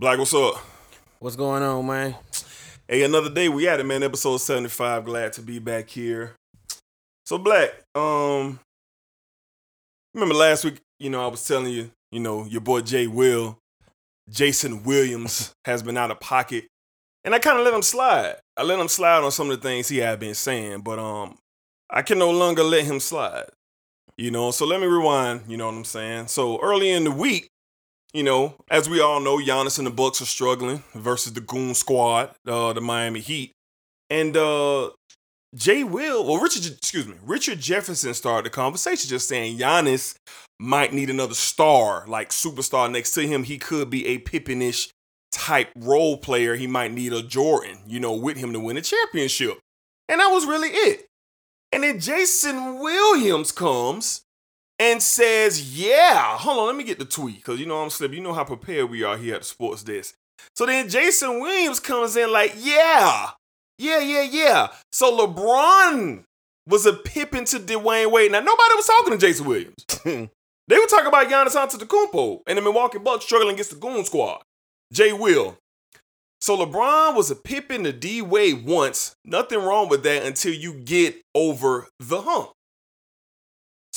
Black, what's up? What's going on, man? Hey, another day we at it, man. Episode 75. Glad to be back here. So, Black, um, remember last week, you know, I was telling you, you know, your boy Jay Will, Jason Williams has been out of pocket. And I kind of let him slide. I let him slide on some of the things he had been saying, but um, I can no longer let him slide. You know, so let me rewind, you know what I'm saying? So early in the week, you know, as we all know, Giannis and the Bucks are struggling versus the Goon Squad, uh, the Miami Heat. And uh Jay Will, or Richard, excuse me, Richard Jefferson started the conversation just saying Giannis might need another star, like superstar next to him. He could be a Pippinish type role player. He might need a Jordan, you know, with him to win a championship. And that was really it. And then Jason Williams comes and says, Yeah, hold on, let me get the tweet because you know I'm slipping. You know how prepared we are here at Sports Desk. So then Jason Williams comes in like, Yeah, yeah, yeah, yeah. So LeBron was a Pippen to Dwyane Wade. Now, nobody was talking to Jason Williams. they were talking about Giannis Antetokounmpo and the Milwaukee Bucks struggling against the Goon Squad. Jay Will. So LeBron was a Pippen to D Wade once. Nothing wrong with that until you get over the hump.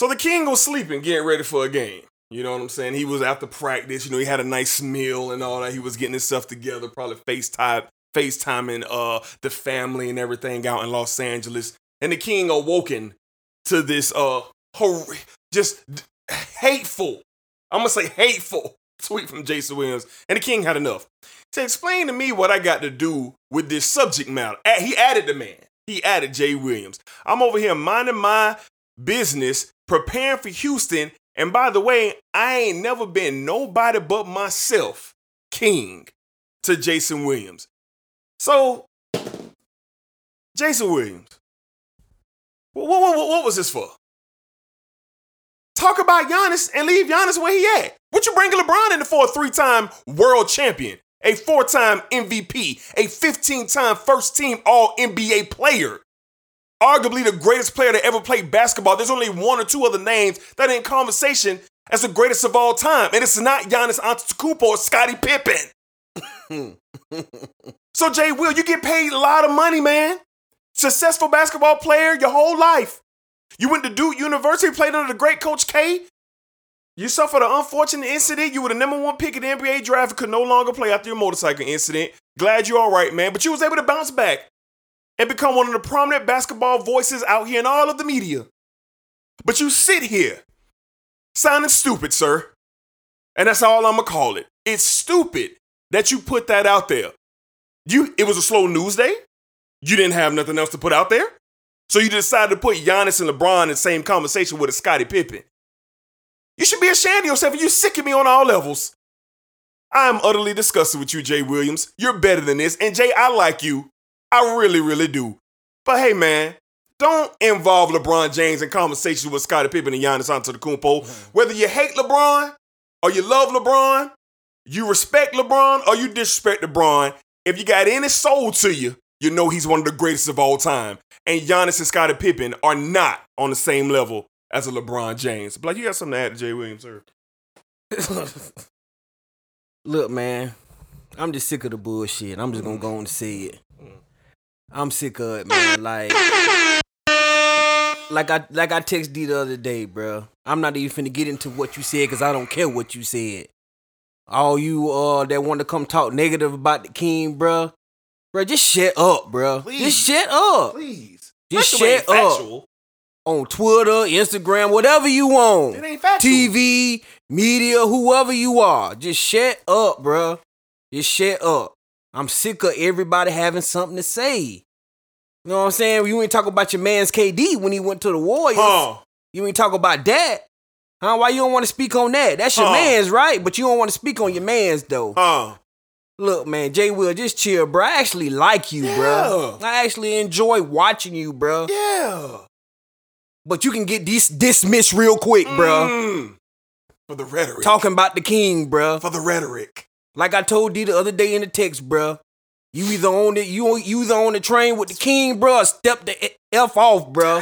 So the King was sleeping, getting ready for a game. You know what I'm saying? He was after practice. You know, he had a nice meal and all that. He was getting himself together, probably FaceTime, FaceTiming uh the family and everything out in Los Angeles. And the King awoken to this uh hor- just hateful. I'm gonna say hateful tweet from Jason Williams. And the King had enough. To explain to me what I got to do with this subject matter. He added the man. He added Jay Williams. I'm over here minding my business, preparing for Houston. And by the way, I ain't never been nobody but myself, King, to Jason Williams. So, Jason Williams, what, what, what, was this for? Talk about Giannis and leave Giannis where he at. What you bringing LeBron in for a three-time world champion, a four-time MVP, a 15-time first-team All-NBA player? Arguably the greatest player to ever play basketball. There's only one or two other names that are in conversation as the greatest of all time, and it's not Giannis Antetokounmpo or Scottie Pippen. so Jay Will, you get paid a lot of money, man. Successful basketball player your whole life. You went to Duke University, played under the great Coach K. You suffered an unfortunate incident. You were the number one pick in the NBA draft and could no longer play after your motorcycle incident. Glad you're all right, man. But you was able to bounce back and become one of the prominent basketball voices out here in all of the media. But you sit here sounding stupid, sir. And that's all I'm gonna call it. It's stupid that you put that out there. You it was a slow news day. You didn't have nothing else to put out there. So you decided to put Giannis and LeBron in the same conversation with a Scottie Pippen. You should be ashamed of yourself. You sick of me on all levels. I'm utterly disgusted with you, Jay Williams. You're better than this. And Jay, I like you. I really, really do. But hey, man, don't involve LeBron James in conversations with Scottie Pippen and Giannis Antetokounmpo. Mm-hmm. Whether you hate LeBron or you love LeBron, you respect LeBron or you disrespect LeBron, if you got any soul to you, you know he's one of the greatest of all time. And Giannis and Scottie Pippen are not on the same level as a LeBron James. But like, you got something to add to Jay Williams, sir? Look, man, I'm just sick of the bullshit. I'm just gonna mm. go and say it. I'm sick of it, man. Like, like I like I texted D the other day, bro. I'm not even finna get into what you said because I don't care what you said. All you uh that want to come talk negative about the king, bro, bro, just shut up, bro. Please. Just shut up. Please. Just First of all, it shut up. factual. On Twitter, Instagram, whatever you want. It ain't factual. TV, media, whoever you are, just shut up, bro. Just shut up. I'm sick of everybody having something to say. You know what I'm saying? You ain't talk about your man's KD when he went to the Warriors. Huh. You ain't talk about that. Huh? Why you don't want to speak on that? That's your Huh. man's, right? But you don't want to speak on your man's though. Huh. Look, man, Jay Will, just chill, bro. I actually like you, bro. I actually enjoy watching you, bro. Yeah. But you can get dis- dismissed real quick, bro. Mm. For the rhetoric. Talking about the king, bro. For the rhetoric. Like I told D the other day in the text, bruh. You either on the you you either on the train with the king, bruh, or step the f off, bruh.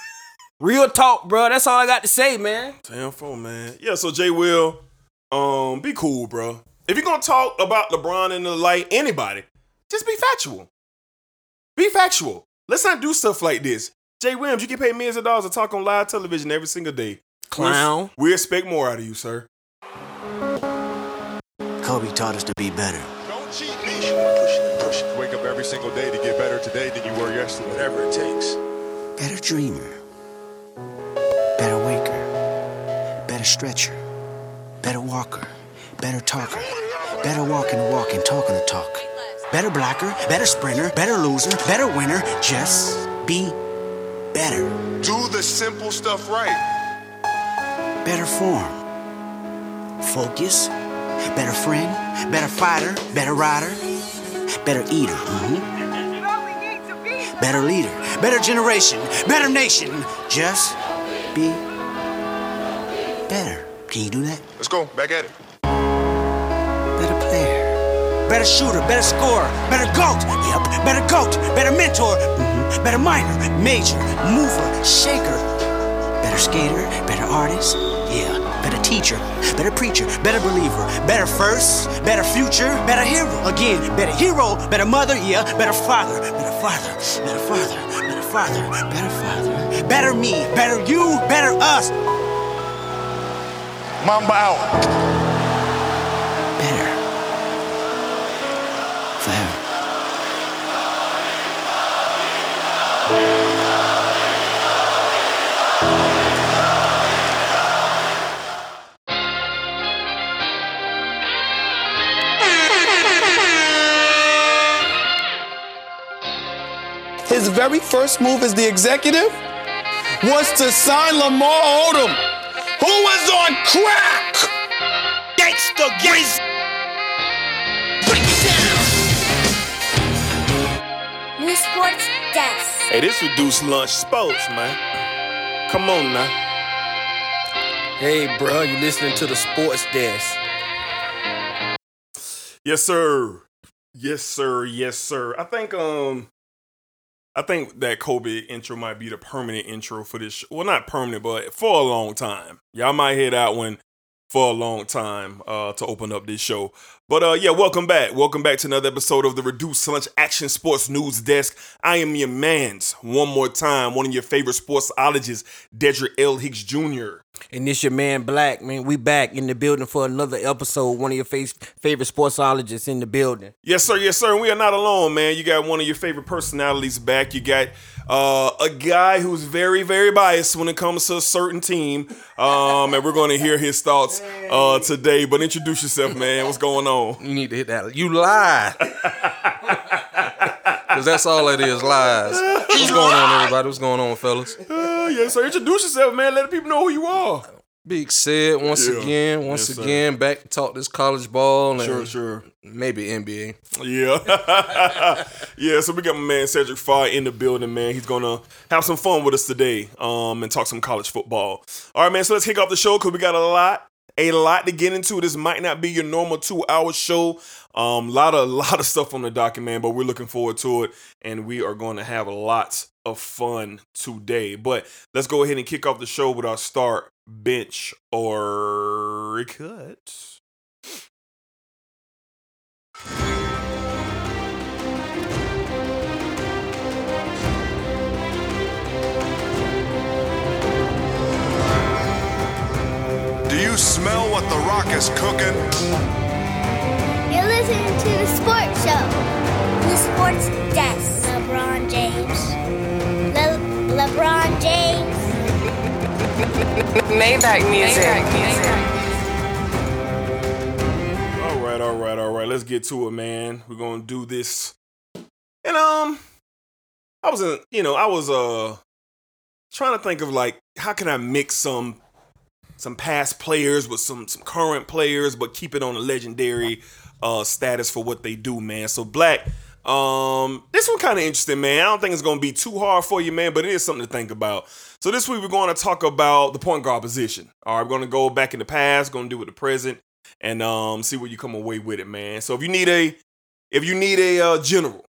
Real talk, bruh. That's all I got to say, man. Damn four, man. Yeah, so Jay Will, um, be cool, bro. If you're gonna talk about LeBron and the light, anybody, just be factual. Be factual. Let's not do stuff like this. Jay Williams, you get paid millions of dollars to talk on live television every single day. Clown. We expect more out of you, sir. Kobe taught us to be better. Don't cheat me. Push it, push it. Wake up every single day to get better today than you were yesterday. Whatever it takes. Better dreamer. Better waker. Better stretcher. Better walker. Better talker. Better walking the walk and talking the talk. Better blocker. Better sprinter. Better loser. Better winner. Just be better. Do the simple stuff right. Better form. Focus. Better friend. Better fighter. Better rider. Better eater. mhm. Better leader. Better generation. Better nation. Just be better. Can you do that? Let's go. Back at it. Better player. Better shooter. Better scorer. Better goat. Yep. Better goat. Better mentor. mhm. Better minor. Major. Mover. Shaker. Better skater. Better artist. Yeah. Teacher. Better preacher. Better believer. Better first. Better future. Better hero. Again. Better hero. Better mother. Yeah. Better father. Better father. Better father. Better father. Better father. Better me. Better you. Better us. Mamba out. Very first move as the executive was to sign Lamar Odom, who was on crack. Gangsta, gangsta. New Sports Desk. Hey, this reduced lunch sports, man. Come on now. Hey, bro, you listening to the sports desk? Yes, sir. Yes, sir. Yes, sir. I think um I think that Kobe intro might be the permanent intro for this show. Well, not permanent, but for a long time. Y'all might hear that one for a long time uh, to open up this show. But uh, yeah, welcome back. Welcome back to another episode of the Reduced Lunch Action Sports News Desk. I am your man's one more time, one of your favorite sportsologists, Dedrick L. Hicks Jr. And this your man Black, man. We back in the building for another episode. One of your face, favorite sportsologists in the building. Yes, sir. Yes, sir. And we are not alone, man. You got one of your favorite personalities back. You got uh, a guy who's very, very biased when it comes to a certain team. Um, and we're going to hear his thoughts uh, today. But introduce yourself, man. What's going on? You need to hit that. You lie. Because that's all it is, lies. What's going on, everybody? What's going on, fellas? Uh, yes, sir. Introduce yourself, man. Let the people know who you are. Big said once Yeah. again, once Yes, sir. again, back to talk this college ball and Sure, sure. maybe NBA. Yeah. yeah, so we got my man Cedric Farr in the building, man. He's gonna have some fun with us today, um, and talk some college football. All right, man, so let's kick off the show because we got a lot, a lot to get into. This might not be your normal two-hour show. Um, lot of lot of stuff on the docket, man, but we're looking forward to it, and we are gonna have lots of fun today. But let's go ahead and kick off the show with our start, bench, or cut. Do you smell what The Rock is cooking? You're listening to the Sports Show. the Sports Desk. Maybach music. All right, all right, all right. Let's get to it, man. We're gonna do this. And um, I was in, you know, I was uh trying to think of like how can I mix some some past players with some some current players, but keep it on a legendary uh status for what they do, man. So Black, um, this one kind of interesting, man. I don't think it's gonna be too hard for you, man, but it is something to think about. So this week we're going to talk about the point guard position. All right, we're going to go back in the past, going to do with the present, and um, see what you come away with it, man. So if you need a, if you need a uh, general,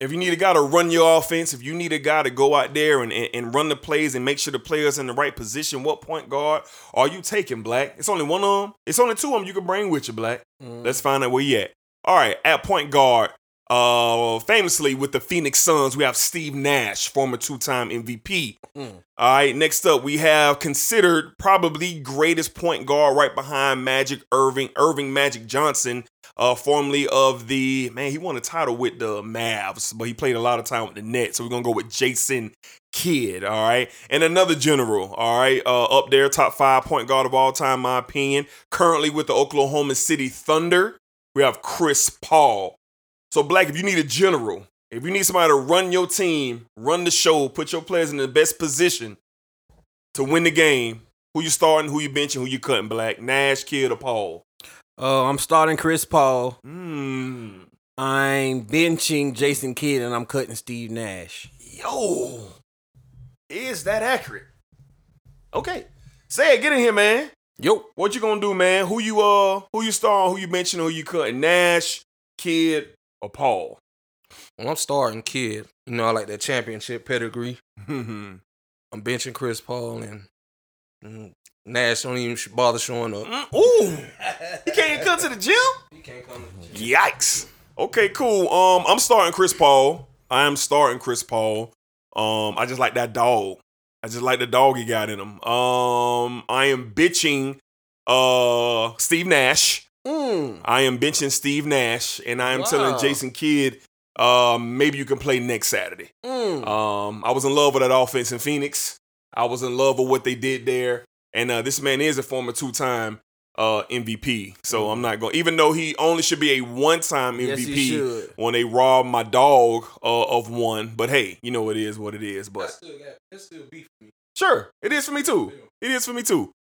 If you need a guy to run your offense, if you need a guy to go out there and, and, and run the plays and make sure the player's in the right position, what point guard are you taking, Black? It's only one of them. It's only two of them you can bring with you, Black. Let's find out where you at. All right, at point guard, uh, famously with the Phoenix Suns, we have Steve Nash, former two-time MVP. All right, next up, we have considered probably greatest point guard right behind Magic Earvin, Earvin Magic Johnson, uh, formerly of the man. He won a title with the Mavs, but he played a lot of time with the Nets. So we're gonna go with Jason Kidd. All right, and another general. All right, uh, up there, top five point guard of all time, my opinion. Currently with the Oklahoma City Thunder, we have Chris Paul. So Black, if you need a general, if you need somebody to run your team, run the show, put your players in the best position to win the game, who you starting, who you benching, who you cutting, Black, Nash, Kidd, or Paul? Uh, I'm starting Chris Paul. Hmm. I'm benching Jason Kidd and I'm cutting Steve Nash. Yo, is that accurate? Okay, say it. Get in here, man. Yo. What you gonna do, man? Who you uh, who you starting, who you benching, who you cutting? Nash, Kidd, or Paul? Well, I'm starting Kidd. You know, I like that championship pedigree. I'm benching Chris Paul and mm, Nash don't even bother showing up. Mm, ooh, he can't come to the gym. He can't come. Yikes. Okay, cool. Um, I'm starting Chris Paul. I am starting Chris Paul. Um, I just like that dog. I just like the dog he got in him. Um, I am bitching uh Steve Nash. Mm. I am benching Steve Nash, and I am Wow. telling Jason Kidd, um, maybe you can play next Saturday. Mm. Um, I was in love with that offense in Phoenix. I was in love with what they did there, and uh, this man is a former two-time uh, MVP. So I'm not going. Even though he only should be a one-time MVP should. when they robbed my dog uh, of one. But hey, you know it is what it is. But still got, still beef for me. Sure, it is for me too. It is for me too.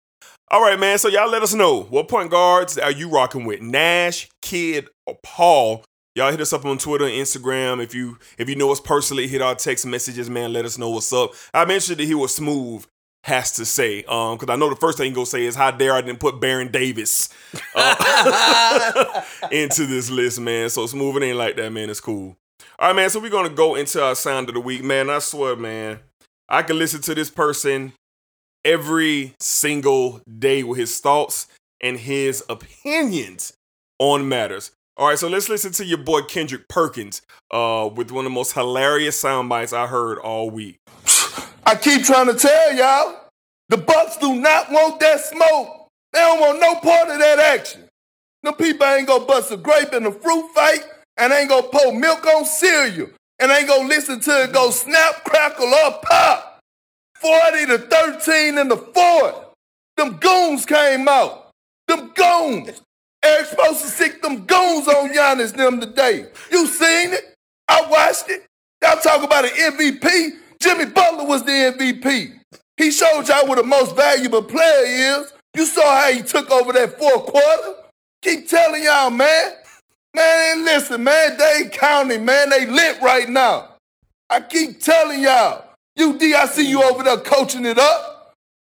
All right, man. So y'all let us know what point guards are you rocking with, Nash, Kidd, or Paul? Y'all hit us up on Twitter and Instagram. If you if you know us personally, hit our text messages, man. Let us know what's up. I'm interested to hear what Smooth has to say, um, because I know the first thing he gonna say is how dare I didn't put Baron Davis uh, into this list, man. So Smooth, it ain't like that, man. It's cool. All right, man. So we're gonna go into our sound of the week, man. I swear, man, I can listen to this person every single day with his thoughts and his opinions on matters. All right, so let's listen to your boy Kendrick Perkins uh, with one of the most hilarious sound bites I heard all week. I keep trying to tell y'all, the Bucks do not want that smoke. They don't want no part of that action. Them people ain't gonna bust a grape in a fruit fight and ain't gonna pour milk on cereal and ain't gonna listen to it go snap, crackle, or pop. 40 to 13 in the fourth. Them goons came out. Them goons. Eric's supposed to stick them goons on Giannis them today. You seen it? I watched it. Y'all talk about an MVP. Jimmy Butler was the MVP. He showed y'all what the most valuable player is. You saw how he took over that fourth quarter. Keep telling y'all, man. Man, listen, man, Dade County, man, they lit right now. I keep telling y'all. UD, I see you over there coaching it up.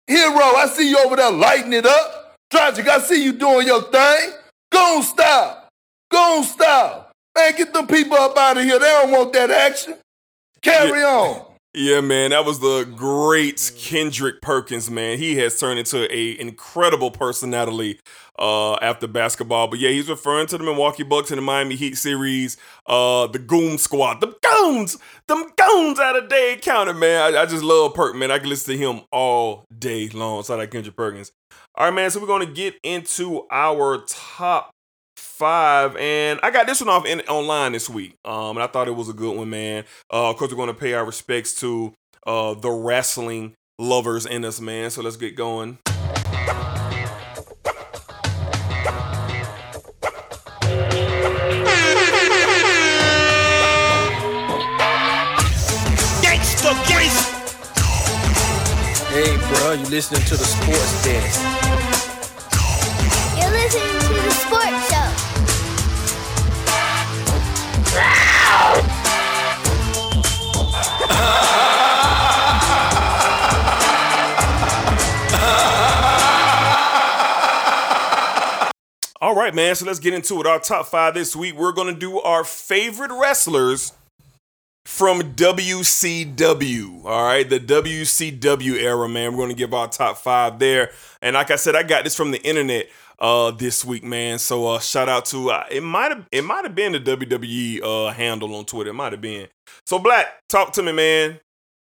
Herro, I see you over there lighting it up. Dragic, I see you doing your thing. Goon style. Goon style. Man, get them people up out of here. They don't want that action. Carry on. Yeah, man, that was the great Kendrick Perkins, man. He has turned into a incredible personality uh, after basketball. But yeah, he's referring to the Milwaukee Bucks in the Miami Heat series, uh, the Goon Squad, the Goons, them Goons out of Dade County, man. I, I just love Perk, man. I can listen to him all day long. Shout out Kendrick Perkins. All right, man. So we're gonna get into our top five, and I got this one off in, online this week. Um, and I thought it was a good one, man. Uh, of course, we're gonna pay our respects to uh the wrestling lovers in us, man. So let's get going. Bro, you listening to the sports desk. You're listening to the sports show. All right, man. So let's get into it. Our top five this week. We're gonna do our favorite wrestlers from WCW. All right, the WCW era, man. We're gonna give our top five there. And like I said, I got this from the internet uh this week, man. So uh shout out to uh, it might have it might have been the WWE uh handle on Twitter. It might have been. So Black, talk to me, man.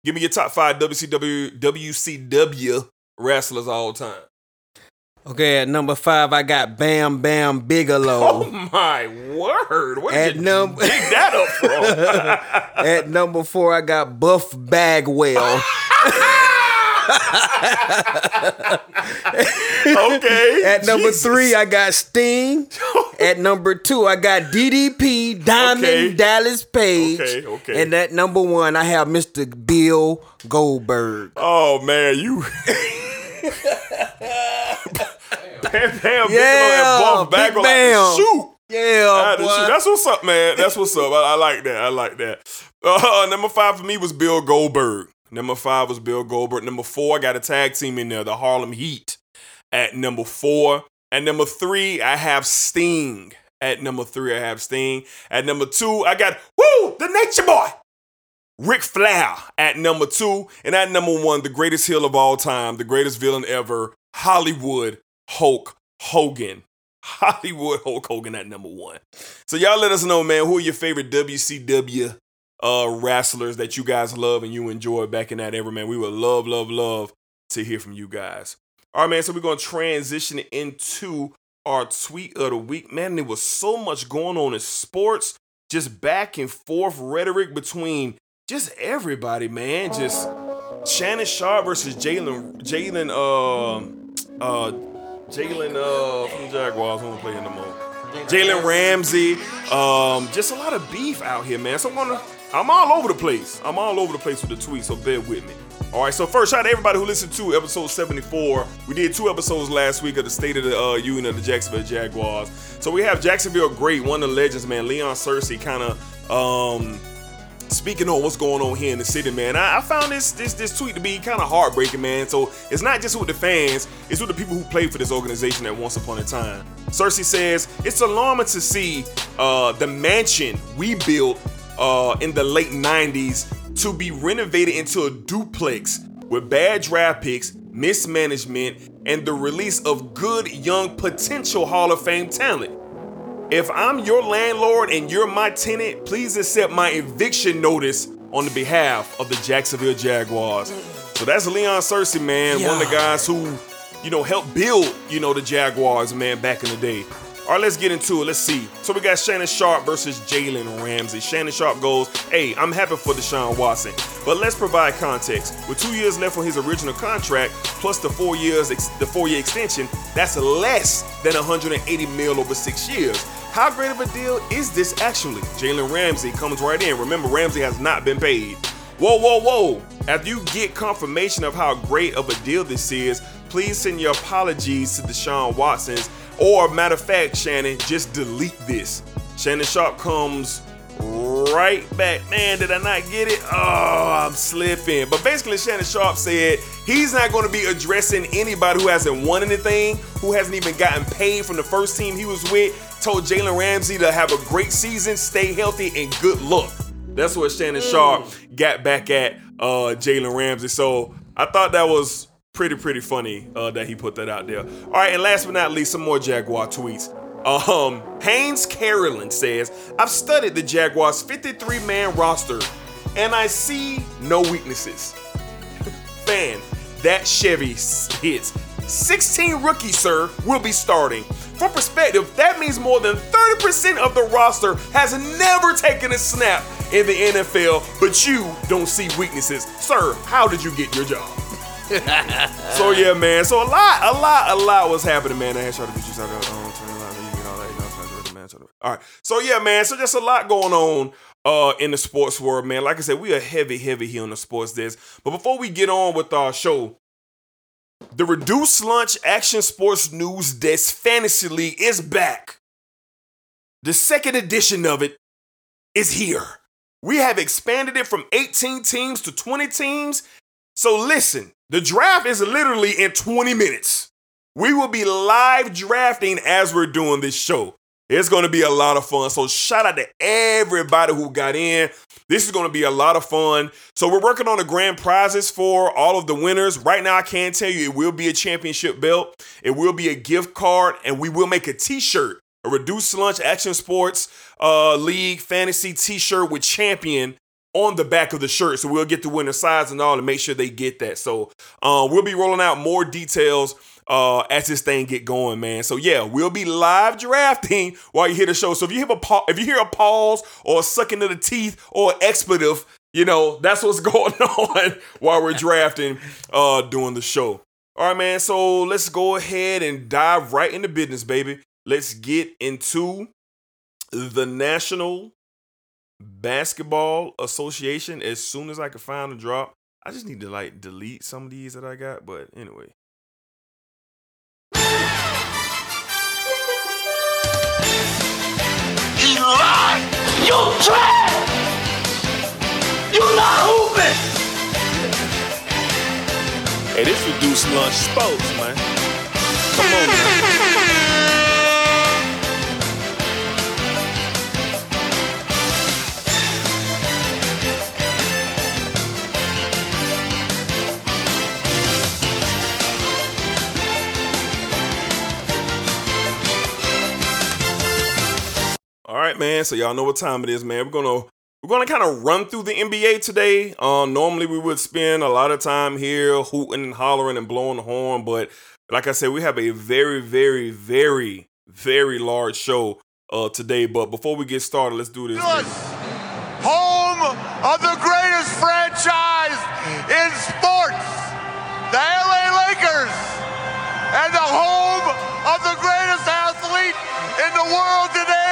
Give me your top five WCW WCW wrestlers all time. Okay, at number five, I got Bam Bam Bigelow. Oh my word! Where At did you num- dig that up from? At number four, I got Buff Bagwell. okay. At number Jesus. three, I got Sting. At number two, I got DDP Diamond Okay. Dallas Page. Okay, okay. And at number one, I have Mr. Bill Goldberg. Oh man, you. Bam Bam Bigelow Yeah, and Buff Bagwell Bam. like shoot. Yeah, Had to boy. shoot. That's what's up, man. That's what's up. I, I like that. I like that. Uh, number five for me was Bill Goldberg. Number five was Bill Goldberg. Number four, I got a tag team in there, the Harlem Heat. At number four, at number three, I have Sting. At number three, I have Sting. At number two, I got woo the Nature Boy. Ric Flair at number two, and at number one, the greatest heel of all time, the greatest villain ever, Hollywood Hulk Hogan. Hollywood Hulk Hogan at number one. So y'all let us know, man, who are your favorite WCW uh wrestlers that you guys love and you enjoy back in that era, man. We would love, love, love to hear from you guys. All right, man. So we're gonna transition into our tweet of the week. Man, there was so much going on in sports, just back and forth rhetoric between just everybody, man. Just Shannon Sharpe versus Jalen, Jalen, uh, uh, Jalen, uh, from the Jaguars. Who play the moment? Jalen Ramsey. Um, just a lot of beef out here, man. So I'm gonna, I'm all over the place. I'm all over the place with the tweets, so bear with me. All right, so first, shout out to everybody who listened to episode 74. We did two episodes last week of the State of the uh, Union of the Jacksonville Jaguars. So we have Jacksonville great, one of the legends, man, Leon Searcy, kind of um, speaking on what's going on here in the city, man, I, I found this this this tweet to be kind of heartbreaking, man. So it's not just with the fans, it's with the people who played for this organization at once upon a time. Searcy says it's alarming to see uh, the mansion we built uh, in the late '90s to be renovated into a duplex with bad draft picks, mismanagement, and the release of good young potential Hall of Fame talent. If I'm your landlord and you're my tenant, please accept my eviction notice on the behalf of the Jacksonville Jaguars. So that's Leon Searcy, man, one of the guys who, you know, helped build, you know, the Jaguars, man, back in the day. All right, let's get into it. Let's see. So we got Shannon Sharpe versus Jalen Ramsey. Shannon Sharpe goes, "Hey, I'm happy for Deshaun Watson, but let's provide context. With two years left on his original contract, plus the four years, the four year extension, that's less than 180 mil over six years. How great of a deal is this actually? Jalen Ramsey comes right in. Remember, Ramsey has not been paid. Whoa, whoa, whoa. After you get confirmation of how great of a deal this is, please send your apologies to Deshaun Watson's. Or, matter of fact, Shannon, just delete this. Shannon Sharpe comes right back. Man, did I not get it? Oh, I'm slipping. But basically, Shannon Sharpe said he's not going to be addressing anybody who hasn't won anything, who hasn't even gotten paid from the first team he was with. Told Jalen Ramsey to have a great season, stay healthy, and good luck. That's what Shannon Sharpe got back at uh, Jalen Ramsey. So I thought that was pretty, pretty funny uh, that he put that out there. All right, and last but not least, some more Jaguar tweets. Um, Hays Carlyon says, I've studied the Jaguars' 53 man roster and I see no weaknesses. Fan, that Chevy hits. 16 rookies, sir, will be starting. For perspective, that means more than 30% of the roster has never taken a snap in the NFL, but you don't see weaknesses. Sir, how did you get your job? so yeah, man. So a lot, a lot, a lot was happening, man. I had to get you out of um, turn around, you get all that, you know, trying to work the man, trying to- All right. So yeah, man. So just a lot going on uh in the sports world, man. Like I said, we are heavy, heavy here on the sports desk. But before we get on with our show, the reduced lunch action sports news desk fantasy league is back. The second edition of it is here. We have expanded it from 18 teams to 20 teams. So listen, the draft is literally in 20 minutes. We will be live drafting as we're doing this show. It's going to be a lot of fun. So shout out to everybody who got in. This is going to be a lot of fun. So we're working on the grand prizes for all of the winners. Right now, I can tell you it will be a championship belt. It will be a gift card, and we will make a T-shirt, a reduced lunch action sports uh, league fantasy T-shirt with champion on the back of the shirt. So we'll get the winner size and all to make sure they get that. So uh, we'll be rolling out more details uh, as this thing get going, man. So yeah, we'll be live drafting while you hear the show. So if you hear a pa- if you hear a pause or a sucking of the teeth or expletive, you know that's what's going on while we're drafting, uh, doing the show. All right, man. So let's go ahead and dive right into business, baby. Let's get into the National Basketball Association as soon as I can find a drop. I just need to like delete some of these that I got, but anyway. You trash! You not hooping! Hey, this reduced lunch sports, man. Come on, man. All right, man. So y'all know what time it is, man. We're gonna we're gonna kind of run through the NBA today. Um, normally we would spend a lot of time here hooting and hollering and blowing the horn, but like I said, we have a very, very, very, very large show uh today. But before we get started, let's do this. Home of the greatest franchise in sports, the LA Lakers, and the home of the greatest athlete in the world today,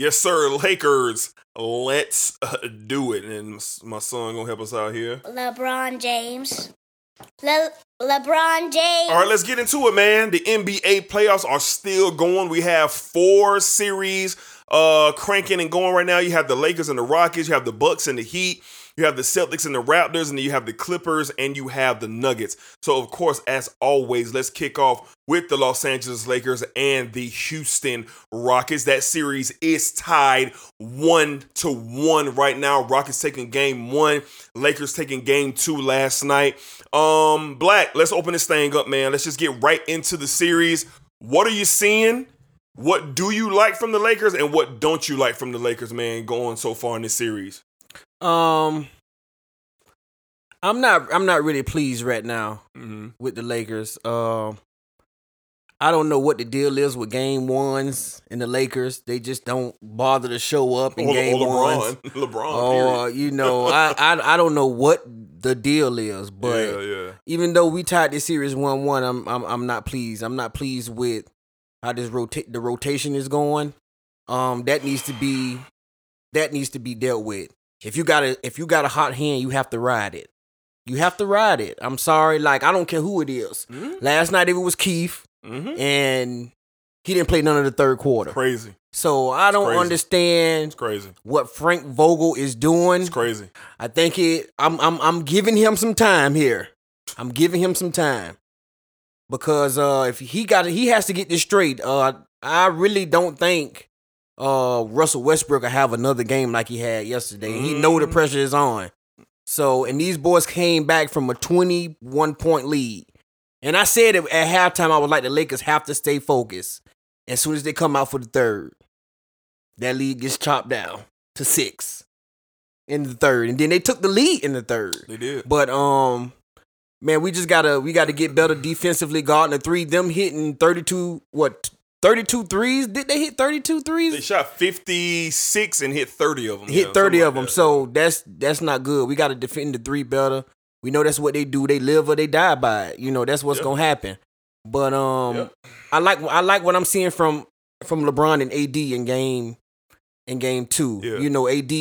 Yes, sir, Lakers. Let's uh, do it. And my son gonna help us out here. LeBron James. Le- LeBron James. All right, let's get into it, man. The NBA playoffs are still going. We have four series uh cranking and going right now. You have the Lakers and the Rockets, you have the Bucks and the Heat, you have the Celtics and the Raptors, and you have the Clippers and you have the Nuggets. So, of course, as always, let's kick off with the Los Angeles Lakers and the Houston Rockets. That series is tied one to one right now. Rockets taking game one, Lakers taking game two last night. Um, Black, let's open this thing up, man. Let's just get right into the series. What are you seeing? What do you like from the Lakers, and what don't you like from the Lakers, man? Going so far in this series. Um, I'm not. I'm not really pleased right now Mm-hmm. with the Lakers. Um, I don't know what the deal is with game ones in the Lakers. They just don't bother to show up in Or, or game LeBron, ones. LeBron. Or period. you know, I, I I don't know what the deal is, but yeah, yeah. even though we tied this series one one, I'm I'm I'm not pleased. I'm not pleased with how this rotate the rotation is going. Um, that needs to be that needs to be dealt with. If you got a if you got a hot hand, you have to ride it. You have to ride it. I'm sorry, like I don't care who it is. Mhm. Last night if it was Keith Mm-hmm. and he didn't play none of the third quarter. Crazy. So I don't crazy. understand It's crazy. what Frank Vogel is doing. It's crazy. I think it. I'm I'm I'm giving him some time here. I'm giving him some time because uh, if he got it, he has to get this straight. Uh, I really don't think uh Russell Westbrook will have another game like he had yesterday. He know the Mhm. pressure is on. So and these boys came back from a 21 point lead. And I said it at halftime, I would like the Lakers have to stay focused. As soon as they come out for the third, that lead gets chopped down to six in the third, and then they took the lead in the third. They did. But um, man, we just gotta we gotta get better defensively guarding the three. Them hitting thirty two what 32 threes? Did they hit 32 threes? They shot 56 and hit 30 of them. hit yeah, 30 of like them. that. So that's that's not good. We got to defend the three better. We know that's what they do. They live or they die by it. You know that's what's Yep. gonna happen. But um, Yep. I like I like what I'm seeing from from LeBron and AD in game in game two. Yeah. You know, AD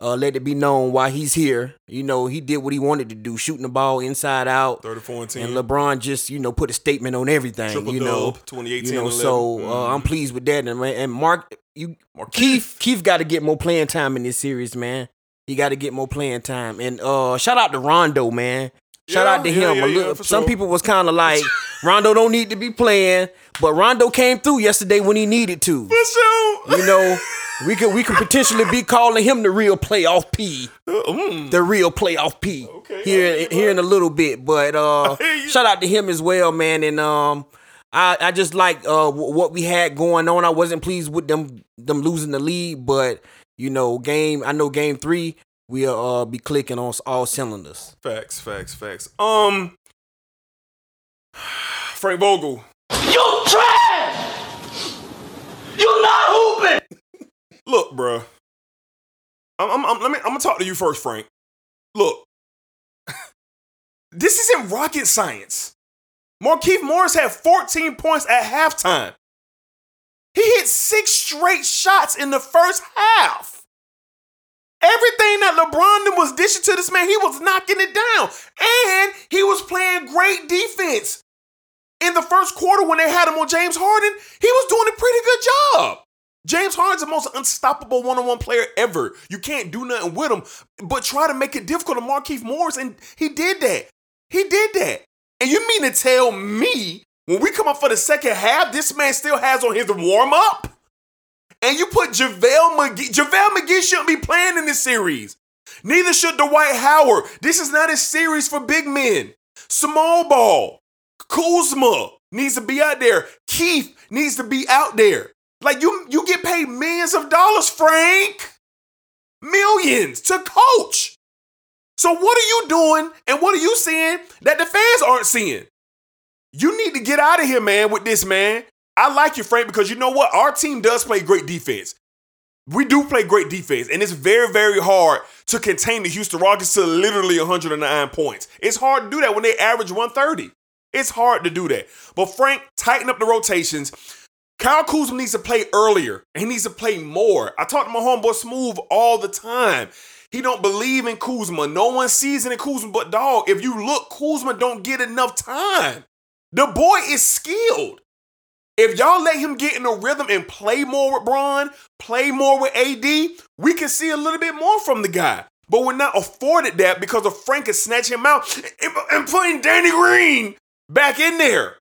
uh, let it be known why he's here. You know, he did what he wanted to do, shooting the ball inside out. 34 and 10. And LeBron just, you know, put a statement on everything. Triple you know, dub, 2018 you know. So uh, Mhm. I'm pleased with that. And and Mark, you Markieff, Keith got to get more playing time in this series, man. He got to get more playing time. And uh, shout out to Rondo, man. Shout Yeah, out to him. yeah, little- some sure. people was kind of like Rondo don't need to be playing, but Rondo came through yesterday when he needed to. For sure. You know, we could we could potentially be calling him the real playoff P, Mm. the real playoff P Okay, here okay, here in a little bit. But uh, shout out to him as well, man. And um, I I just like uh wh- what we had going on. I wasn't pleased with them them losing the lead, but you know, game I know game three we'll uh be clicking on all cylinders. Facts, facts, facts. Um, Frank Vogel. You trash! You're not hooping! Look, bruh. I'm, I'm, I'm- let me. I'm gonna talk to you first, Frank. Look, this isn't rocket science. Markieff Morris had 14 points at halftime. He hit six straight shots in the first half. Everything that LeBron was dishing to this man. He was knocking it down, and he was playing great defense. In the first quarter, when they had him on James Harden, he was doing a pretty good job. James Harden's the most unstoppable one-on-one player ever. You can't do nothing with him, but try to make it difficult to Markieff Morris, and he did that. He did that. And you mean to tell me when we come up for the second half, this man still has on his warm-up? And you put JaVale McGee. JaVale McGee shouldn't be playing in this series. Neither should Dwight Howard. This is not a series for big men. Small ball. Kuzma needs to be out there. Keith needs to be out there. Like you, you get paid millions of dollars, Frank. Millions to coach. So what are you doing and what are you seeing that the fans aren't seeing? You need to get out of here, man, with this, man. I like you, Frank, because you know what? Our team does play great defense. We do play great defense, and it's very, very hard to contain the Houston Rockets to literally 109 points. It's hard to do that when they average 130. It's hard to do that. But Frank, tighten up the rotations. Kyle Kuzma needs to play earlier, he needs to play more. I talk to my homeboy Smooth all the time. He don't believe in Kuzma. No one sees in Kuzma but dog. If you look, Kuzma don't get enough time. The boy is skilled. If y'all let him get in a rhythm and play more with Bron, play more with AD, we can see a little bit more from the guy. But we're not afforded that because of Frank is snatching him out and, and putting Danny Green back in there.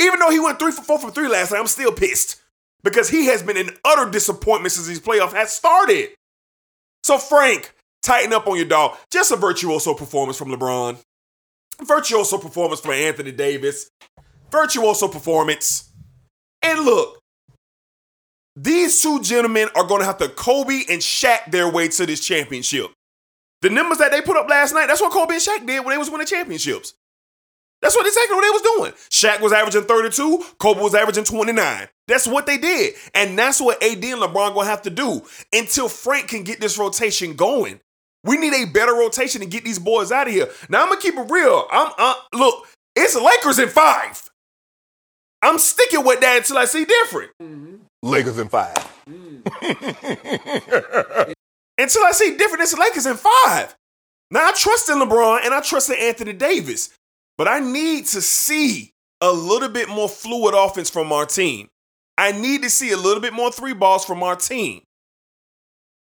Even though he went three for four from three last night, I'm still pissed because he has been an utter disappointment since these playoffs has started. So Frank, tighten up on your dog. Just a virtuoso performance from LeBron. Virtuoso performance from Anthony Davis. Virtuoso performance. And look, these two gentlemen are going to have to Kobe and Shaq their way to this championship. The numbers that they put up last night, that's what Kobe and Shaq did when they was winning championships. That's what exactly what they was doing. Shaq was averaging 32, Kobe was averaging 29. That's what they did. And that's what AD and LeBron gonna have to do until Frank can get this rotation going. We need a better rotation to get these boys out of here. Now I'm gonna keep it real. I'm uh, look, it's Lakers in five. I'm sticking with that until I see different. Mm-hmm. Lakers in five. Mm. Until I see different, it's Lakers in five. Now I trust in LeBron and I trust in Anthony Davis, but I need to see a little bit more fluid offense from our team. I need to see a little bit more three balls from our team.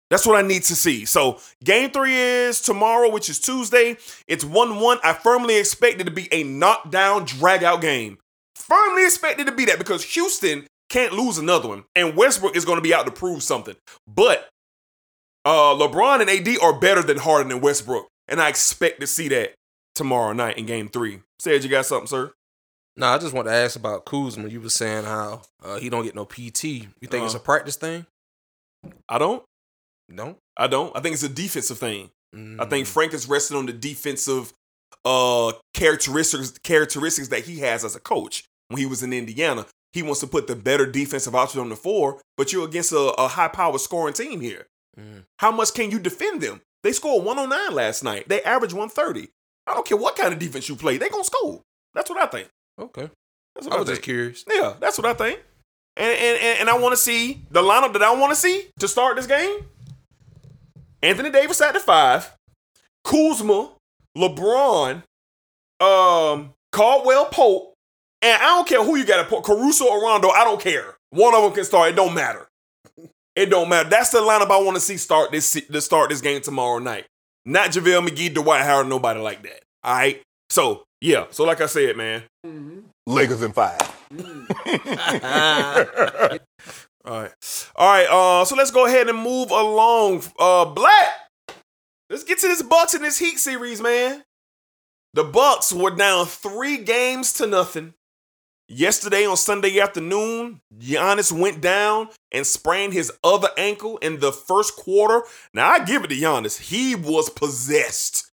That's what I need to see. So, game three is tomorrow, which is Tuesday. It's 1 1. I firmly expect it to be a knockdown, drag out game. Firmly expected to be that because Houston can't lose another one. And Westbrook is going to be out to prove something. But uh, LeBron and AD are better than Harden and Westbrook. And I expect to see that tomorrow night in game three. Said you got something, sir? No, I just want to ask about Kuzma. You were saying how uh, he don't get no PT. You think it's Uh-huh. a practice thing? I don't. No. I don't. I think it's a defensive thing. I Mm. think Frank is resting on the defensive uh characteristics characteristics that he has as a coach. When he was in Indiana, he wants to put the better defensive option on the floor, but you're against a, a high power scoring team here. Mm. How much can you defend them? They scored 109 last night. They averaged 130. I don't care what kind of defense you play, they gonna score. That's what I think. Okay. That's I what I, was just curious. Yeah, that's what I think. And and and, and I want to see the lineup that I want to see to start this game. Anthony Davis at the five, Kuzma, LeBron, um, Caldwell Pope, and I don't care who you got to put, Caruso or Rondo. I don't care. One of them can start. It don't matter. It don't matter. That's the lineup I want to see start this to start this game tomorrow night. Not JaVale McGee, Dwight Howard, nobody like that. All right. So yeah. So like I said, man. Lakers in five. All right. All right. Uh, so let's go ahead and move along. Uh, Black. Let's get to this Bucks and this Heat series, man. The Bucks were down three games to nothing. Yesterday on Sunday afternoon, Giannis went down and sprained his other ankle in the first quarter. Now I give it to Giannis. He was possessed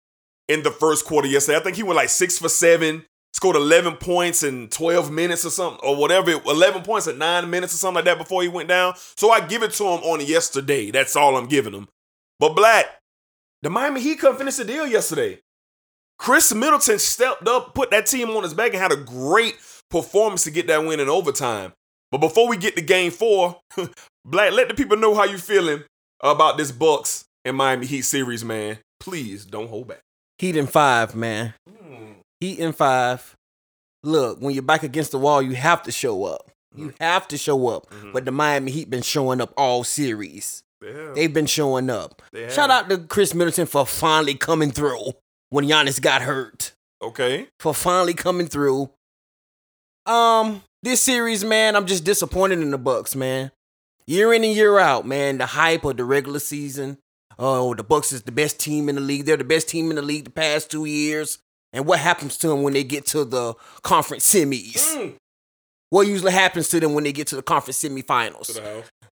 in the first quarter yesterday. I think he went like six for seven, scored 11 points in 12 minutes or something, or whatever. 11 points in nine minutes or something like that before he went down. So I give it to him on yesterday. That's all I'm giving him. But Black, the Miami Heat couldn't finish the deal yesterday. Khris Middleton stepped up, put that team on his back, and had a great performance to get that win in overtime. But before we get to game four, Black, let the people know how you feeling about this Bucks and Miami Heat series, man. Please don't hold back. Heat in five, man. Hmm. Heat in five. Look, when you're back against the wall, you have to show up. You mm. have to show up. Mm-hmm. But the Miami Heat been showing up all series. Yeah. They've been showing up. Shout out to Khris Middleton for finally coming through when Giannis got hurt. Okay. For finally coming through. Um, this series, man, I'm just disappointed in the Bucks, man. Year in and year out, man, the hype of the regular season. Oh, the Bucks is the best team in the league. They're the best team in the league the past two years. And what happens to them when they get to the conference semis? What usually happens to them when they get to the conference semifinals?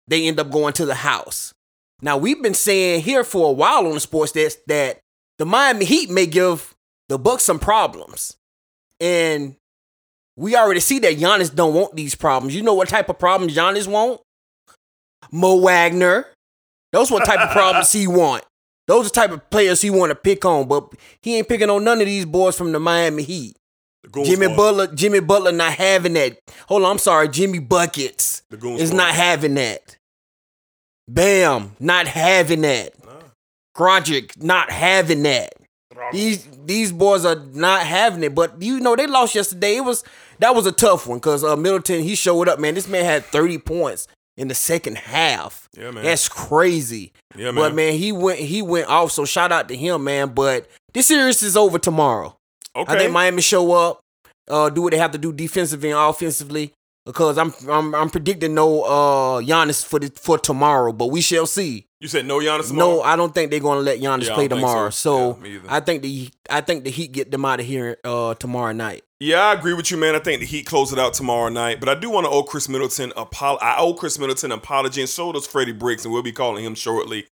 They end up going to the house. Now we've been saying here for a while on the sports desk that the Miami Heat may give the Bucks some problems, and we already see that Giannis don't want these problems. You know what type of problems Giannis want? Mo Wagner. Those what type of problems he want. Those are the type of players he want to pick on, but he ain't picking on none of these boys from the Miami Heat. Goons Jimmy boys. Butler, Jimmy Butler not having that. Hold on, I'm sorry, Jimmy Buckets is boys. not having that. Bam, not having that. Dragic not having that. These these boys are not having it, but you know they lost yesterday. It was that was a tough one because uh, Middleton he showed up, man. This man had thirty points in the second half. Yeah, man. That's crazy. Yeah, man. But man. he went he went off. So shout out to him, man. But this series is over tomorrow. Okay, I think Miami show up, uh, do what they have to do defensively and offensively. Because I'm I'm I'm predicting no uh Giannis for the, for tomorrow, but we shall see. You said no Giannis tomorrow? No, I don't think they're gonna let Giannis Yeah, play tomorrow. so. So, Yeah. I think the I think the Heat get them out of here uh tomorrow night. Yeah, I agree with you, man. I think the Heat close it out tomorrow night, but I do want to owe Khris Middleton apol- I owe Khris Middleton an apology, and so does Freddie Briggs, and we'll be calling him shortly.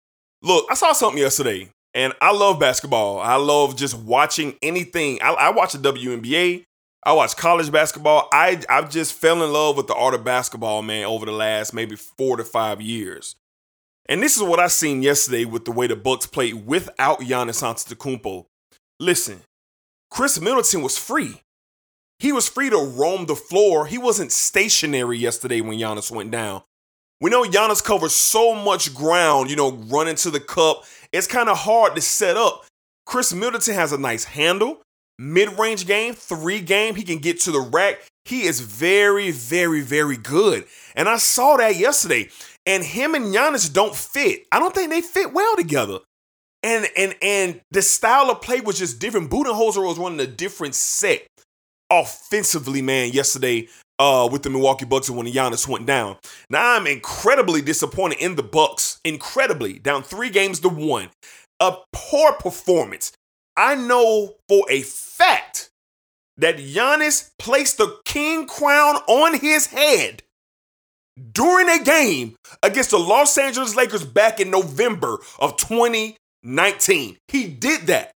Look, I saw something yesterday, and I love basketball. I love just watching anything. I, I watch the WNBA. I watch college basketball. I I've just fell in love with the art of basketball, man, over the last maybe four to five years. And this is what I seen yesterday with the way the Bucks played without Giannis Antetokounmpo. Listen, Khris Middleton was free. He was free to roam the floor. He wasn't stationary yesterday when Giannis went down. We know Giannis covers so much ground, you know, running to the cup. It's kind of hard to set up. Khris Middleton has a nice handle, mid range game, three game. He can get to the rack. He is very, very, very good. And I saw that yesterday. And him and Giannis don't fit. I don't think they fit well together. And and and the style of play was just different. Budenholzer was running a different set offensively, man, yesterday uh, with the Milwaukee Bucks and when Giannis went down. Now I'm incredibly disappointed in the Bucks. Incredibly. Down three games to one. A poor performance. I know for a fact that Giannis placed the king crown on his head during a game against the Los Angeles Lakers back in November of 2019. He did that.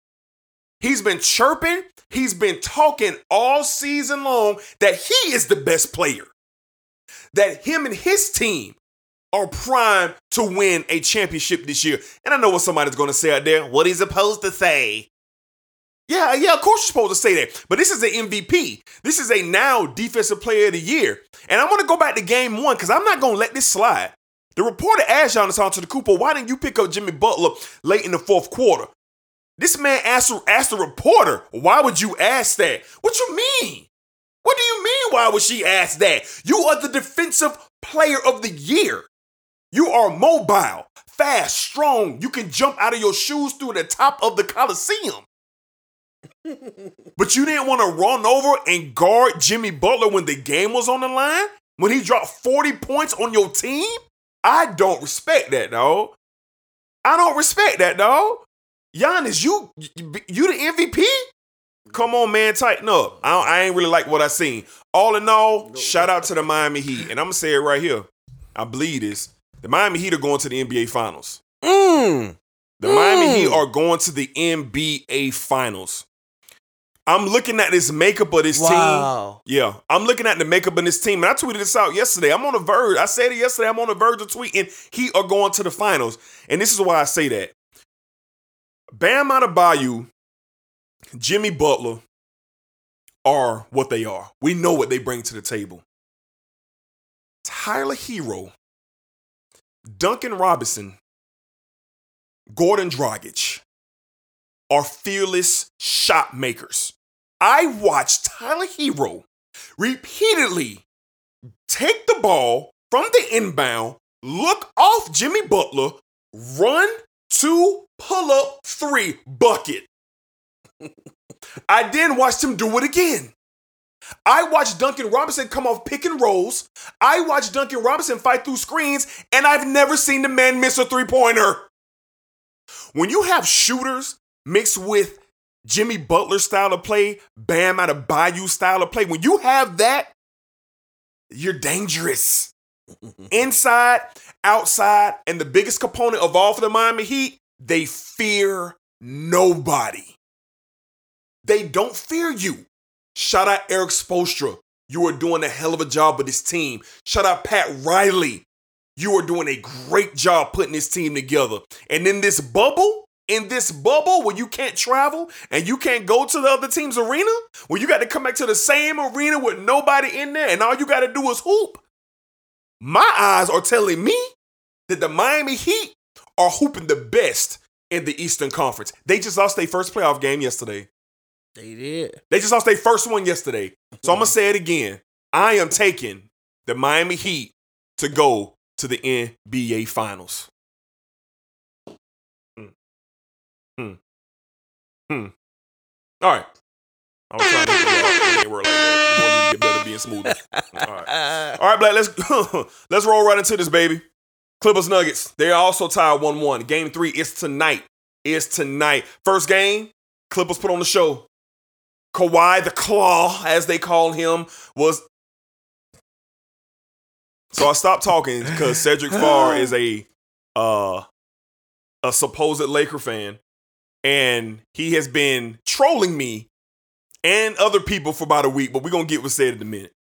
He's been chirping, he's been talking all season long that he is the best player. That him and his team are primed to win a championship this year. And I know what somebody's going to say out there. What he's supposed to say. Yeah, yeah, of course you're supposed to say that. But this is an MVP. This is a now defensive player of the year. And I'm to go back to game one because I'm not to let this slide. The reporter asked Giannis Antetokounmpo, why didn't you pick up Jimmy Butler late in the fourth quarter? This man asked, asked the reporter, why would you ask that? What you mean? What do you mean, why would she ask that? You are the defensive player of the year. You are mobile, fast, strong. You can jump out of your shoes through the top of the Coliseum. but you didn't want to run over and guard Jimmy Butler when the game was on the line? When he dropped 40 points on your team? I don't respect that, dog. I don't respect that, dog. Giannis, you you the MVP? Come on, man, tighten up. I, don't- I ain't really like what I seen. All in all, shout out to the Miami Heat, and I'm gonna say it right here. I believe this. The Miami Heat are going to the NBA Finals. Mm. The Miami Heat are going to the NBA Finals. I'm looking at this makeup of this Wow. team. Yeah, I'm looking at the makeup of this team, and I tweeted this out yesterday. I'm on the verge. I said it yesterday. I'm on the verge of tweeting. He are going to the finals, and this is why I say that. Bam Adebayo, Jimmy Butler are what they are. We know what they bring to the table. Tyler Herro, Duncan Robinson, Goran Dragic are fearless shot makers. I watched Tyler Herro repeatedly take the ball from the inbound, look off Jimmy Butler, run two, pull up three, bucket. I then watched him do it again. I watched Duncan Robinson come off pick and rolls. I watched Duncan Robinson fight through screens, and I've never seen the man miss a three pointer. When you have shooters mixed with Jimmy Butler style of play, Bam Adebayo style of play, when you have that, you're dangerous. Inside, outside, and the biggest component of all for the Miami Heat, they fear nobody. They don't fear you. Shout out Erik Spoelstra. You are doing a hell of a job with this team. Shout out Pat Riley. You are doing a great job putting this team together. And in this bubble, in this bubble where you can't travel and you can't go to the other team's arena, where you got to come back to the same arena with nobody in there and all you got to do is hoop, my eyes are telling me that the Miami Heat are hooping the best in the Eastern Conference. They just lost their first playoff game yesterday. They did. They just lost their first one yesterday. So I'm gonna say it again. I am taking the Miami Heat to go to the NBA Finals. Hmm. Hmm. All right. I was trying to get it out. It ain't work like that. You want me to get better being smoother. All right. All right, Black. Let's let's roll right into this, baby. Clippers Nuggets. They are also tied 1-1. Game three is tonight. Is tonight. First game, Clippers put on the show. Kawhi the Claw, as they call him, was. So I stopped talking because Cedric Farr is a uh a supposed Laker fan, and he has been trolling me and other people for about a week. But we're gonna get what's said in a minute.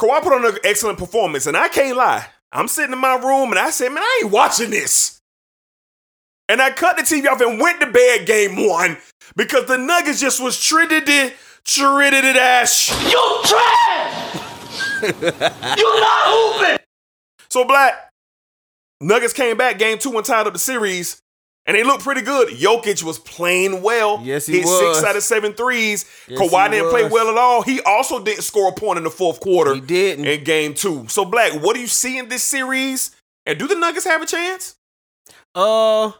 Kawhi put on an excellent performance, and I can't lie. I'm sitting in my room and I said, man, I ain't watching this. And I cut the TV off and went to bed game one because the Nuggets just was treated it, treated it ass. You trash! you not hooping! So Black, Nuggets came back game two and tied up the series. And they looked pretty good. Jokic was playing well. Yes, he Hit was. six out of seven threes. Yes, Kawhi didn't play well at all. He also didn't score a point in the fourth quarter. He didn't. In game two. So, Black, what do you see in this series? And do the Nuggets have a chance? Uh,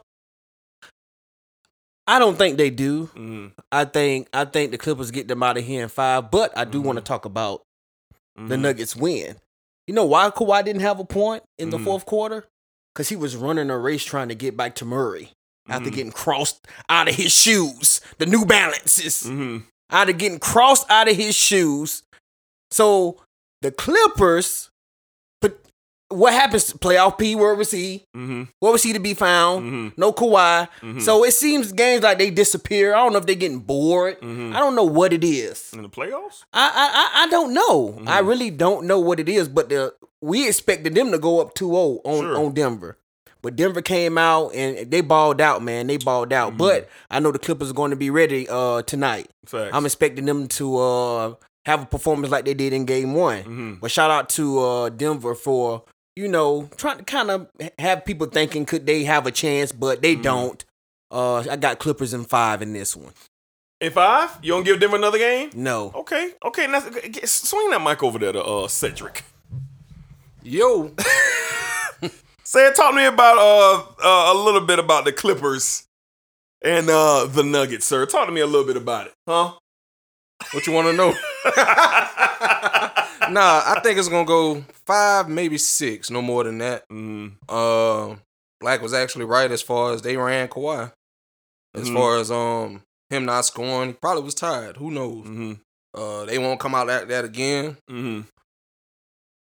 I don't think they do. Mm, I think I think the Clippers get them out of here in five. But I do want to talk about the mhm. Nuggets win. You know why Kawhi didn't have a point in the Mhm. fourth quarter? Because he was running a race trying to get back to Murray after Mhm. getting crossed out of his shoes, the New Balances, Mhm. out of getting crossed out of his shoes. So the Clippers, but what happens? To playoff P, where was he? Mhm. Where was he to be found? Mhm. No Kawhi. Mhm. So it seems games like they disappear. I don't know if they're getting bored. Mhm. I don't know what it is. In the playoffs? I I I, don't know. Mm-hmm. I really don't know what it is. But the we expected them to go up 2-0 on Sure. on Denver. But Denver came out and they balled out, man. They balled out. Mm-hmm. But I know the Clippers are going to be ready uh tonight. Facts. I'm expecting them to uh have a performance like they did in game one. Mhm. But shout out to uh Denver for, you know, trying to kind of have people thinking could they have a chance, but they Mm-hmm. don't. Uh I got Clippers in five in this one. In five? You don't give them another game? No. Okay. Okay. Now, swing that mic over there to uh, Cedric. Yo, Say, talk to me about uh, uh a little bit about the Clippers and uh the Nuggets, sir. Talk to me a little bit about it, huh? What you want to know? nah, I think it's gonna go five, maybe six, no more than that. Mm, Uh, Black was actually right as far as they ran Kawhi. As Mhm. far as um him not scoring, he probably was tired. Who knows? mm-hmm, Uh, they won't come out like that again. mm-hmm.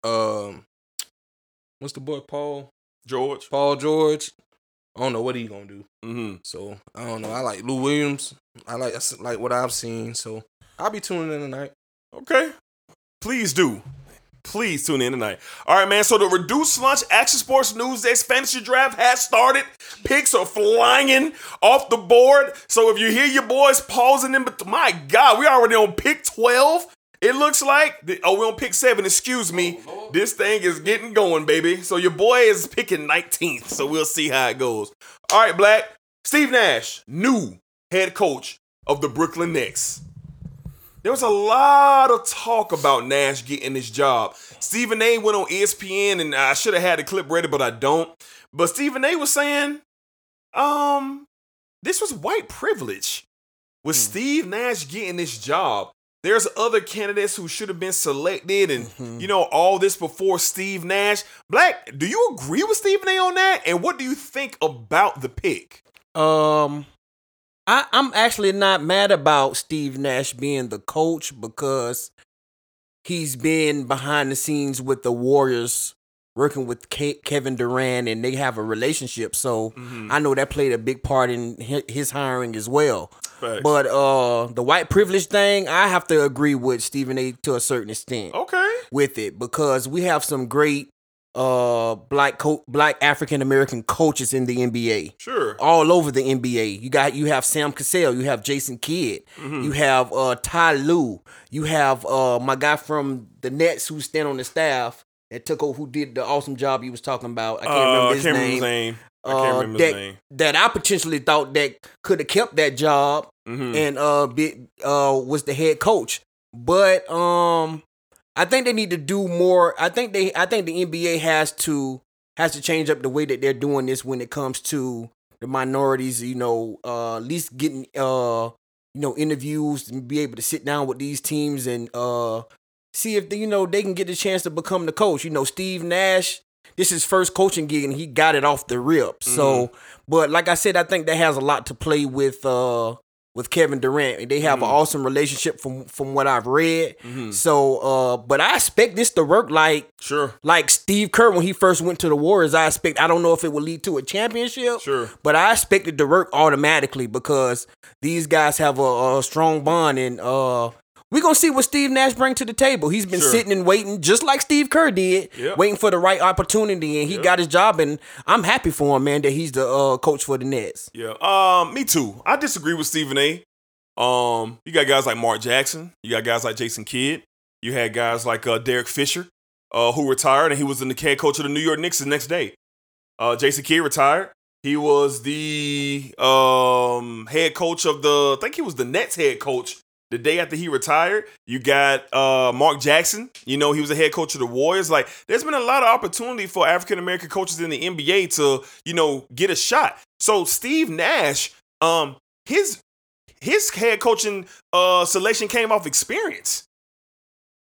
Um, what's the boy Paul? George. Paul George. I don't know what he gonna do. Mm-hmm. So I don't know. I like Lou Williams. I like like what I've seen. So I'll be tuning in tonight. Okay. Please do. Please tune in tonight. All right, man. So the reduced lunch action sports news desk fantasy draft has started. Picks are flying off the board. So if you hear your boys pausing in, but my God, we already on pick 12. It looks like the, oh, we're on pick seven. Excuse me. This thing is getting going, baby. So your boy is picking 19th. So we'll see how it goes. All right, Black. Steve Nash, new head coach of the Brooklyn Nets. There was a lot of talk about Nash getting this job. Stephen A went on ESPN, and I should have had the clip ready, but I don't. But Stephen A was saying, um, this was white privilege with Steve Nash getting this job. There's other candidates who should have been selected, and you know all this before Steve Nash. Black, do you agree with Stephen A on that? And what do you think about the pick? Um, I, I'm actually not mad about Steve Nash being the coach because he's been behind the scenes with the Warriors, working with Ke- Kevin Durant, and they have a relationship. So Mm-hmm. I know that played a big part in his hiring as well. Facts. But uh, the white privilege thing, I have to agree with Stephen A. to a certain extent Okay. with it because we have some great uh black co- black African American coaches in the NBA Sure. all over the NBA. You got you have Sam Cassell, you have Jason Kidd, Mm-hmm. you have uh Ty Lue, you have uh my guy from the Nets who stand on the staff that took over who did the awesome job he was talking about. I can't Uh, remember his can't name. remember his name. I Uh, can't remember that, his name. that I potentially thought that could have kept that job Mhm. and uh be, uh was the head coach. But um I think they need to do more. I think they I think the NBA has to has to change up the way that they're doing this when it comes to the minorities, you know, uh at least getting uh you know interviews and be able to sit down with these teams and uh see if they, you know they can get the chance to become the coach. You know, Steve Nash, this is his first coaching gig and he got it off the rip. So, but like I said, I think that has a lot to play with uh with Kevin Durant. They have an awesome relationship from from what I've read. So, uh but I expect this to work like Sure. like Steve Kerr when he first went to the Warriors. I expect I don't know if it will lead to a championship. Sure. But I expect it to work automatically because these guys have a, a strong bond and uh we're gonna see what Steve Nash bring to the table. He's been Sure. sitting and waiting, just like Steve Kerr did, Yep. waiting for the right opportunity, and he got his job. And I'm happy for him, man, that he's the uh, coach for the Nets. Yeah. Um, me too. I disagree with Stephen A. Um, you got guys like Mark Jackson. You got guys like Jason Kidd. You had guys like uh, Derek Fisher, uh, who retired, and he was the head coach of the New York Knicks the next day. Uh, Jason Kidd retired. He was the um, head coach of the. I think he was the Nets head coach the day after he retired. You got uh, Mark Jackson. You know he was a head coach of the Warriors. Like, there's been a lot of opportunity for African American coaches in the NBA to you know get a shot. So Steve Nash, um, his his head coaching uh selection came off experience,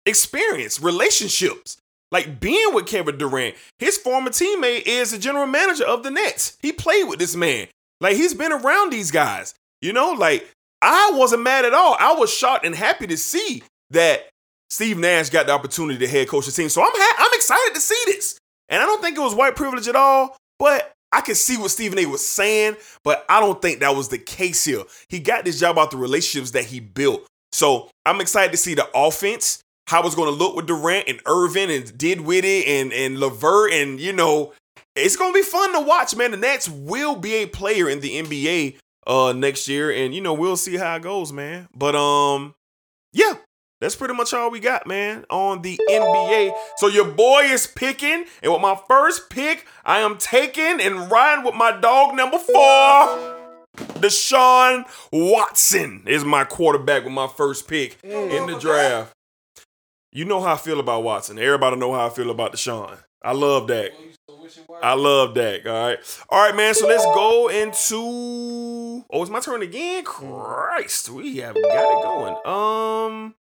experience, relationships. Like being with Kevin Durant, his former teammate is the general manager of the Nets. He played with this man. Like he's been around these guys. You know, like I wasn't mad at all. I was shocked and happy to see that Steve Nash got the opportunity to head coach the team. So I'm ha- I'm excited to see this. And I don't think it was white privilege at all, but I could see what Stephen A was saying, but I don't think that was the case here. He got this job out the relationships that he built. So I'm excited to see the offense, how it's going to look with Durant and Irvin and Dinwiddie and and Levert, and you know, it's going to be fun to watch, man. The Nets will be a player in the NBA uh next year, and you know we'll see how it goes, man. But um, yeah, that's pretty much all we got, man, on the NBA. So your boy is picking, and with my first pick, I am taking and riding with my dog number four. Deshaun Watson is my quarterback with my first pick in the draft. You know how I feel about Watson. Everybody know how I feel about Deshaun. I love that. I love that. All right. All right, man. So let's go into. Oh, it's my turn again. Christ, we have got it going. Um,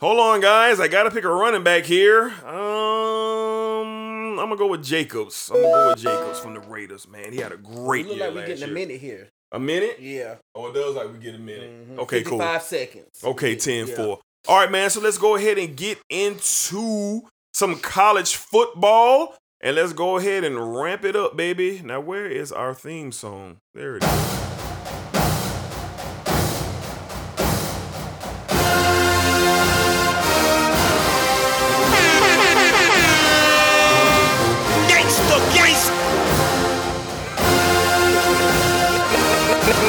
hold on, guys. I gotta pick a running back here. Um, I'm gonna go with Jacobs. I'm gonna go with Jacobs from the Raiders. Man, he had a great Look year like we last getting a minute here. A minute? Yeah. Oh, it does like we get a minute. Mhm. Okay, cool. Five seconds. Okay, Yeah. 10 Yeah. 4. All right, man. So let's go ahead and get into some college football. And let's go ahead and ramp it up, baby. Now, where is our theme song? There it is. Gangsta, gangsta.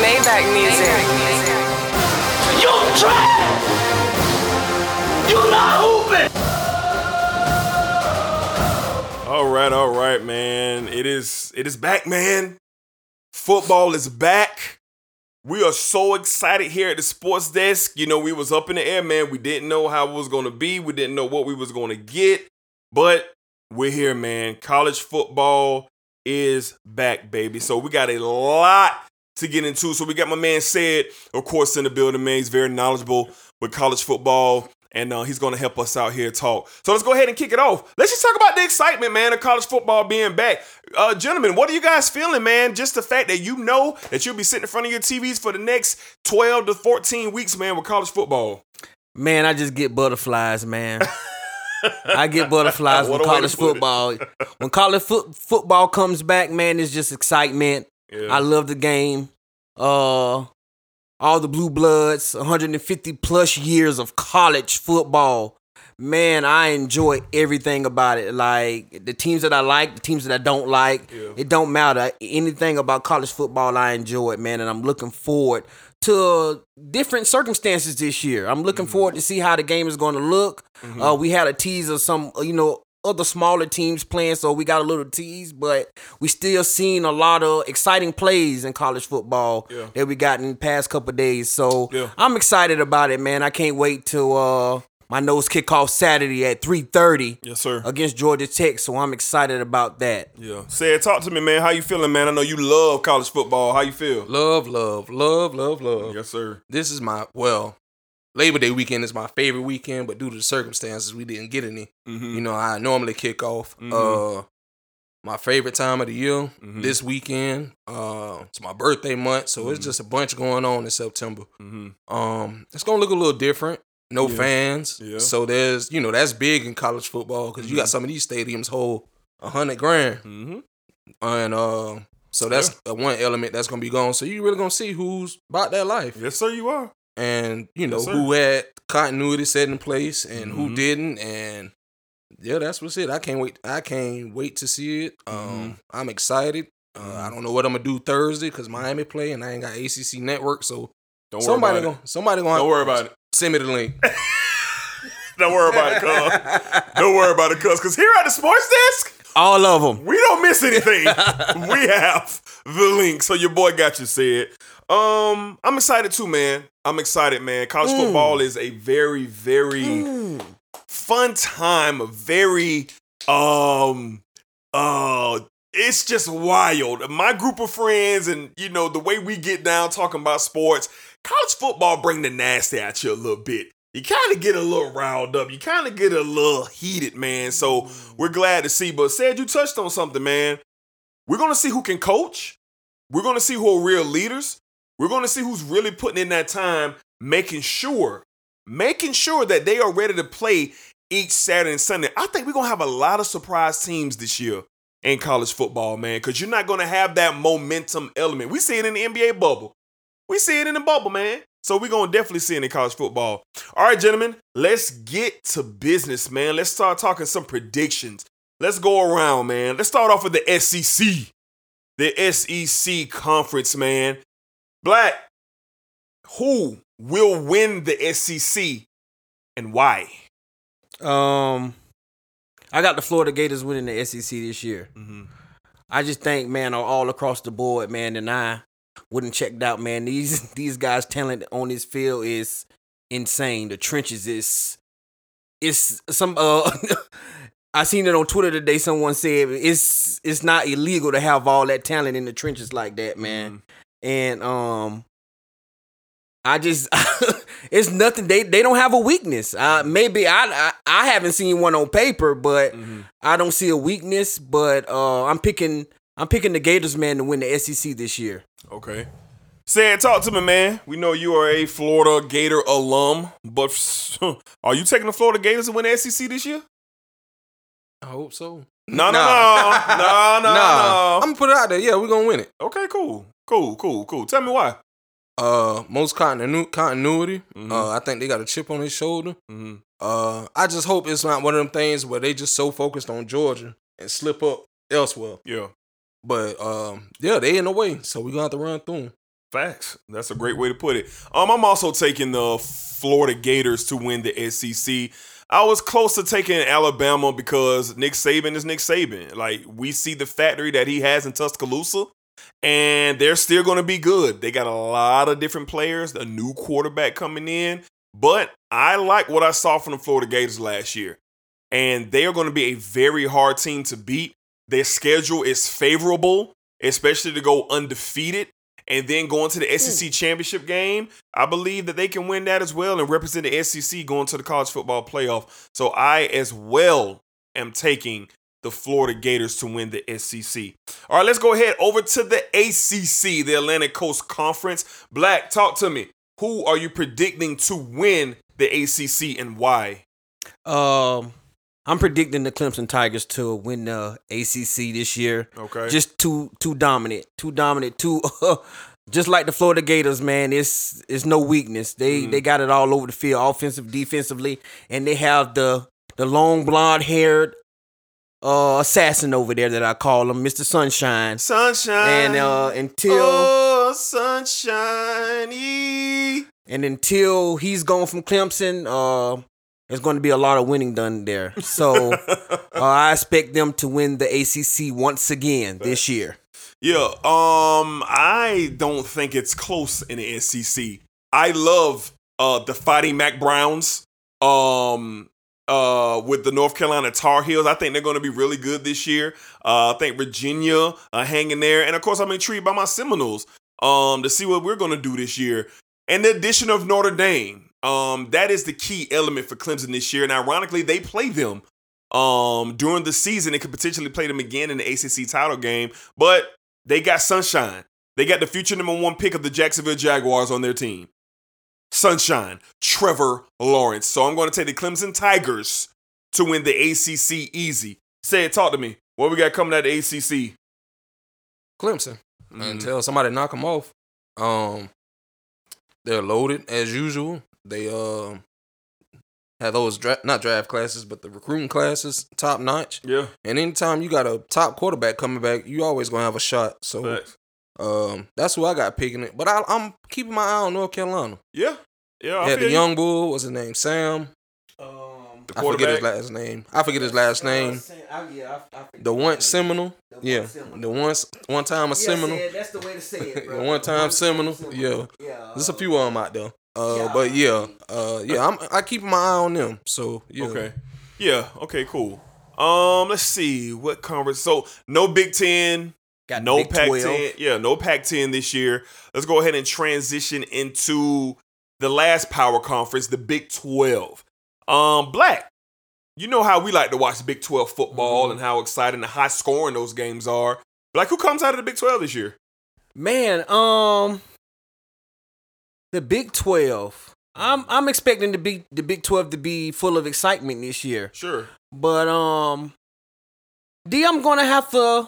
Maybach music. You trash. Right, all right, man. It is it is back, man. Football is back. We are so excited here at the sports desk. You know, we was up in the air, man. We didn't know how it was going to be. We didn't know what we was going to get. But we're here, man. College football is back, baby. So we got a lot to get into. So we got my man said, of course, in the building, man. He's very knowledgeable with college football. And uh, he's going to help us out here talk. So let's go ahead and kick it off. Let's just talk about the excitement, man, of college football being back. Uh, gentlemen, what are you guys feeling, man? Just the fact that you know that you'll be sitting in front of your TVs for the next 12 to 14 weeks, man, with college football. Man, I just get butterflies, man. I get butterflies What with a way to college it. football. when college foot football comes back, man, it's just excitement. Yeah. I love the game. Uh all the blue bloods, 150 plus years of college football. Man, I enjoy everything about it. Like the teams that I like, the teams that I don't like, Yeah. it don't matter. Anything about college football, I enjoy it, man, and I'm looking forward to different circumstances this year. I'm looking Mm-hmm. forward to see how the game is going to look. Uh, we had a tease of some, you know, other smaller teams playing, so we got a little tease, but we still seen a lot of exciting plays in college football Yeah. that we got in the past couple days. So Yeah. I'm excited about it, man. I can't wait till uh, my Noles kick off Saturday at 3:30 Yes, sir. against Georgia Tech. So I'm excited about that. Yeah. Said, talk to me, man. How you feeling, man? I know you love college football. How you feel? Love, love, love, love, love. Yes, sir. This is my well, Labor Day weekend is my favorite weekend, but due to the circumstances, we didn't get any. Mm-hmm. You know, I normally kick off. Mhm. Uh, my favorite time of the year Mhm. this weekend. Uh, it's my birthday month, so it's just a bunch going on in September. Mm-hmm. Um, it's gonna look a little different. No Yeah. fans, Yeah. so there's you know that's big in college football because you got some of these stadiums hold a hundred grand, Mm-hmm. and uh, so that's uh one element that's gonna be gone. So you really gonna see who's about that life Yes, sir, you are. And you know Yes, who had continuity set in place and who Mhm. didn't and yeah that's what's it i can't wait i can't wait to see it um Mhm. i'm excited uh, i don't know what i'm gonna do thursday because miami play and i ain't got acc network so Don't somebody worry about gonna somebody gonna it. Don't worry about it. send me the link Don't worry about it, cuz. Don't worry about it, cuz. Because here at the sports desk, All of them. we don't miss anything. we have the link. So your boy got you said. Um, I'm excited too, man. I'm excited, man. College football is a very, very fun time. A very um uh it's just wild. My group of friends and you know the way we get down talking about sports, college football bring the nasty at you a little bit. You kind of get a little riled up. You kind of get a little heated, man. So we're glad to see. But said you touched on something, man. We're gonna see who can coach. We're gonna see who are real leaders. We're gonna see who's really putting in that time, making sure, making sure that they are ready to play each Saturday and Sunday. I think we're gonna have a lot of surprise teams this year in college football, man, because you're not gonna have that momentum element. We see it in the NBA bubble. We see it in the bubble, man. So we're gonna definitely see it in college football. All right, gentlemen, let's get to business, man. Let's start talking some predictions. Let's go around, man. Let's start off with the SEC. The SEC conference, man. Black, who will win the SEC and why? Um, I got the Florida Gators winning the SEC this year. Mm-hmm. I just think, man, all across the board, man, and I wouldn't checked out, man. These these guys' talent on this field is insane. The trenches is it's some uh I seen it on Twitter today. Someone said it's it's not illegal to have all that talent in the trenches like that, man. And um, I just it's nothing. They they don't have a weakness. Uh, maybe I, I I haven't seen one on paper, but I don't see a weakness. But uh, I'm picking I'm picking the Gators, man, to win the SEC this year. Okay. Say talk to me, man. We know you are a Florida Gator alum, but are you taking the Florida Gators to win the SEC this year? I hope so. No, no, Nah. no, no, no, no. I'm gonna put it out there. Yeah, we're gonna win it. Okay, cool, cool, cool, cool. Tell me why. Uh, most continu- continuity. Mhm. Uh, I think they got a chip on his shoulder. Mm-hmm. Uh, I just hope it's not one of them things where they just so focused on Georgia and slip up elsewhere. Yeah, But um, yeah, they in the way, so we gonna have to run through them. facts. That's a great way to put it. Um, I'm also taking the Florida Gators to win the SEC. I was close to taking Alabama because Nick Saban is Nick Saban. Like we see the factory that he has in Tuscaloosa, and they're still going to be good. They got a lot of different players, a new quarterback coming in, but I like what I saw from the Florida Gators last year, and they are going to be a very hard team to beat. Their schedule is favorable, especially to go undefeated and then going to the hmm. SEC championship game. I believe that they can win that as well and represent the SEC going to the college football playoff. So I as well am taking the Florida Gators to win the SEC. All right, let's go ahead over to the ACC, the Atlantic Coast Conference. Black, talk to me. Who are you predicting to win the ACC and why? Um, I'm predicting the Clemson Tigers to win the ACC this year. Okay. Just too too dominant, too dominant, too. just like the Florida Gators, man, it's it's no weakness. They Mm. they got it all over the field, offensive, defensively, and they have the the long blonde haired uh assassin over there that I call him, Mr. Sunshine. Sunshine. And uh until Oh, sunshine. and until he's gone from Clemson, uh, there's going to be a lot of winning done there. So uh, I expect them to win the ACC once again this year. Yeah, um, I don't think it's close in the SEC. I love uh the Fighting Mack Browns. Um uh with the North Carolina Tar Heels. I think they're gonna be really good this year. Uh I think Virginia uh hanging there. And of course I'm intrigued by my Seminoles um to see what we're gonna do this year. And the addition of Notre Dame. Um, that is the key element for Clemson this year. And ironically, they play them um during the season. They could potentially play them again in the ACC title game, but they got Sunshine. They got the future number one pick of the Jacksonville Jaguars on their team. Sunshine, Trevor Lawrence. So I'm going to take the Clemson Tigers to win the ACC easy. Say it, talk to me. What we got coming at the ACC? Clemson Mhm. until somebody knock them off. Um, they're loaded as usual. They um have those dra- not draft classes, but the recruiting classes top notch. Yeah. And anytime you got a top quarterback coming back, you always gonna have a shot. So Facts. Um, that's who I got picking it. But I, I'm keeping my eye on North Carolina. Yeah. Yeah. I had the you. young bull. What's his name? Sam. The I forget his last name. I forget his last name. The one Seminole. Yeah. The once one time a Seminole. Yeah, that's the way to say it, The one time Seminole. Yeah. yeah. There's a few of them out there. Uh, but yeah, uh, yeah, I'm I keep my eye on them. So yeah. Okay. Yeah. Okay. Cool. Um. Let's see what conference. So no Big Ten. Got no Pac 12. Ten. Yeah. No Pac Ten this year. Let's go ahead and transition into the last power conference, the Big Twelve. Um. Black. You know how we like to watch Big Twelve football Mm-hmm. and how exciting and high scoring those games are. Black. Who comes out of the Big Twelve this year? Man, um, the Big Twelve. I'm I'm expecting the big the Big Twelve to be full of excitement this year. Sure. But um, D, I'm gonna have to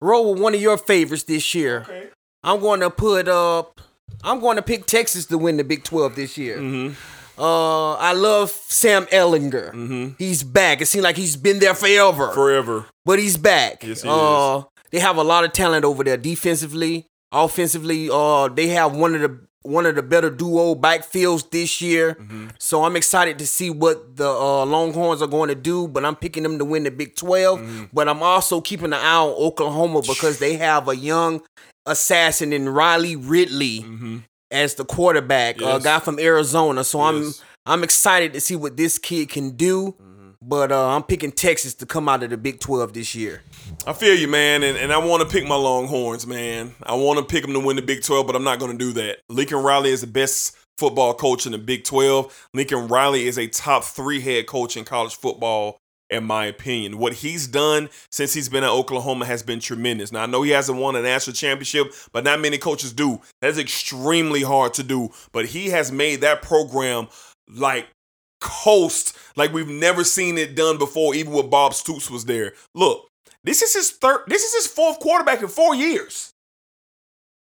roll with one of your favorites this year. Okay. I'm going to put up. I'm going to pick Texas to win the Big Twelve this year. Mm-hmm. Uh, I love Sam Ehlinger. Mm-hmm. He's back. It seems like he's been there forever, Forever. but he's back. Yes, he uh, They have a lot of talent over there, defensively, offensively. Uh, they have one of the one of the better duo backfields this year. Mm-hmm. So I'm excited to see what the uh, Longhorns are going to do. But I'm picking them to win the Big 12. Mm-hmm. But I'm also keeping an eye on Oklahoma because they have a young assassin in Riley Ridley Mm-hmm. as the quarterback, a guy from Arizona. So I'm I'm excited to see what this kid can do. But uh, I'm picking Texas to come out of the Big 12 this year. I feel you, man, and, and I want to pick my Longhorns, man. I want to pick them to win the Big 12, but I'm not going to do that. Lincoln Riley is the best football coach in the Big 12. Lincoln Riley is a top three head coach in college football, in my opinion. What he's done since he's been at Oklahoma has been tremendous. Now, I know he hasn't won a national championship, but not many coaches do. That's extremely hard to do, but he has made that program like coast like we've never seen it done before, even when Bob Stoops was there. Look, this is his third, this is his fourth quarterback in four years.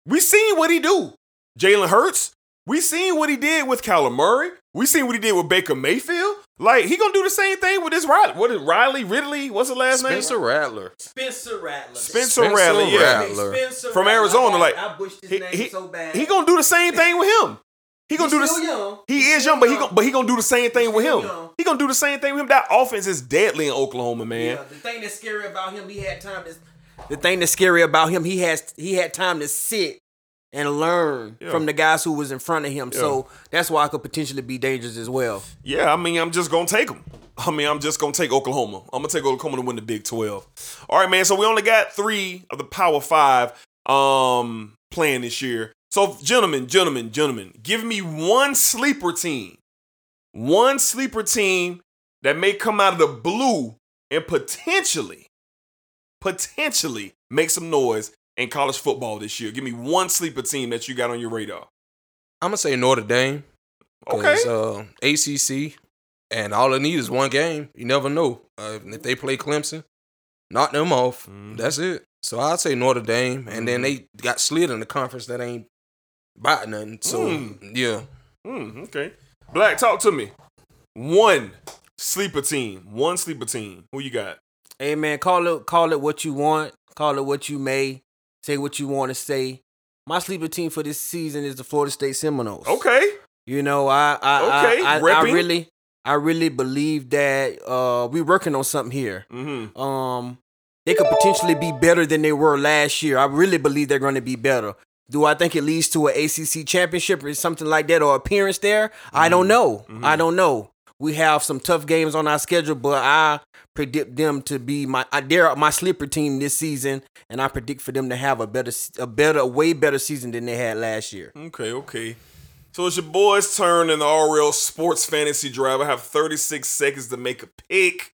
We seen what he do. Jalen Hurts. We seen what he did with Kyler Murray. We seen what he did with Baker Mayfield. Like he gonna do the same thing with this Riley. What is Riley Ridley? What's the last name? Spencer name? Rattler. Spencer Rattler. Spencer, Spencer Rattler. Yeah, Rattler. from Arizona. Like I bushed his he, name he, so bad. he gonna do the same thing with him. He gonna He's do still this. young. He He's is young, but he gonna, but he gonna do the same thing with him. young. He gonna do the same thing with him. That offense is deadly in Oklahoma, man. Yeah, the thing that's scary about him, he had time to. The thing that's scary about him, he has he had time to sit and learn Yeah. from the guys who was in front of him. So that's why I could potentially be dangerous as well. Yeah, I mean, I'm just gonna take him. I mean, I'm just gonna take Oklahoma. I'm gonna take Oklahoma to win the Big 12. All right, man. So we only got three of the Power Five um playing this year. So, gentlemen, gentlemen, gentlemen, give me one sleeper team, one sleeper team that may come out of the blue and potentially, potentially make some noise in college football this year. Give me one sleeper team that you got on your radar. I'm gonna say Notre Dame. Okay. Uh, ACC, and all they need is one game. You never know. Uh, if they play Clemson, knock them off. Mm-hmm. That's it. So I'd say Notre Dame, and then they got slid in the conference that ain't about nothing. So Mm. yeah, Hmm, okay. Black, talk to me. One sleeper team. One sleeper team. Who you got? Hey man, call it call it what you want, call it what you may, say what you want to say. My sleeper team for this season is the Florida State Seminoles. Okay. You know, I I Okay, I, I, I really I really believe that uh we're working on something here. Mm-hmm. Um they could potentially be better than they were last year. I really believe they're going to be better. Do I think it leads to an ACC championship or something like that or appearance there? I don't know. Mm-hmm. I don't know. We have some tough games on our schedule, but I predict them to be my I- they're my sleeper team this season, and I predict for them to have a better, a better, a way better season than they had last year. Okay, okay. So it's your boys' turn in the RL Sports Fantasy Drive. I have 36 seconds to make a pick.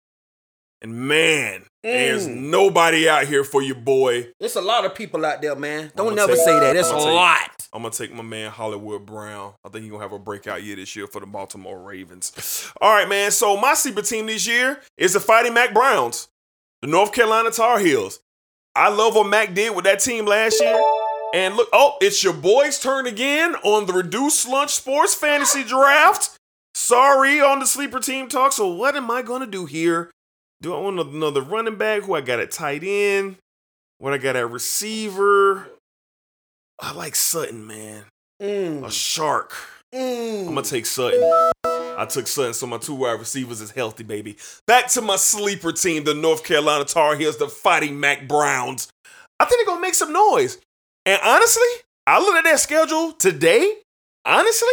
And man, there's Mm. nobody out here for your boy. There's a lot of people out there, man. Don't never take- say that. There's a take- lot. I'm gonna take my man Hollywood Brown. I think he's gonna have a breakout year this year for the Baltimore Ravens. All right, man. So my sleeper team this year is the Fighting Mack Browns, the North Carolina Tar Heels. I love what Mack did with that team last year. And look, oh, it's your boys' turn again on the Reduced Lunch Sports Fantasy Draft. Sorry on the sleeper team talk. So what am I gonna do here? Do I want another running back? Who I got at tight end? What I got at receiver? I like Sutton, man. Mm. A shark. Mm. I'm gonna take Sutton. I took Sutton, so my two wide receivers is healthy, baby. Back to my sleeper team, the North Carolina Tar Heels, the Fighting Mack Browns. I think they're gonna make some noise. And honestly, I look at their schedule today. Honestly,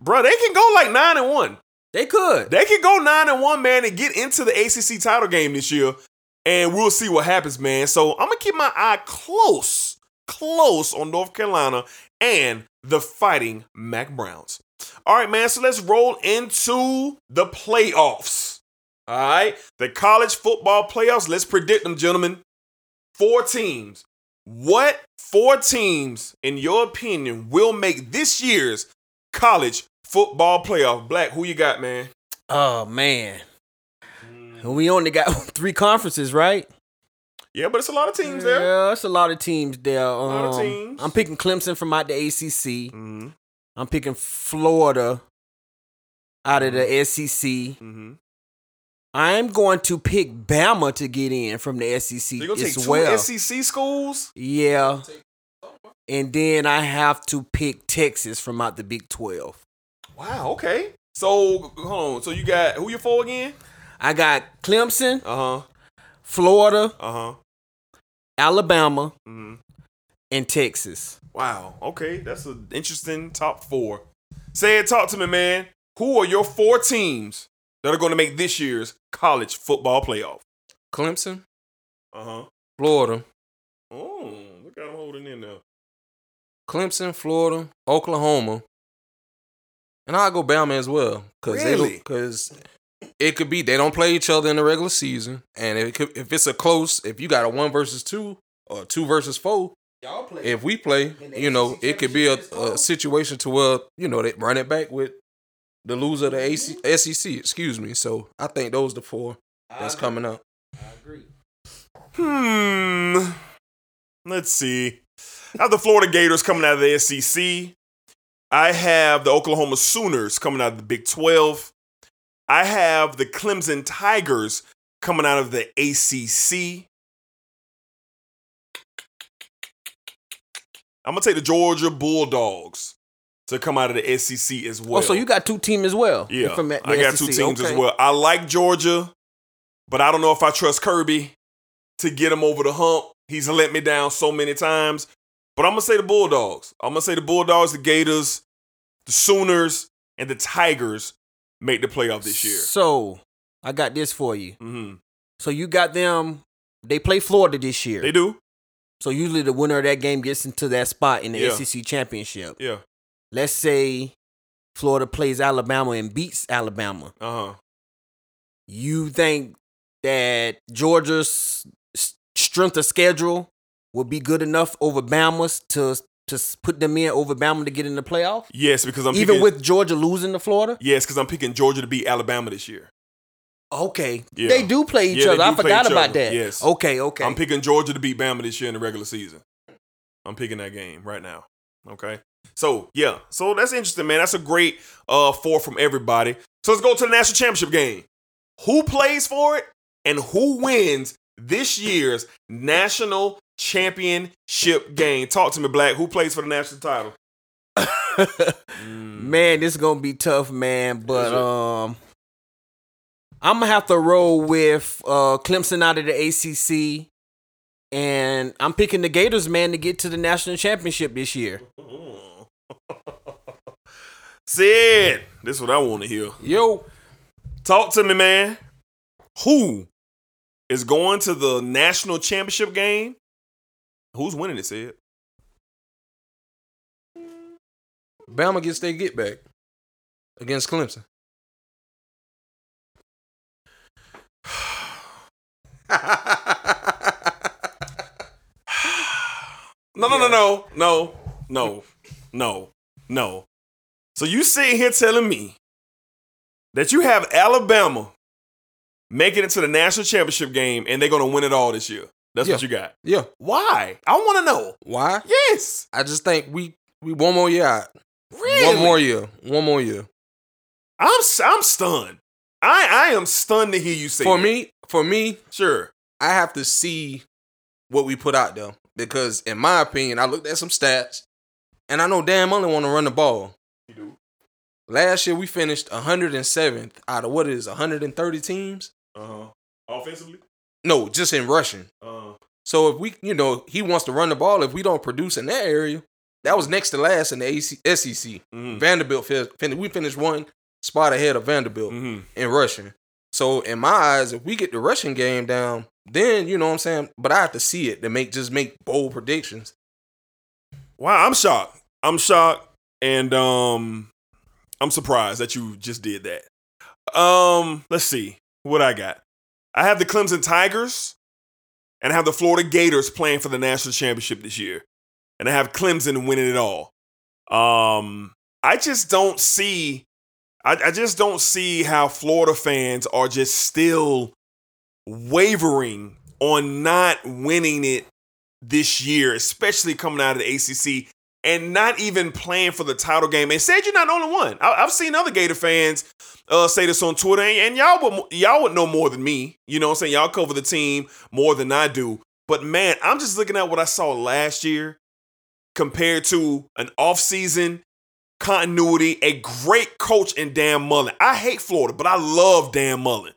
bro, they can go like nine and one. They could. They could go nine and one, man, and get into the ACC title game this year, and we'll see what happens, man. So I'm gonna keep my eye close, close on North Carolina and the Fighting Mack Browns. All right, man. So let's roll into the playoffs. All right, the college football playoffs. Let's predict them, gentlemen. Four teams. What four teams, in your opinion, will make this year's college football playoff? Black, who you got, man? Oh man. We only got three conferences, right? Yeah, but it's a lot of teams there. Yeah, it's a lot of teams there. Um, lot of teams. I'm picking Clemson from out the ACC. Mm-hmm. I'm picking Florida out of the SEC. Mm-hmm. I'm going to pick Bama to get in from the SEC So you're gonna take as two well. SEC schools? Yeah. And then I have to pick Texas from out the Big 12. Wow. Okay. So hold on. So you got who you for again? I got Clemson, Uh huh. Florida, Uh huh. Alabama, Mm-hmm. and Texas. Wow. Okay, that's an interesting top four. Say it. Talk to me, man. Who are your four teams that are going to make this year's college football playoff? Clemson, Uh huh. Florida, Oh, look at him holding in there. Clemson, Florida, Oklahoma, and I'll go Bama as well. Cause Really? Because it could be they don't play each other in the regular season, and it could, if it's a close, if you got a one versus two or two versus four, Y'all play. if we play, you know, it could be a, championship this fall? a situation to where you know they run it back with the loser of the AC, SEC. Excuse me. So I think those the four that's coming up. I agree. Hmm. Let's see. I have the Florida Gators coming out of the SEC. I have the Oklahoma Sooners coming out of the Big 12. I have the Clemson Tigers coming out of the ACC. I'm going to take the Georgia Bulldogs to come out of the SEC as well. Oh, so you got two team as well? Yeah, From the I got two SEC. teams as well. I like Georgia, but I don't know if I trust Kirby to get him over the hump. He's let me down so many times. But I'm gonna say the Bulldogs. I'm gonna say the Bulldogs, the Gators, the Sooners, and the Tigers make the playoff this year. So I got this for you. hmm So you got them. They play Florida this year. They do. So usually the winner of that game gets into that spot in the Yeah. SEC championship. Yeah. Let's say Florida plays Alabama and beats Alabama. Uh huh. You think that Georgia's strength of schedule would be good enough over Bama's to to put them in over Bama to get in the playoff? Yes, because I'm Even picking, with Georgia losing to Florida? yes, because I'm picking Georgia to beat Alabama this year. Okay. Yeah. They do play each Yeah, other. I forgot about other. that. Yes. Okay, okay. I'm picking Georgia to beat Bama this year in the regular season. I'm picking that game right now. Okay. So yeah, so that's interesting, man. That's a great uh four from everybody. So let's go to the national championship game. Who plays for it and who wins this year's national championship game? Talk to me, Black. Who plays for the national title? Man, this is gonna be tough, man. But um, I'm gonna have to roll with uh Clemson out of the ACC, and I'm picking the Gators, man, to get to the national championship this year. Sid, this is what I want to hear. Yo, Talk to me, man. Who is going to the national championship game? Who's winning it, Sid? Bama gets their get back against Clemson. No, no, no, no, no, no, no, no. So you sitting here telling me that you have Alabama making it to the national championship game and they're gonna win it all this year. That's what you got. Yeah. Why? I want to know. Why? Yes. I just think we we one more year out. Really? One more year. One more year. I'm I'm stunned. I I am stunned to hear you say For that. me, for me, Sure. I have to see what we put out there because, in my opinion, I looked at some stats, and I know Dan only want to run the ball. You do. Last year we finished 107th out of what is 130 teams. Uh huh. Offensively. No, just in rushing. Uh. So if we, you know, he wants to run the ball. If we don't produce in that area, that was next to last in the AC, SEC. Mhm. Vanderbilt fin- fin- we finished one spot ahead of Vanderbilt Mhm. in rushing. So in my eyes, if we get the rushing game down, then you know what I'm saying. But I have to see it to make just make bold predictions. Wow, I'm shocked. I'm shocked, and um, I'm surprised that you just did that. Um, let's see what I got. I have the Clemson Tigers, and I have the Florida Gators playing for the national championship this year, and I have Clemson winning it all. Um, I just don't see. I, I just don't see how Florida fans are just still wavering on not winning it this year, especially coming out of the ACC and not even playing for the title game. And said you're not the only one. I, have seen other Gator fans uh, say this on Twitter, and, and y'all would y'all would know more than me. You know what I'm saying? Y'all cover the team more than I do. But man, I'm just looking at what I saw last year compared to an offseason continuity, a great coach in Dan Mullen. I hate Florida, but I love Dan Mullen.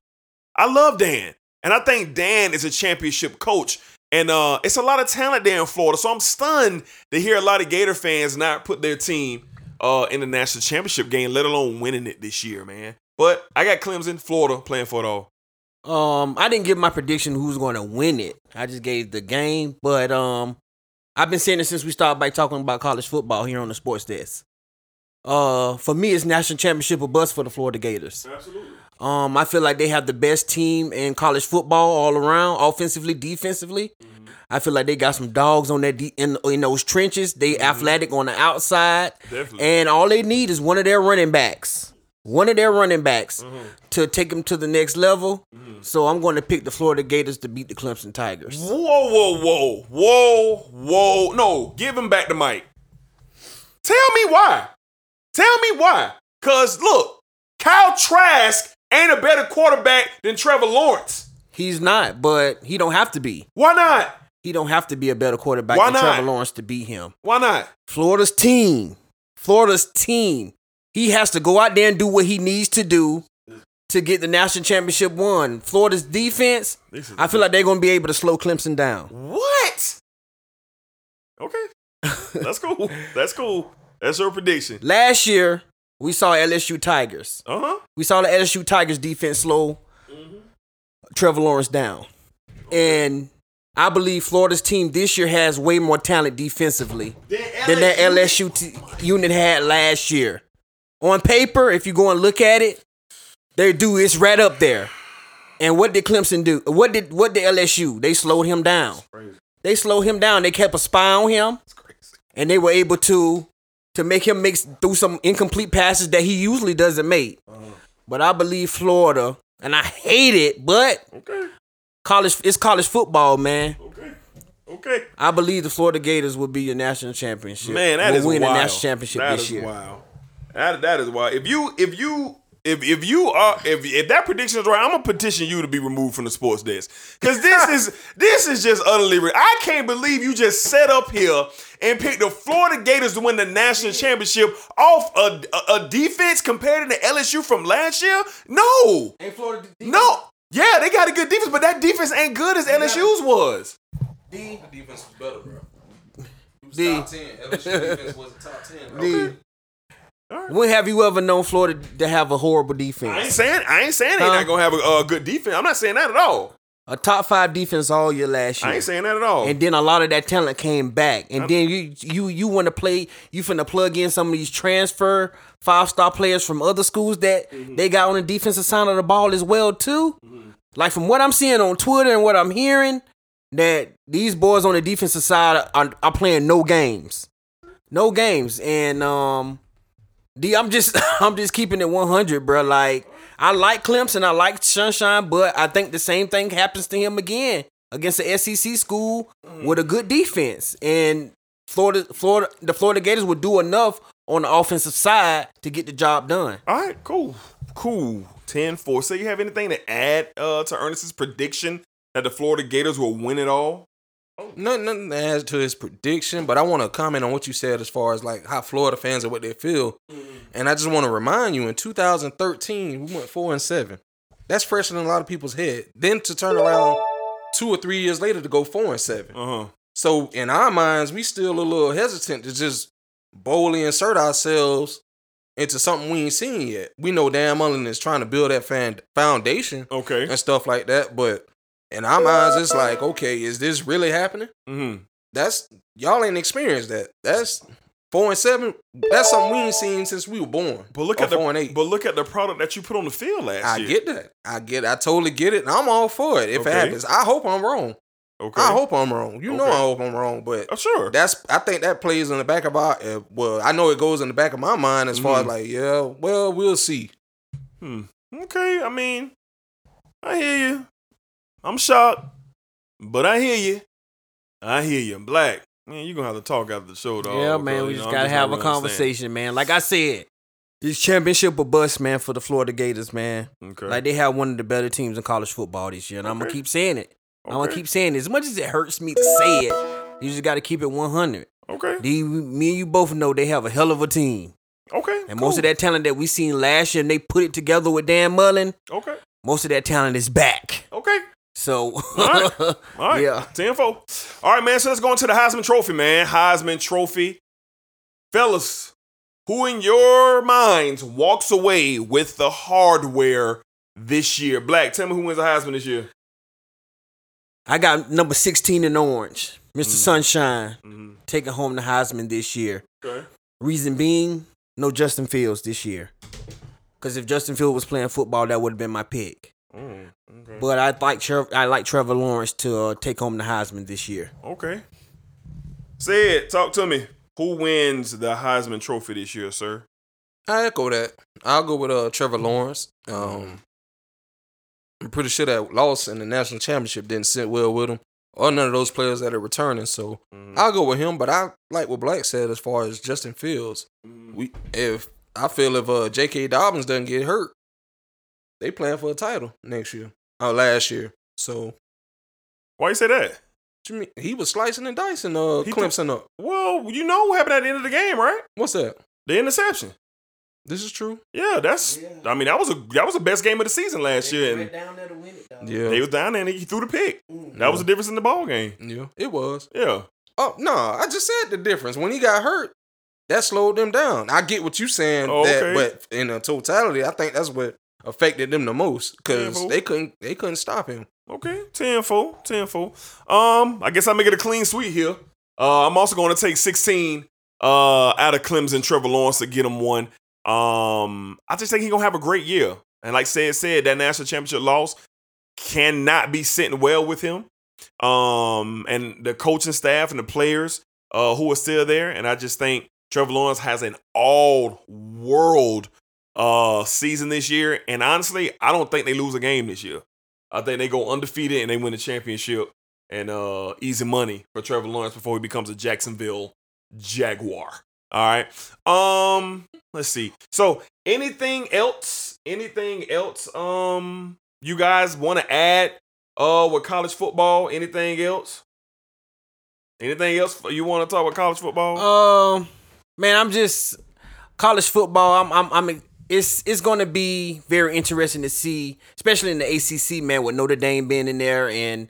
I love Dan. And I think Dan is a championship coach. And uh, it's a lot of talent there in Florida. So I'm stunned to hear a lot of Gator fans not put their team uh, in the national championship game, let alone winning it this year, man. But I got Clemson, Florida playing for it all. Um, I didn't give my prediction who's going to win it. I just gave the game, but um, I've been saying it since we started by talking about college football here on the Sports Desk. Uh, for me, it's national championship or bust for the Florida Gators. Absolutely. Um, I feel like they have the best team in college football all around, offensively, defensively. Mm-hmm. I feel like they got some dogs on that de- in in those trenches. They mm-hmm. athletic on the outside, Definitely. and all they need is one of their running backs, one of their running backs mm-hmm. to take them to the next level. So I'm going to pick the Florida Gators to beat the Clemson Tigers. Whoa, whoa, whoa, whoa, whoa. No, give him back the mic. Tell me why. Tell me why. Cause look, Kyle Trask ain't a better quarterback than Trevor Lawrence. He's not, but he don't have to be. Why not? He don't have to be a better quarterback Why than not? Trevor Lawrence to beat him. Why not? Florida's team. Florida's team. He has to go out there and do what he needs to do to get the national championship won. Florida's defense, I feel like they're going to be able to slow Clemson down. What? Okay. That's cool. That's cool. That's your prediction. Last year, we saw LSU Tigers. Uh-huh. We saw the LSU Tigers defense slow Trevor Lawrence down. And I believe Florida's team this year has way more talent defensively than that LSU t- unit had last year. On paper, if you go and look at it, they do it's right up there. And what did Clemson do? What did what did LSU? They slowed him down. They slowed him down. They kept a spy on him, and they were able to to make him make through some incomplete passes that he usually doesn't make. Uh-huh. But I believe Florida, and I hate it, but Okay. college it's college football, man. Okay. Okay. I believe the Florida Gators will be your national championship. Man, that will is win wild. the national championship That this is year. Wow. That that is wild. If you if you if if you are if if that prediction is right, I'm gonna petition you to be removed from the sports desk because this is this is just utterly. Re- I can't believe you just set up here and picked the Florida Gators to win the national championship off a, a, a defense compared to the LSU from last year. No, ain't Florida defense? no, yeah, they got a good defense, but that defense ain't good as LSU's was. D. The defense was better, bro. D. Top 10. LSU defense was top 10. bro. D. When have you ever known Florida to have a horrible defense? I ain't saying I ain't saying they Huh? not gonna have a, a good defense. I'm not saying that at all. A top five defense all year last year. I ain't saying that at all. And then a lot of that talent came back. And then you you you want to play, you finna plug in some of these transfer five star players from other schools that Mm-hmm. they got on the defensive side of the ball as well too. Like from what I'm seeing on Twitter and what I'm hearing, that these boys on the defensive side are, are playing no games, no games. And um, D, I'm just I'm just keeping it 100, bro. Like I like Clemson, I like Sunshine, but I think the same thing happens to him again against the SEC school with a good defense. And Florida, Florida, the Florida Gators would do enough on the offensive side to get the job done. All right, cool. Cool. 10 4. So you have anything to add uh, to Ernest's prediction that the Florida Gators will win it all? Nothing, nothing to add to his prediction, but I want to comment on what you said as far as like how Florida fans and what they feel. And I just want to remind you, in 2013, we went four and seven. That's fresh in a lot of people's head. Then to turn around two or three years later to go four and seven. Uh-huh. So in our minds, we still a little hesitant to just boldly insert ourselves into something we ain't seen yet. We know Dan Mullen is trying to build that fan foundation Okay. and stuff like that, but in our minds, it's like, okay, is this really happening? Mm-hmm. That's y'all ain't experienced that. That's four and seven. That's something we ain't seen since we were born. But look at the four and eight. but look at the product that you put on the field last I year. I get that. I get. I totally get it. And I'm all for it if Okay. it happens. I hope I'm wrong. Okay. I hope I'm wrong. You know I hope I'm wrong, but Oh, sure. that's I think that plays in the back of our uh, well, I know it goes in the back of my mind as far as Mhm. like, yeah, well, we'll see. Hmm. Okay, I mean, I hear you. I'm shocked, but I hear you. I hear you. Black, man, you're gonna have to talk after the show, dog. yeah, man, we just know, gotta have a conversation, man. Like I said, this championship or bust, man, for the Florida Gators, man. Okay. Like they have one of the better teams in college football this year, and I'm gonna keep saying it. I'm gonna keep saying it. As much as it hurts me to say it, you just gotta keep it 100. Okay. D, me and you both know they have a hell of a team, Okay. and most of that talent that we seen last year, and they put it together with Dan Mullen. Okay. Most of that talent is back. Okay. So, right. All right. yeah. 10 4. All right, man. So let's go into the Heisman Trophy, man. Heisman Trophy. Fellas, Who in your minds walks away with the hardware this year? Black, tell me who wins the Heisman this year. I got number 16 in orange, mister Mm. Sunshine, Mhm. taking home the Heisman this year. Okay. Reason being, no Justin Fields this year. Because if Justin Fields was playing football, that would have been my pick. Mm, okay. But I like Trev- I like Trevor Lawrence to uh, take home the Heisman this year. Okay. Say it. Talk to me. Who wins the Heisman Trophy this year, sir? I echo that. I'll go with uh Trevor Lawrence. Um, I'm pretty sure that loss in the national championship didn't sit well with him, or none of those players that are returning. So I'll go with him. But I like what Black said as far as Justin Fields. We if I feel if uh J.K. Dobbins doesn't get hurt, they playing for a title next year. Oh, last year. So Why you say that? you mean he was slicing and dicing uh He Clemson up. Well, you know what happened at the end of the game, right? What's that? The interception. This is true. Yeah, that's. I mean, that was a that was the best game of the season last year, and down there to win it, though. Yeah. they was down there and he threw the pick. That was the difference in the ball game. Yeah, it was. Yeah. Oh no, I just said the difference. When he got hurt, that slowed them down. I get what you're saying, Oh, that, okay. but in a totality, I think that's what affected them the most because they couldn't they couldn't stop him. Okay, 10 4, 10 4. Um, I guess I make it a clean sweep here. Uh, I'm also going to take 16 uh, out of Clemson, Trevor Lawrence to get him one. Um, I just think he's going to have a great year. And like said, said that national championship loss cannot be sitting well with him. Um, and the coaching staff and the players uh, who are still there. And I just think Trevor Lawrence has an all world uh, season this year. And honestly, I don't think they lose a game this year. I think they go undefeated and they win the championship and uh easy money for Trevor Lawrence before he becomes a Jacksonville Jaguar. All right. Um, let's see. So, anything else? Anything else? Um, you guys want to add uh with college football? Anything else? Anything else you want to talk about college football? Um, man, I'm just college football. I'm, I'm, I'm. It's, it's going to be very interesting to see, especially in the ACC, man, with Notre Dame being in there and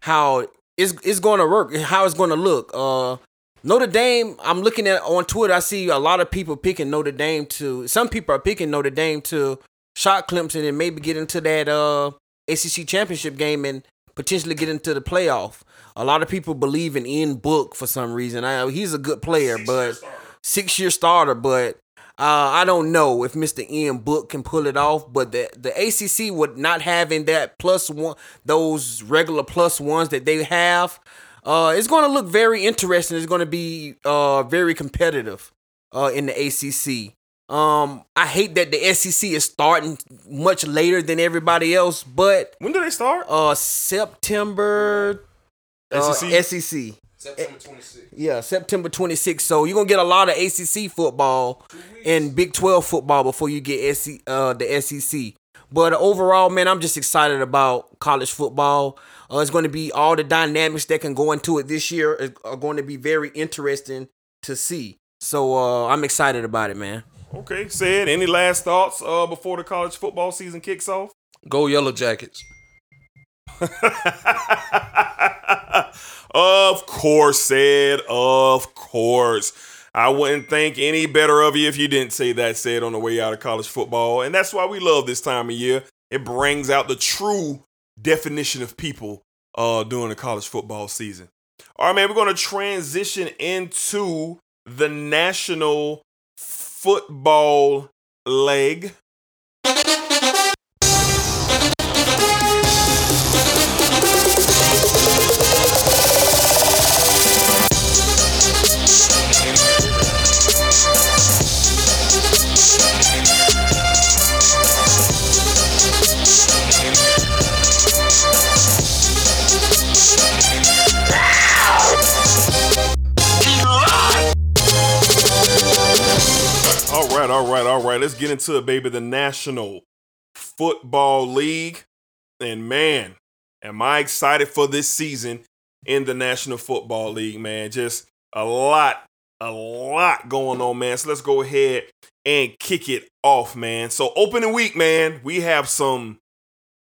how it's, it's going to work, how it's going to look. Uh, Notre Dame. I'm looking at on Twitter. I see a lot of people picking Notre Dame to. Some people are picking Notre Dame to shot Clemson and maybe get into that uh ACC championship game and potentially get into the playoff. A lot of people believe in in Book for some reason. I, he's a good player, but six year starter. But uh, I don't know if Mr. Ian Book can pull it off. But the the ACC would not having that plus one, those regular plus ones that they have. Uh, it's going to look very interesting. It's going to be uh very competitive uh in the ACC. Um, I hate that the SEC is starting much later than everybody else, but when do they start? Uh, September. Uh, SEC? SEC. September 26th. Yeah, September 26th. So you're gonna get a lot of ACC football and Big 12 football before you get SC, uh, the SEC. But overall, man, I'm just excited about college football. Uh, it's going to be all the dynamics that can go into it this year are going to be very interesting to see. So uh, I'm excited about it, man. Okay, said. Any last thoughts uh before the college football season kicks off? Go Yellow Jackets. Of course, said. Of course. I wouldn't think any better of you if you didn't say that said on the way out of college football. And that's why we love this time of year. It brings out the true definition of people uh, during the college football season. All right, man, we're going to transition into the national football leg. Let's get into it, baby. The National Football League. And man, am I excited for this season in the National Football League, man. Just a lot, a lot going on, man. So let's go ahead and kick it off, man. So opening week, man, we have some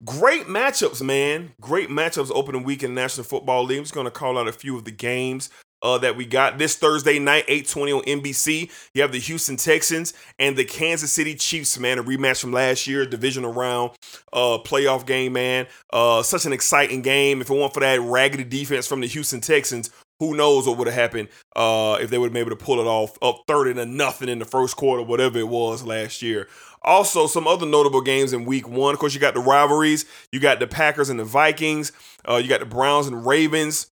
great matchups, man. Great matchups opening week in the National Football League. I'm just going to call out a few of the games uh, that we got this Thursday night, 8:20 on NBC. You have the Houston Texans and the Kansas City Chiefs, man, a rematch from last year, divisional round, uh, playoff game, man. Uh, such an exciting game. If it weren't for that raggedy defense from the Houston Texans, who knows what would have happened uh, if they would have been able to pull it off up 30 to nothing in the first quarter, whatever it was last year. Also, some other notable games in week one. Of course, you got the rivalries. You got the Packers and the Vikings. Uh, you got the Browns and Ravens.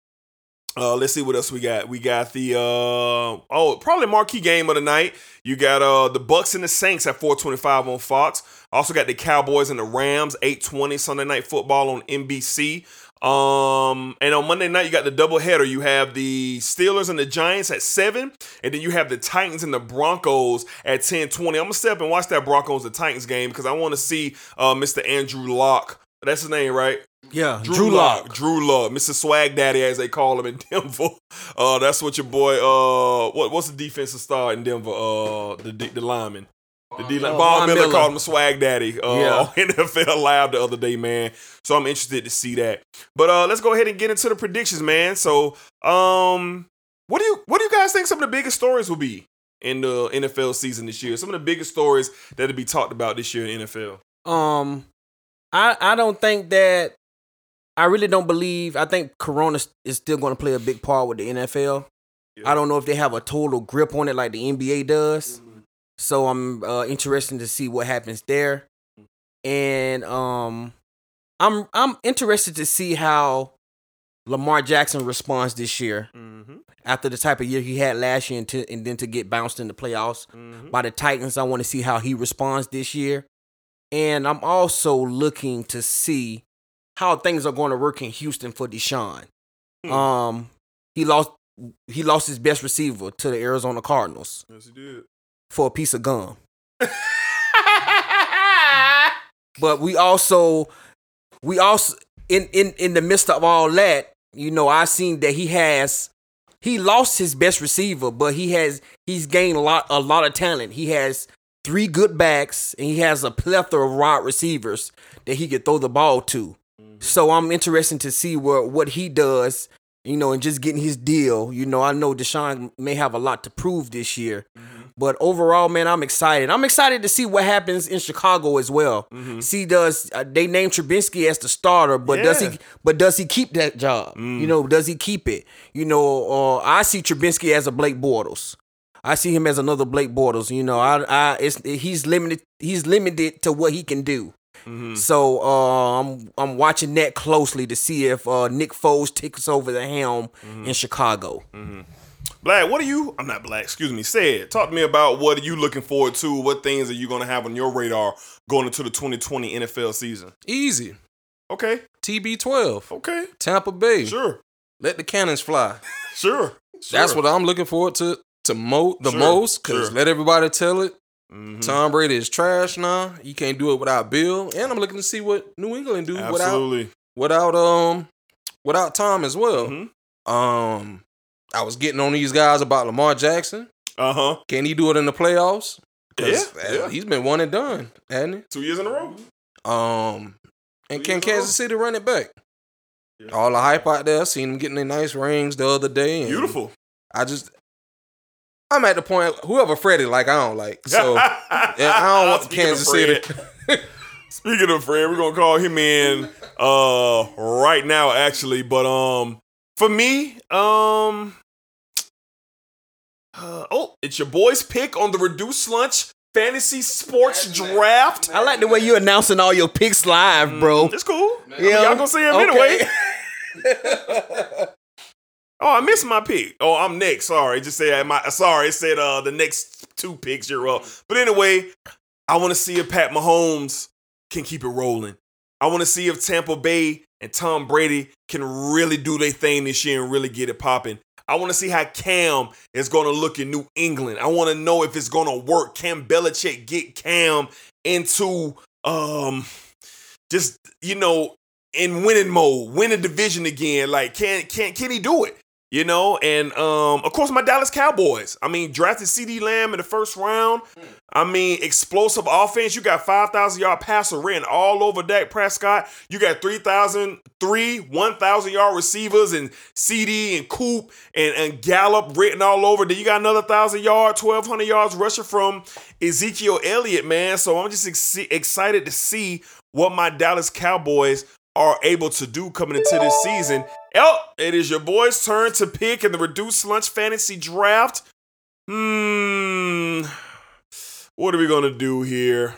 Uh, let's see what else we got. We got the uh, oh probably marquee game of the night. You got uh the Bucs and the Saints at 425 on Fox. Also got the Cowboys and the Rams 820 Sunday night football on NBC. Um, and on Monday night, you got the doubleheader. You have the Steelers and the Giants at 7, and then you have the Titans and the Broncos at 10:20. I'm gonna step and watch that Broncos and the Titans game because I want to see uh Mr. Andrew Lock. That's his name, right? Yeah, Drew, Lock. Drew Lock. Mr. Swag Daddy, as they call him in Denver. Uh, that's what your boy. Uh, what what's the defensive star in Denver? Uh, the the lineman. The D line. Oh, Von Miller, Miller. called him Swag Daddy uh, Yeah. on NFL Live the other day, man. So I'm interested to see that. But uh, let's go ahead and get into the predictions, man. So, um, what do you what do you guys think some of the biggest stories will be in the NFL season this year? Some of the biggest stories that'll be talked about this year in NFL. Um, I I don't think that. I really don't believe. I think Corona is still going to play a big part with the NFL. I don't know if they have a total grip on it like the NBA does. So I'm uh, interested to see what happens there, and um, I'm I'm interested to see how Lamar Jackson responds this year Mm-hmm. after the type of year he had last year, and, to, and then to get bounced in the playoffs Mm-hmm. by the Titans. I want to see how he responds this year. And I'm also looking to see how things are going to work in Houston for Deshaun. Hmm. Um, he lost he lost his best receiver to the Arizona Cardinals Yes, he did. for a piece of gum. but we also we also in in in the midst of all that, you know, I seen that he has he lost his best receiver, but he has he's gained a lot a lot of talent. He has three good backs and he has a plethora of wide receivers that he could throw the ball to. So I'm interested to see what what he does, you know, and just getting his deal. You know, I know Deshaun may have a lot to prove this year. But overall, man, I'm excited. I'm excited to see what happens in Chicago as well. See, does uh, they name Trubisky as the starter? But does he? But does he keep that job? You know, does he keep it? You know, uh, I see Trubisky as a Blake Bortles. I see him as another Blake Bortles. You know, I, I, it's he's limited. He's limited to what he can do. So uh, I'm I'm watching that closely to see if uh, Nick Foles takes over the helm in Chicago. Black, what are you? I'm not black. Excuse me. Said. Talk to me about what are you looking forward to? What things are you going to have on your radar going into the 2020 NFL season? Easy. Okay. TB12. Okay. Tampa Bay. Sure. Let the cannons fly. Sure. That's what I'm looking forward to to mo- the Sure, most. Cause sure. let everybody tell it. Mhm. Tom Brady is trash now. You can't do it without Bill. And I'm looking to see what New England do without Absolutely. without um without Tom as well. Mhm. Um I was getting on these guys about Lamar Jackson. Uh huh. Can he do it in the playoffs? Yeah, yeah. He's been one and done, hasn't Two years in a row. Um and Two can years in a row. Kansas City run it back? Yeah. All the hype out there, seen them getting their nice rings the other day. Beautiful. I just I'm at the point whoever Freddie like I don't like. So yeah, I don't want Speaking Kansas City. Speaking of Fred, we're gonna call him in uh right now, actually. But um, for me, um, uh, oh, it's your boy's pick on the reduced lunch fantasy sports draft. I like the way you're announcing all your picks live, bro. It's cool. I mean, Yeah. y'all gonna see him Okay. anyway. Oh, I missed my pick. Oh, I'm next. Sorry, just said my. Sorry, it said uh the next two picks you're up. But anyway, I want to see if Pat Mahomes can keep it rolling. I want to see if Tampa Bay and Tom Brady can really do their thing this year and really get it popping. I want to see how Cam is going to look in New England. I want to know if it's going to work. Can Belichick get Cam into um just you know in winning mode, win a division again? Like can can can he do it? You know, and um, of course my Dallas Cowboys. I mean, drafted CeeDee Lamb in the first round. I mean, explosive offense. You got 5,000 yard passer written all over Dak Prescott. You got 3,000, three 1,000 yard receivers and CeeDee and Coop and, and Gallup written all over. Then you got another 1,000 yard, 1,200 yards rusher from Ezekiel Elliott, man. So I'm just ex- excited to see what my Dallas Cowboys are able to do coming into this season. Oh, it is your boy's turn to pick in the reduced lunch fantasy draft. Hmm. What are we gonna do here?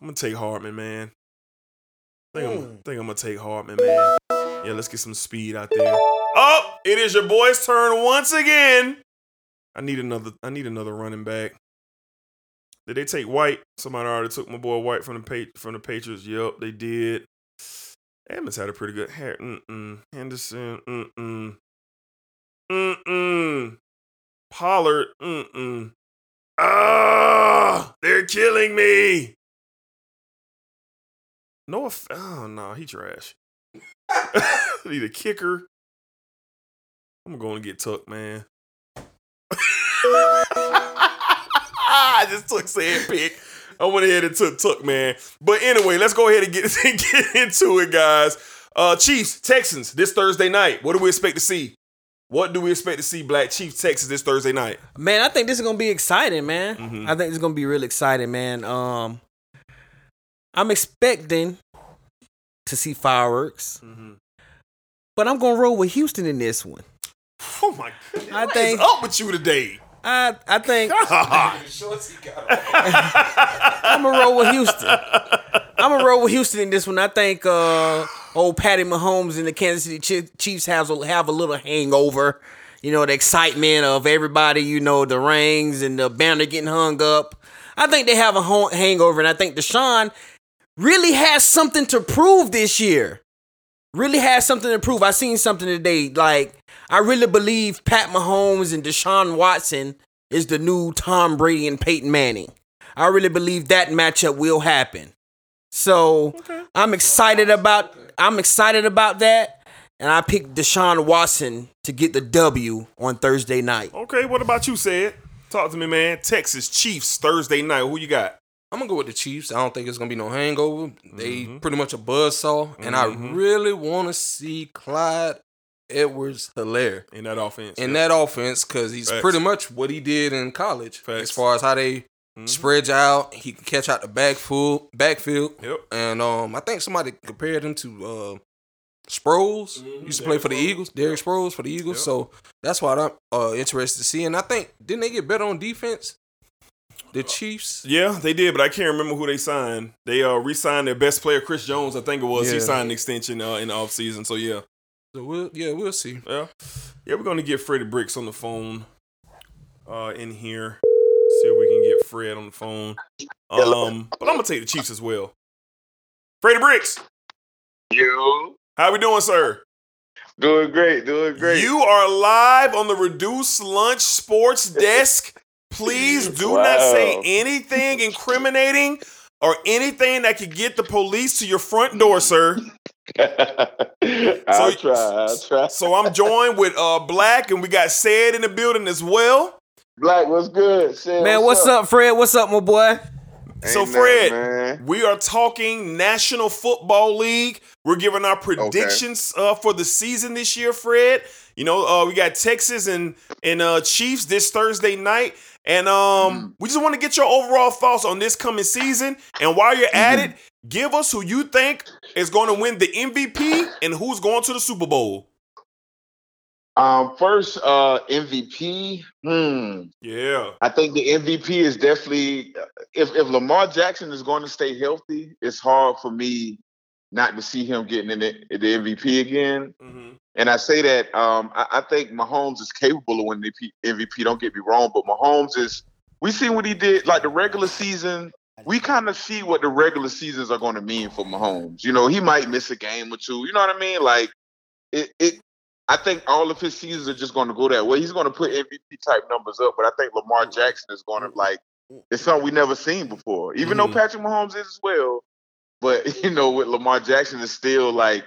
I'm gonna take Hardman, man. I think, I'm, I think I'm gonna take Hardman, man. Yeah, let's get some speed out there. Oh, it is your boy's turn once again. I need another. I need another running back. Did they take White? Somebody already took my boy White from the pa- from the Patriots. Yep, they did. Edmonds had a pretty good hair. Mm-mm. Henderson. Mm-mm. Mm-mm. Pollard. Mm-mm. Ah, they're killing me. No, oh no, he trash. Need a kicker. I'm going to get Tuck, man. I just took said pick. I went ahead and took Tuck, man. But anyway, let's go ahead and get, get into it, guys. Uh, Chiefs, Texans, this Thursday night. What do we expect to see? What do we expect to see, Black Chiefs, Texas, this Thursday night? Man, I think this is gonna be exciting, man. Mhm. I think it's gonna be real exciting, man. Um, I'm expecting to see fireworks, but I'm gonna roll with Houston in this one. Oh my goodness! I What think is up with you today? I I think I'm gonna roll with Houston. I'm gonna roll with Houston in this one. I think uh, old Patty Mahomes and the Kansas City Chiefs have a, have a little hangover. You know, the excitement of everybody. You know, the rings and the banner getting hung up. I think they have a hangover, and I think Deshaun really has something to prove this year. Really has something to prove. I seen something today. Like I really believe Pat Mahomes and Deshaun Watson is the new Tom Brady and Peyton Manning. I really believe that matchup will happen. So I'm excited about I'm excited about that. And I picked Deshaun Watson to get the W on Thursday night. Okay, what about you, said? Talk to me, man. Texas Chiefs Thursday night. Who you got? I'm gonna go with the Chiefs. I don't think it's gonna be no hangover. They mm-hmm. pretty much a buzzsaw, and I mm-hmm. really want to see Clyde Edwards Helaire in that offense. in Yep. that offense because he's Facts. pretty much what he did in college Facts. as far as how they spread you out. He can catch out the backfield, backfield. Yep. And um, I think somebody compared him to uh, Sproles. Used to play for the Eagles, Derek Sproles for the Eagles. Yep. So that's what I'm uh, interested to see. And I think didn't they get better on defense? The Chiefs. Yeah, they did, but I can't remember who they signed. They uh re-signed their best player, Chris Jones. I think it was. He signed an extension uh, in the offseason. So yeah, So we'll, yeah, we'll see. yeah, yeah. We're gonna get Freddie Bricks on the phone. Uh, in here, see if we can get Fred on the phone. Um, but I'm gonna take the Chiefs as well. Freddie Bricks, You how we doing, sir? doing great, doing great. You are live on the Reduced Lunch Sports Desk. Please do not say anything incriminating or anything that could get the police to your front door, sir. I'll try. I'll try. So I'm joined with uh Black, and we got Said in the building as well. Black, what's good? Say Man, what's up, Fred? What's up, my boy? So Fred, nothing, we are talking National Football League. We're giving our predictions uh, for the season this year, Fred. You know, uh, we got Texas and and uh, Chiefs this Thursday night, and um, Mm-hmm. we just want to get your overall thoughts on this coming season. And while you're at Mm-hmm. it, give us who you think is going to win the MVP and who's going to the Super Bowl. Um, first, uh, MVP. Hmm. Yeah, I think the MVP is definitely if if Lamar Jackson is going to stay healthy, it's hard for me not to see him getting in the, the MVP again. Mhm. And I say that um, I, I think Mahomes is capable of winning the MVP. Don't get me wrong, but Mahomes is. We seen what he did, like the regular season. We kind of see what the regular seasons are going to mean for Mahomes. You know, he might miss a game or two. You know what I mean? Like it. it I think all of his seasons are just going to go that way. He's going to put MVP type numbers up, but I think Lamar Jackson is going to like. It's something we never seen before. Even though Mhm. Patrick Mahomes is as well, but you know, with Lamar Jackson is still like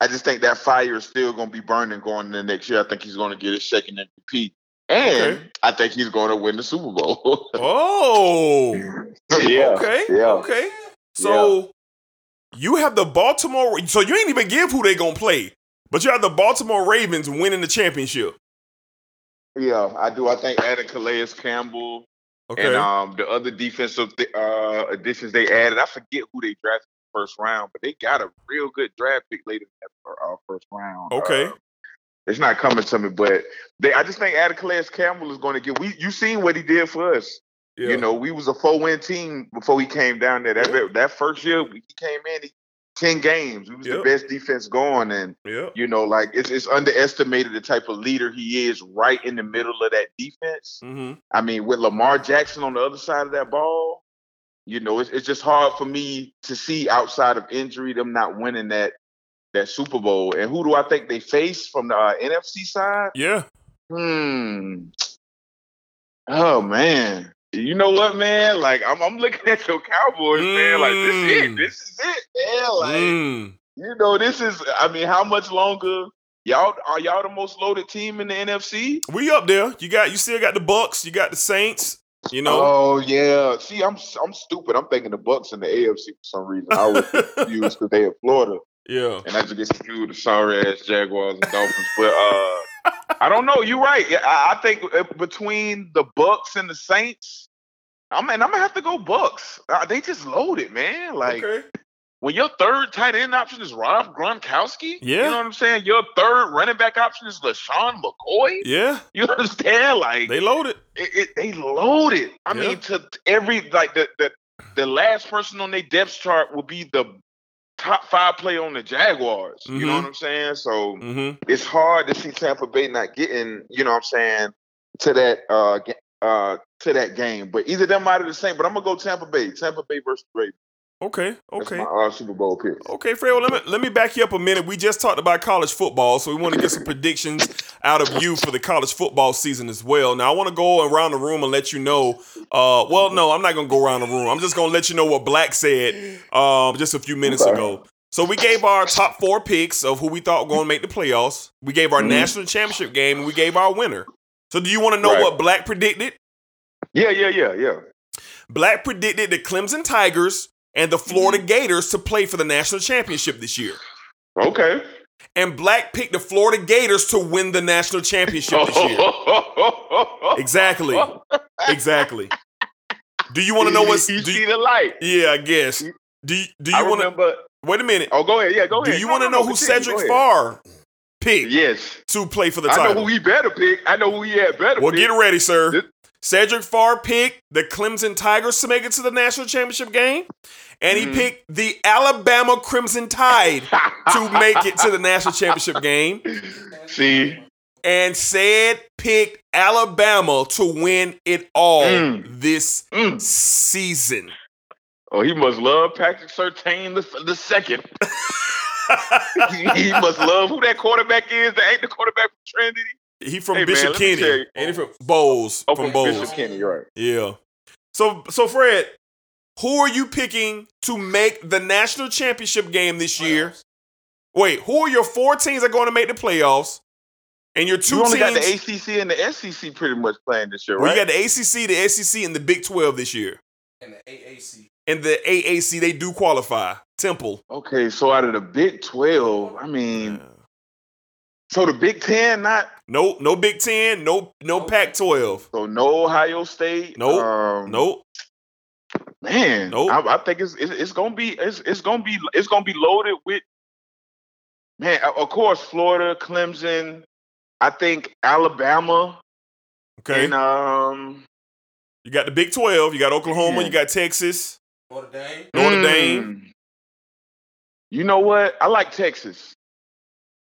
I just think that fire is still going to be burning going into next year. I think he's going to get his second MVP, and Okay. I think he's going to win the Super Bowl. Oh, yeah, okay, yeah. okay. So you have the Baltimore. So you ain't even give who they gonna play, but you have the Baltimore Ravens winning the championship. Yeah, I do. I think adding Calais Campbell Okay. and um the other defensive th- uh additions they added. I forget who they drafted in the first round, but they got a real good draft pick later in that uh, first round. Okay. Uh, it's not coming to me, but they. I just think Calais Campbell is going to get. We you seen what he did for us. Yeah. You know, we was a four win team before he came down there. That that first year he came in, he, ten games. We was the best defense going, and Yeah. you know, like it's it's underestimated the type of leader he is right in the middle of that defense. Mm-hmm. I mean, with Lamar Jackson on the other side of that ball, you know, it's, it's just hard for me to see outside of injury them not winning that that Super Bowl. And who do I think they face from the uh, NFC side? Yeah. Hmm. Oh man. You know what, man? Like I'm, I'm looking at your Cowboys, man. Like this is it. Mm. This is it, man. Like Mm. you know, this is. I mean, how much longer? Y'all are y'all the most loaded team in the NFC? We up there. You got you still got the Bucs. You got the Saints. You know. Oh yeah. See, I'm I'm stupid. I'm thinking the Bucs in the AFC for some reason. I was confused because they in Florida, yeah. and I just get confused with the sorry ass Jaguars and Dolphins. But uh, I don't know. You're right. Yeah, I, I think uh, between the Bucs and the Saints, I mean, I'm gonna have to go Bucs. Uh, they just loaded, man. Like okay. when your third tight end option is Rob Gronkowski, Yeah. you know what I'm saying. Your third running back option is LeSean McCoy. Yeah. You understand? Like They loaded. it, it, they loaded. I Yeah. mean, to to every like the, the the last person on their depth chart will be the top five player on the Jaguars. You know Mhm. what I'm saying? So Mm-hmm. it's hard to see Tampa Bay not getting, you know what I'm saying, to that uh uh to that game. But either them out of the same. But I'm gonna go Tampa Bay. Tampa Bay versus Ravens. Okay. That's Okay. my uh, Super Bowl pick. Okay, Fred. Well, let me let me back you up a minute. We just talked about college football, so we want to get some predictions out of you for the college football season as well. Now, I want to go around the room and let you know. Uh, well, no, I'm not gonna go around the room. I'm just gonna let you know what Black said um, just a few minutes Okay. ago. So we gave our top four picks of who we thought were going to make the playoffs. We gave our Mhm. national championship game, and we gave our winner. So, do you want to know Right. what Black predicted? Yeah, yeah, yeah, yeah. Black predicted the Clemson Tigers and the Florida mm-hmm. Gators to play for the national championship this year. Okay. And Black picked the Florida Gators to win the national championship this year. Exactly. Exactly. Do you want to know what's? you Do see you, the light? yeah, I guess. Do you, do you want to? Wait a minute. Oh, go ahead. Yeah, go ahead. Do you No, want to no, know no, who. Cedric. Farr picked Yes. to play for the I know who he better pick. I know who he had better well, pick. get ready, sir. This- Cedric Farr picked the Clemson Tigers to make it to the national championship game, and he Mhm. picked the Alabama Crimson Tide to make it to the national championship game. See, and said picked Alabama to win it all Mm. this Mm. season. oh, he must love Patrick Surtain the, the second. he, he must love who that quarterback is. That ain't the quarterback from Trinity. He from Hey, Bishop let me tell Kenny. And he from Bolles. Oh, from from Bolles. Bishop Kenny, right? Yeah. So so Fred, who are you picking to make the national championship game this year? Wait, who are your four teams that are going to make the playoffs? And your two You only teams. got the ACC and the SEC pretty much playing this year, well, right? you got the ACC, the SEC, and the Big 12 this year. And the AAC. And the AAC, they do qualify. Temple. okay, so out of the Big Twelve, I mean, so the Big Ten, not No, no Big Ten, no, no Pac twelve. so no Ohio State. Nope. Um, Nope. Man, Nope. I, I think it's, it's it's gonna be it's it's gonna be it's gonna be loaded with man. Of course, Florida, Clemson. I think Alabama Okay. and um you got the Big Twelve. You got Oklahoma. Yeah. You got Texas. Notre Dame. Notre Dame. mm, You know what? I like Texas.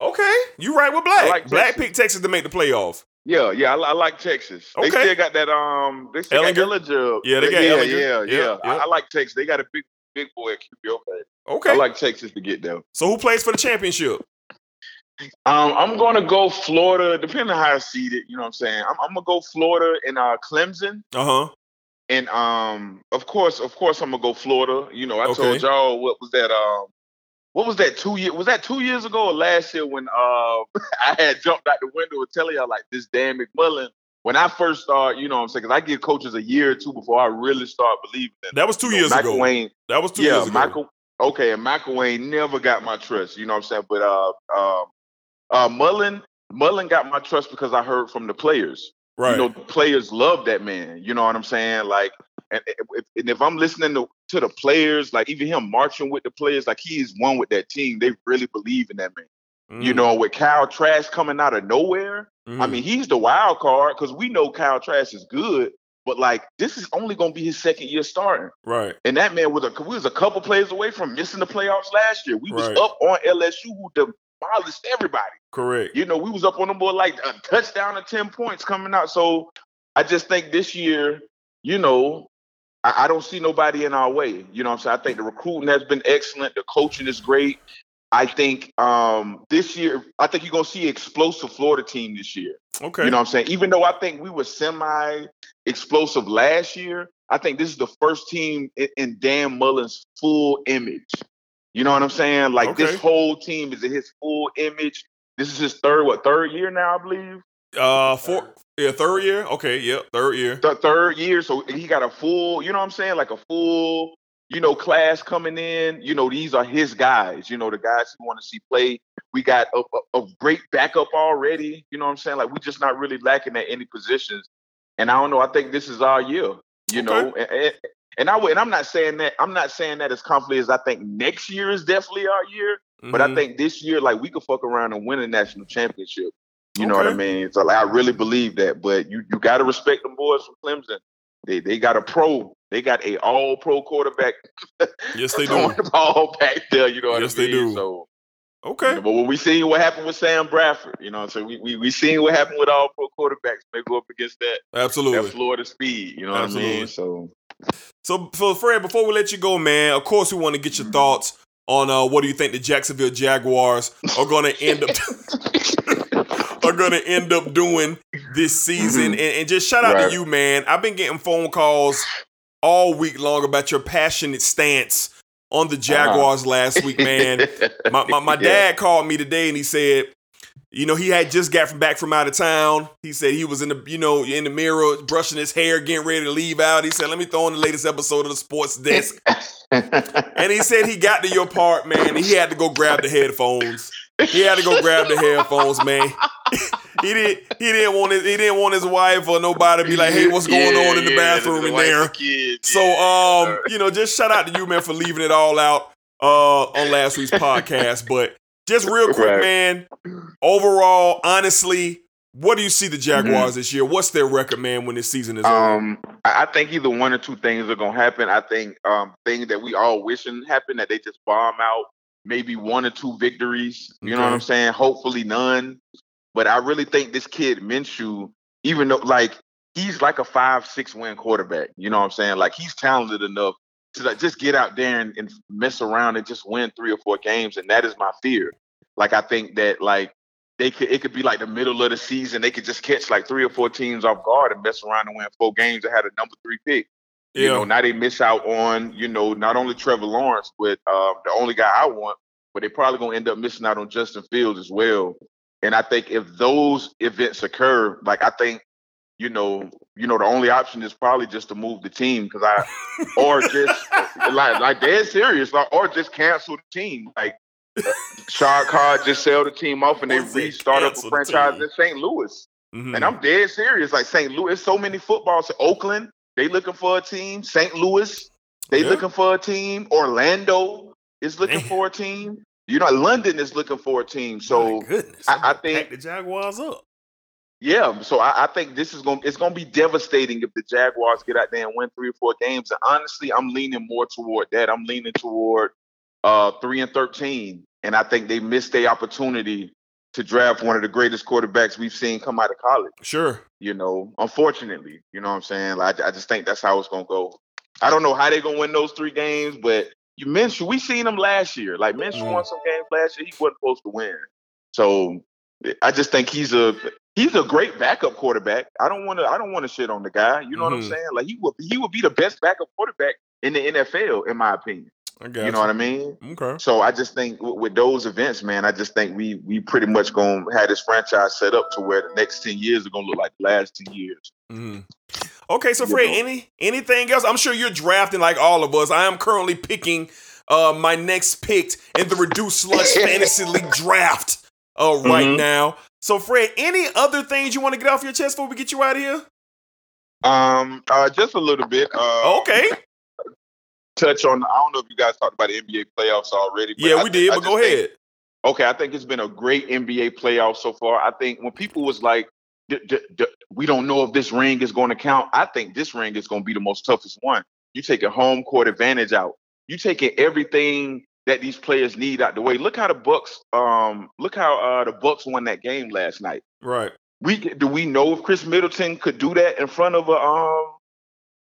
Okay, you right with Black. I like Black Texas. picked Texas to make the playoff. Yeah, yeah, I, I like Texas. Okay. They still got that um. They still Ehlinger? got Ehlinger. Yeah, they got yeah, Ehlinger. yeah, Yeah, yeah. I, yeah. I like Texas. They got a big big boy at QB. Okay. Okay. I like Texas to get there. so who plays for the championship? Um, I'm gonna go Florida, depending on how I seed it. You know what I'm saying? I'm, I'm gonna go Florida and uh, Clemson, Uh huh. and um, of course, of course, I'm gonna go Florida. You know, I Okay. told y'all what was that? Um, what was that two year? Was that two years ago or last year when uh I had jumped out the window and telling y'all like this Dan McMullen? When I first started, you know what I'm saying? Because I give coaches a year or two before I really start believing them. That was two You know, years Michael ago. Wayne, That was two yeah, years ago. Michael. Okay, and McElwain never got my trust. You know what I'm saying? But uh, um, uh, Mullen, Mullen got my trust because I heard from the players. right. You know, the players love that man. You know what I'm saying? Like, and, if, and if I'm listening to, to the players, like even him marching with the players, like he is one with that team. They really believe in that man. Mm-hmm. You know, with Kyle Trask coming out of nowhere, I Mhm. mean, he's the wild card because we know Kyle Trask is good, but like this is only going to be his second year starting. right. And that man was a we was a couple plays away from missing the playoffs last year. We was Right. up on LSU who demolished everybody. Correct. You know, we was up on them boy like a touchdown and 10 points coming out. So I just think this year, you know, I, I don't see nobody in our way. You know what I'm saying? I think the recruiting has been excellent. The coaching is great. I think um this year, I think you're gonna see explosive Florida team this year. Okay. You know what I'm saying? Even though I think we were semi explosive last year, I think this is the first team in, in Dan Mullen's full image. You know what I'm saying? Like Okay. this whole team is in his full image. This is his third, what, third year now, I believe? uh, four. Yeah, third year. Okay. Yep. Third year. Th- third year. So he got a full, you know what I'm saying? Like a full, you know, class coming in. You know, these are his guys, you know, the guys who want to see play. We got a, a, a great backup already. You know what I'm saying? Like we're just not really lacking at any positions. And I don't know. I think this is our year. You know, and, and, and I would, and I'm not saying that. I'm not saying that as confidently as I think next year is definitely our year. But I Mhm. think this year, like we could fuck around and win a national championship. You know what I mean? So like, I really believe that. But you you got to respect them boys from Clemson. They they got a pro. They got a all pro quarterback Yes, they throwing do. the ball back there. You know what Yes, I they do. So, Okay. but when we seen what happened with Sam Bradford, you know, so we we, we seen what happened with all pro quarterbacks. They go up against that Absolutely. that Florida speed. You know what I Absolutely. mean? So So, so Fred, before we let you go, man, of course we want to get your thoughts on uh, what do you think the Jacksonville Jaguars are going to end up are going to end up doing this season, mm-hmm. and, and just shout out Right. to you, man. I've been getting phone calls all week long about your passionate stance on the uh-huh. Jaguars last week, man. My my, my Yeah. dad called me today and he said, you know, he had just got from back from out of town. He said he was in the, you know, in the mirror brushing his hair, getting ready to leave out. He said, "Let me throw on the latest episode of the Sports Desk." and he said he got to your part, man. And he had to go grab the headphones. He had to go grab the headphones, man. he didn't. He didn't want his. He didn't want his wife or nobody to be like, "Hey, what's going Yeah, on in the yeah, bathroom in there?" So, um, you know, just shout out to you, man, for leaving it all out uh on last week's podcast. But just real quick, Right. man. Overall, honestly, what do you see the Jaguars Mm-hmm. this year? What's their record, man, when this season is over? Um, I I think either one or two things are gonna happen. I think um things that we all wishing happen that they just bomb out. Maybe one or two victories. You know what I'm saying? Hopefully none. But I really think this kid Minshew, even though like he's like a five, six win quarterback. You know what I'm saying? Like he's talented enough to like just get out there and, and mess around and just win three or four games. And that is my fear. Like I think that like they could it could be like the middle of the season. They could just catch like three or four teams off guard and mess around and win four games and had a number three pick. You Yeah. know, now they miss out on, you know, not only Trevor Lawrence, but um, the only guy I want, but they probably gonna end up missing out on Justin Fields as well. And I think if those events occur, like I think, you know, you know, the only option is probably just to move the team because I, or just like like dead serious, like, or just cancel the team. Like Shad Khan just sell the team off and they restart up a franchise in St. Louis. Mhm. And I'm dead serious. Like St. Louis, so many footballs. Oakland, they looking for a team. St. Louis, they Yeah. looking for a team. Orlando is looking for a team. You know, London is looking for a team. So goodness, I- I think- the Jaguars up. yeah, so I, I think this is going. to It's going to be devastating if the Jaguars get out there and win three or four games. And honestly, I'm leaning more toward that. I'm leaning toward uh, three and thirteen, and I think they missed their opportunity to draft one of the greatest quarterbacks we've seen come out of college. Sure. You know, unfortunately, you know what I'm saying. Like, I, just think that's how it's going to go. I don't know how they're going to win those three games, but you mentioned we seen them last year. Like Minshew Mm. won some games last year. He wasn't supposed to win. So I just think he's a he's a great backup quarterback. I don't want to I don't want to shit on the guy. You know what I'm Mhm. saying? Like he would he would be the best backup quarterback in the NFL, in my opinion. You know what I mean? Okay. So I just think with, with those events, man, I just think we we pretty much gonna have this franchise set up to where the next ten years are gonna look like the last ten years. Mhm. Okay, so Fred, any anything else? I'm sure you're drafting like all of us. I am currently picking uh my next pick in the reduced slush fantasy league draft uh right Mhm. now. So Fred, any other things you want to get off your chest before we get you out of here? Um, uh, just a little bit. Uh, Okay. Touch on. I don't know if you guys talked about the NBA playoffs already. but Yeah, we think- did, I but go think- ahead. Okay, I think it's been a great NBA playoff so far. I think when people was like, d- d- d- "We don't know if this ring is going to count," I think this ring is going to be the most toughest one. You taking home court advantage out. You taking everything that these players need out the way. Look how the Bucks. Um, look how uh, the Bucks won that game last night. Right. We do we know if Khris Middleton could do that in front of a um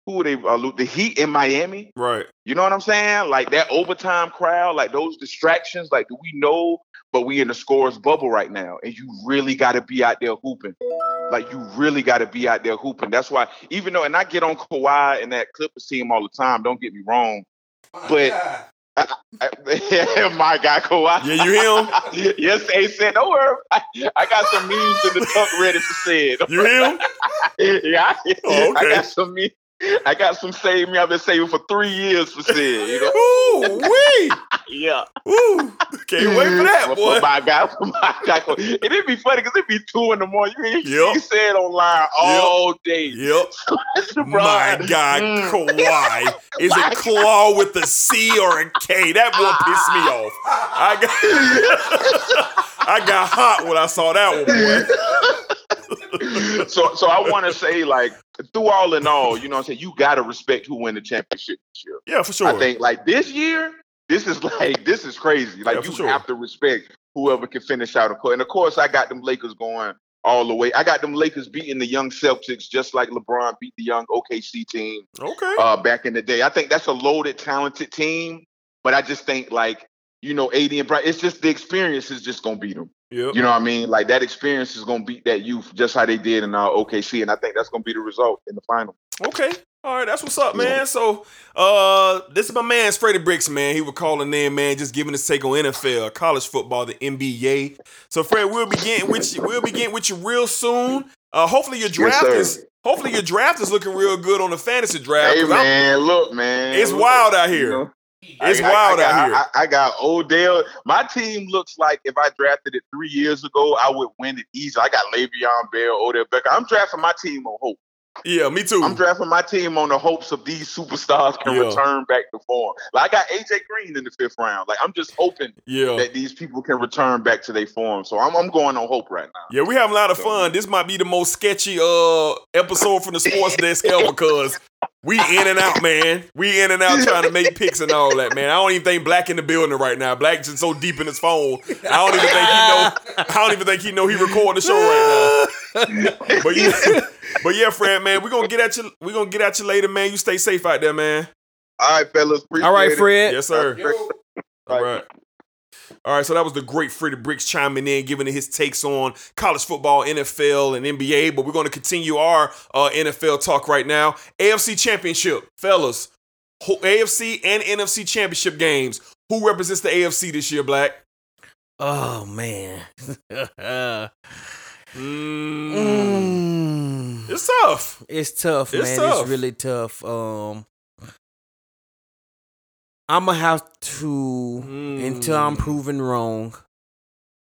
who they uh, the Heat in Miami? Right. You know what I'm saying? Like that overtime crowd, like those distractions. Like, do we know? But we in the scores bubble right now, and you really got to be out there hooping. Like, you really got to be out there hooping. That's why, even though, and I get on Kawhi and that Clippers team all the time. Don't get me wrong, but. I, I, my guy Kawhi. Yeah, you him? yes, they said. Don't worry. I, I got some memes in the tuck ready for said. You him? yeah. Oh, I got some me. I got some saving me. I've been saving for three years for said. You know. Ooh, wee. yeah. Ooh. Can't wait for that, boy. For my guy, for my guy. And it'd be funny because it'd be two in the morning. You Yep. he said online all day. Yep. My God, Mm. Kawhi. Is My it Claw with a C or a K? That boy pissed me off. I got, I got hot when I saw that one, boy. so so I want to say like through all in all, you know what I'm saying, you gotta respect who win the championship this year. Yeah, for sure. I think like this year, this is like this is crazy. Like Yeah, you sure. have to respect whoever can finish out a court. And of course, I got them Lakers going all the way. I got them Lakers beating the young Celtics just like LeBron beat the young OKC team Okay. uh, back in the day. I think that's a loaded, talented team. But I just think like you know, AD and Bron, it's just the experience is just gonna beat them. Yep. You know what I mean? Like that experience is gonna beat that youth just how they did in uh, OKC, and I think that's gonna be the result in the final. Okay. All right, that's what's up, man. So, uh, this is my man, Freddie Bricks, man. He was calling in, man, just giving his take on NFL, college football, the NBA. So, Fred, we'll begin with you. We'll begin with you real soon. Uh, hopefully your draft sir. is hopefully your draft is looking real good on the fantasy draft. Hey 'cause I'm- man, look man, It's Look, wild out here. you know, It's I- I- wild I got, out here. I, I got Odell. My team looks like if I drafted it three years ago, I would win it easy. I got Le'Veon Bell, Odell Beckham. I'm drafting my team on hope. yeah, me too. I'm drafting my team on the hopes of these superstars can Yeah. return back to form. Like I got AJ Green in the fifth round. Like I'm just hoping Yeah. that these people can return back to their form. So I'm, I'm going on hope right now. Yeah, we have a lot of fun. This might be the most sketchy uh episode from the sports desk ever because we in and out, man. We in and out trying to make picks and all that, man. I don't even think Black in the building right now. Black just so deep in his phone. I don't even think he know. I don't even think he know he recording the show right now. But yeah, but yeah, Fred, man, we gonna get at you. We gonna get at you later, man. You stay safe out there, man. All right, fellas. Appreciate All right, it. Yes, sir. All All right. All right, so that was the great Freddie Bricks chiming in, giving his takes on college football, NFL, and NBA. But we're going to continue our uh, NFL talk right now. AFC Championship, fellas. AFC and NFC Championship games. Who represents the AFC this year, Black? Oh man. Mm, Mm. It's tough. It's tough, It's man. tough. It's really tough. Um I'm gonna have to until I'm Mm. proven wrong.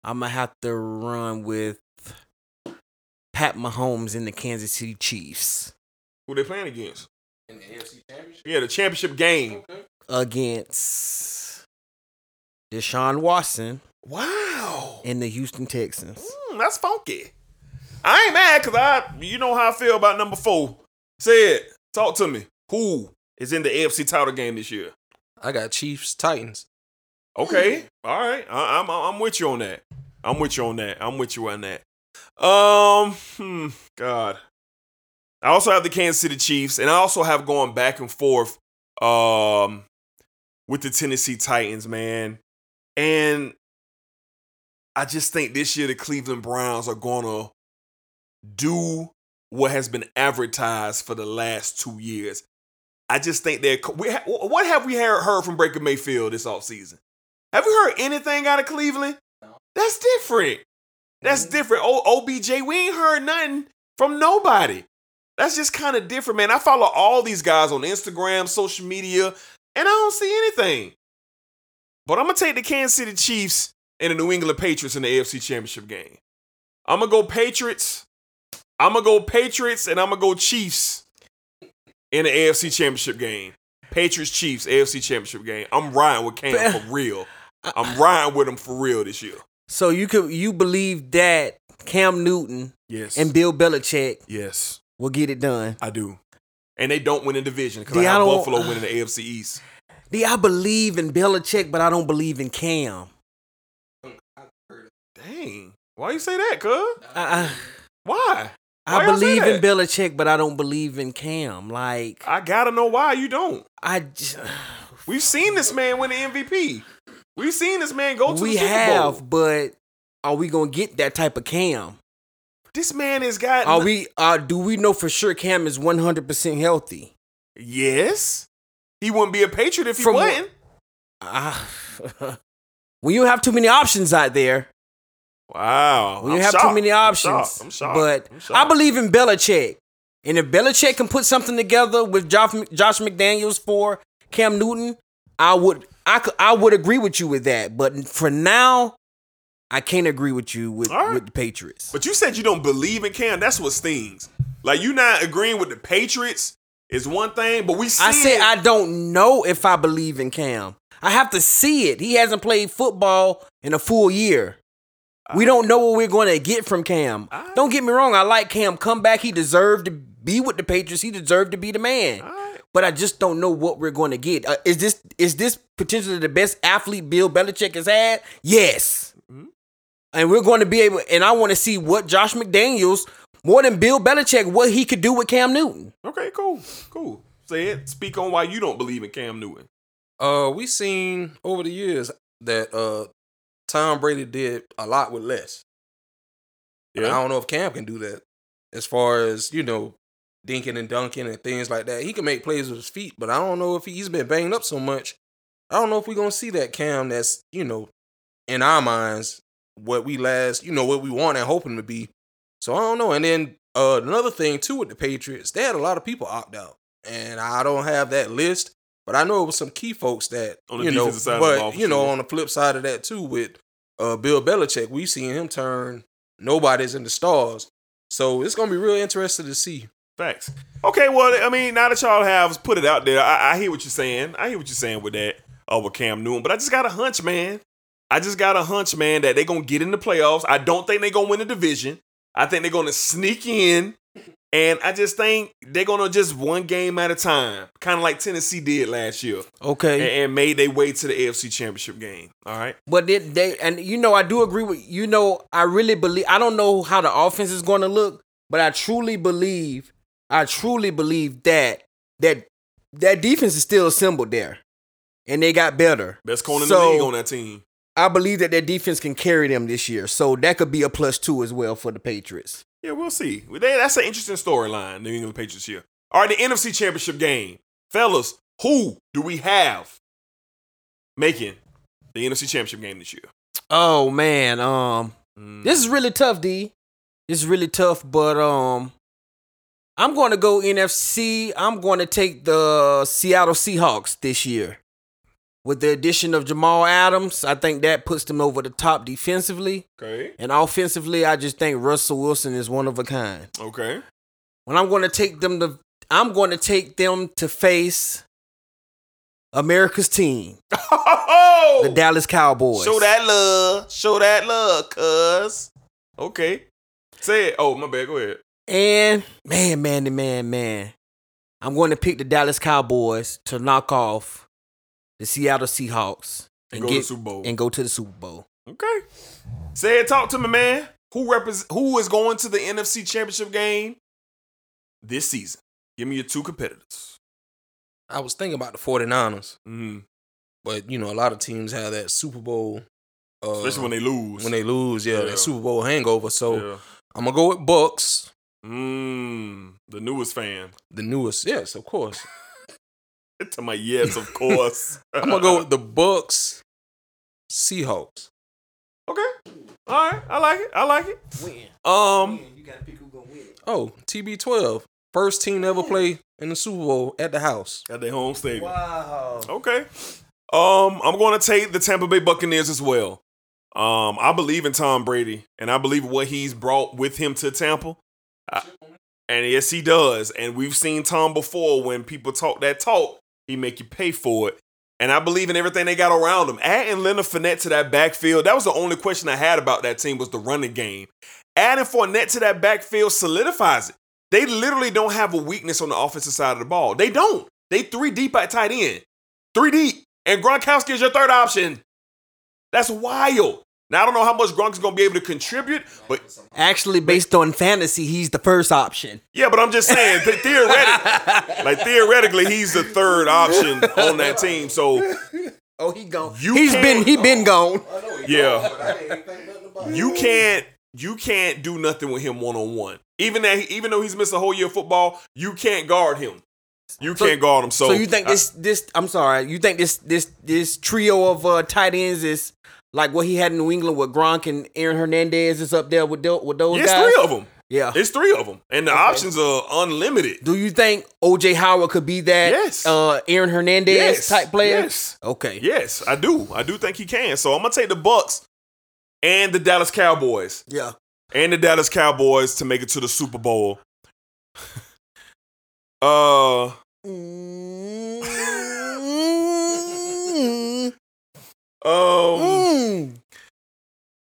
I'm gonna have to run with Pat Mahomes and the Kansas City Chiefs Who they playing against? In the AFC Championship. Yeah, the championship game. against Deshaun Watson Wow. and the Houston Texans. Mm, that's funky. I ain't mad because I, you know how I feel about number four. Say it. Talk to me. Who is in the AFC title game this year? I got Chiefs Titans. Okay. All right. I, I'm I'm with you on that. I'm with you on that. I'm with you on that. Um. Hmm. God. I also have the Kansas City Chiefs, and I also have going back and forth. Um, with the Tennessee Titans, man, and I just think this year the Cleveland Browns are gonna do what has been advertised for the last two years. I just think that we ha- what have we heard, from Baker Mayfield this offseason? Have we heard anything out of Cleveland? That's different. That's mm-hmm. different. Oh, OBJ, we ain't heard nothing from nobody. That's just kind of different, man. I follow all these guys on Instagram, social media, and I don't see anything. But I'm gonna take the Kansas City Chiefs and the New England Patriots in the AFC Championship game. I'm gonna go Patriots. I'm gonna go Patriots, and I'm gonna go Chiefs in the AFC Championship game. Patriots Chiefs AFC Championship game. I'm riding with Cam for real. I'm riding with him for real this year. So you could you believe that Cam Newton Yes. and Bill Belichick yes, will get it done? I do. And they don't win in division because I have Buffalo winning the AFC East. D, I believe in Belichick, but I don't believe in Cam. Dang. Why you say that, cuz? I, Why? I, believe in? Belichick, but I don't believe in Cam. Like I gotta know why you don't. I, just, We've seen this man win the MVP. We've seen this man go to we the Super have, Bowl. but are we gonna get that type of Cam? This man has got. Are we? Uh, do we know for sure Cam is one hundred percent healthy? Yes. He wouldn't be a Patriot if he From wasn't. Ah, when you have too many options out there, Wow. when you I'm have shocked. too many I'm options. shocked. I'm shocked. But I'm I believe in Belichick, and if Belichick can put something together with Josh, Josh McDaniels for Cam Newton, I would I could, I would agree with you with that. But for now, I can't agree with you with, right. with the Patriots. But you said you don't believe in Cam. That's what stings. Like you not agreeing with the Patriots is one thing, but we see I said I don't know if I believe in Cam. I have to see it. He hasn't played football in a full year. We don't know what we're going to get from Cam. Don't get me wrong. I like Cam. Come back. He deserved to be with the Patriots. He deserved to be the man. But I just don't know what we're going to get. Uh, is this is this potentially the best athlete Bill Belichick has had? Yes. And we're going to be able. And I want to see what Josh McDaniels more than Bill Belichick what he could do with Cam Newton. Okay, cool, cool. Say it. Speak on why you don't believe in Cam Newton. Uh, we've seen over the years that uh Tom Brady did a lot with less. And I don't know if Cam can do that. As far as you know, dinking and dunking and things like that, he can make plays with his feet. But I don't know if he, he's been banged up so much. I don't know if we're gonna see that Cam. That's you know, in our minds, what we last, you know, what we want and hoping to be. So I don't know. And then uh, another thing too with the Patriots, they had a lot of people opt out, and I don't have that list, but I know it was some key folks that you know. defensive side of the But you know, sure. on the flip side of that too, with uh, Bill Belichick, we seen him turn nobody's into stars. So it's gonna be real interesting to see. Facts. Okay, well, I mean, now that y'all have put it out there, I, I hear what you're saying. I hear what you're saying with that, uh, with Cam Newton. But I just got a hunch, man. I just got a hunch, man, that they're gonna get in the playoffs. I don't think they're gonna win the division. I think they're gonna sneak in, and I just think they're gonna just one game at a time, kind of like Tennessee did last year, Okay. and, and made their way to the AFC Championship game. All right. But they, they and you know I do agree with you know I really believe I don't know how the offense is going to look, but I truly believe I truly believe that that that defense is still assembled there, and they got better. Best corner in the league on that team. I believe that their defense can carry them this year, so that could be a plus two as well for the Patriots. Yeah, we'll see. That's an interesting storyline, New England Patriots here. All right, the NFC Championship game. Fellas, who do we have making the NFC Championship game this year? Oh man, um, this is really tough, D. This is really tough, but um, I'm going to go NFC. I'm going to take the Seattle Seahawks this year. With the addition of Jamal Adams, I think that puts them over the top defensively. Okay. And offensively, I just think Russell Wilson is one of a kind. Okay. When I'm going to take them to, I'm going to take them to face America's team, Oh, the Dallas Cowboys. show that love. Show that love, cuz. Okay. Say it. Oh, my bad. Go ahead. And man, man, man, man, I'm going to pick the Dallas Cowboys to knock off the Seattle Seahawks And go to the Super Bowl. and go to the Super Bowl. Okay. Say it. Talk to me, man. Who represent? Who is going to the NFC Championship game this season? Give me your two competitors. I was thinking about the 49ers, Mm-hmm. but you know, a lot of teams have that Super Bowl. Uh, Especially when they lose. when they lose, yeah, Yeah. that Super Bowl hangover. So yeah. I'm gonna go with Bucks, Mm, the newest fan. the newest. Yes, of course. to my yes, of course. I'm gonna go with the Bucks, Seahawks. Okay. All right. I like it. I like it. Um. you gotta pick who gonna win. Oh, TB12, first team to ever play in the Super Bowl at the house. At their home stadium. Wow. Okay. Um, I'm going to take the Tampa Bay Buccaneers as well. Um, I believe in Tom Brady, and I believe what he's brought with him to Tampa. I- and yes, he does. And we've seen Tom before. When people talk that talk, he make you pay for it. And I believe in everything they got around him. Adding Leonard Fournette to that backfield, that was the only question I had about that team was the running game. Adding Fournette to that backfield solidifies it. They literally don't have a weakness on the offensive side of the ball. They don't. They three deep at tight end. Three deep. And Gronkowski is your third option. That's wild. Now I don't know how much Gronk's gonna be able to contribute, but Actually, based on fantasy, he's the first option. yeah, but I'm just saying, th- theoretically, like theoretically, he's the third option on that team. So Oh, he gone. You He's can't- been he been gone. yeah, you can't you can't do nothing with him one on one. Even that, even though he's missed a whole year of football, you can't guard him. You So- can't guard him. So, So, you think I- this this I'm sorry, you think this this this trio of uh, tight ends is like what he had in New England with Gronk and Aaron Hernandez is up there with tho- with those it's guys? three of them. Yeah. It's three of them, and the options are unlimited. Do you think OJ Howard could be that Yes. uh, Aaron Hernandez Yes. type player? Yes. Okay. Yes, I do. I do think he can. So I'm gonna take the Bucks and the Dallas Cowboys. Yeah. And the Dallas Cowboys to make it to the Super Bowl. uh um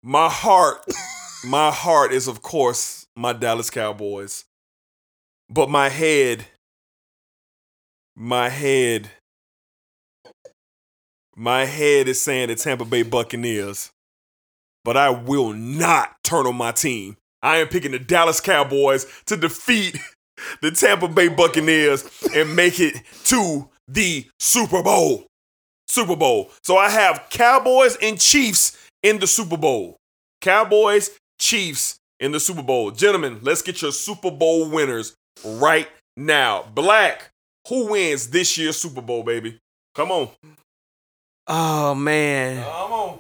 my heart my heart is of course my Dallas Cowboys. But my head my head my head is saying the Tampa Bay Buccaneers. But I will not turn on my team. I am picking the Dallas Cowboys to defeat the Tampa Bay Buccaneers and make it to the Super Bowl. Super Bowl. So I have Cowboys and Chiefs in the Super Bowl. Cowboys, Chiefs in the Super Bowl. Gentlemen, let's get your Super Bowl winners right now. Black, who wins this year's Super Bowl, baby? Come on. Oh man. Come on.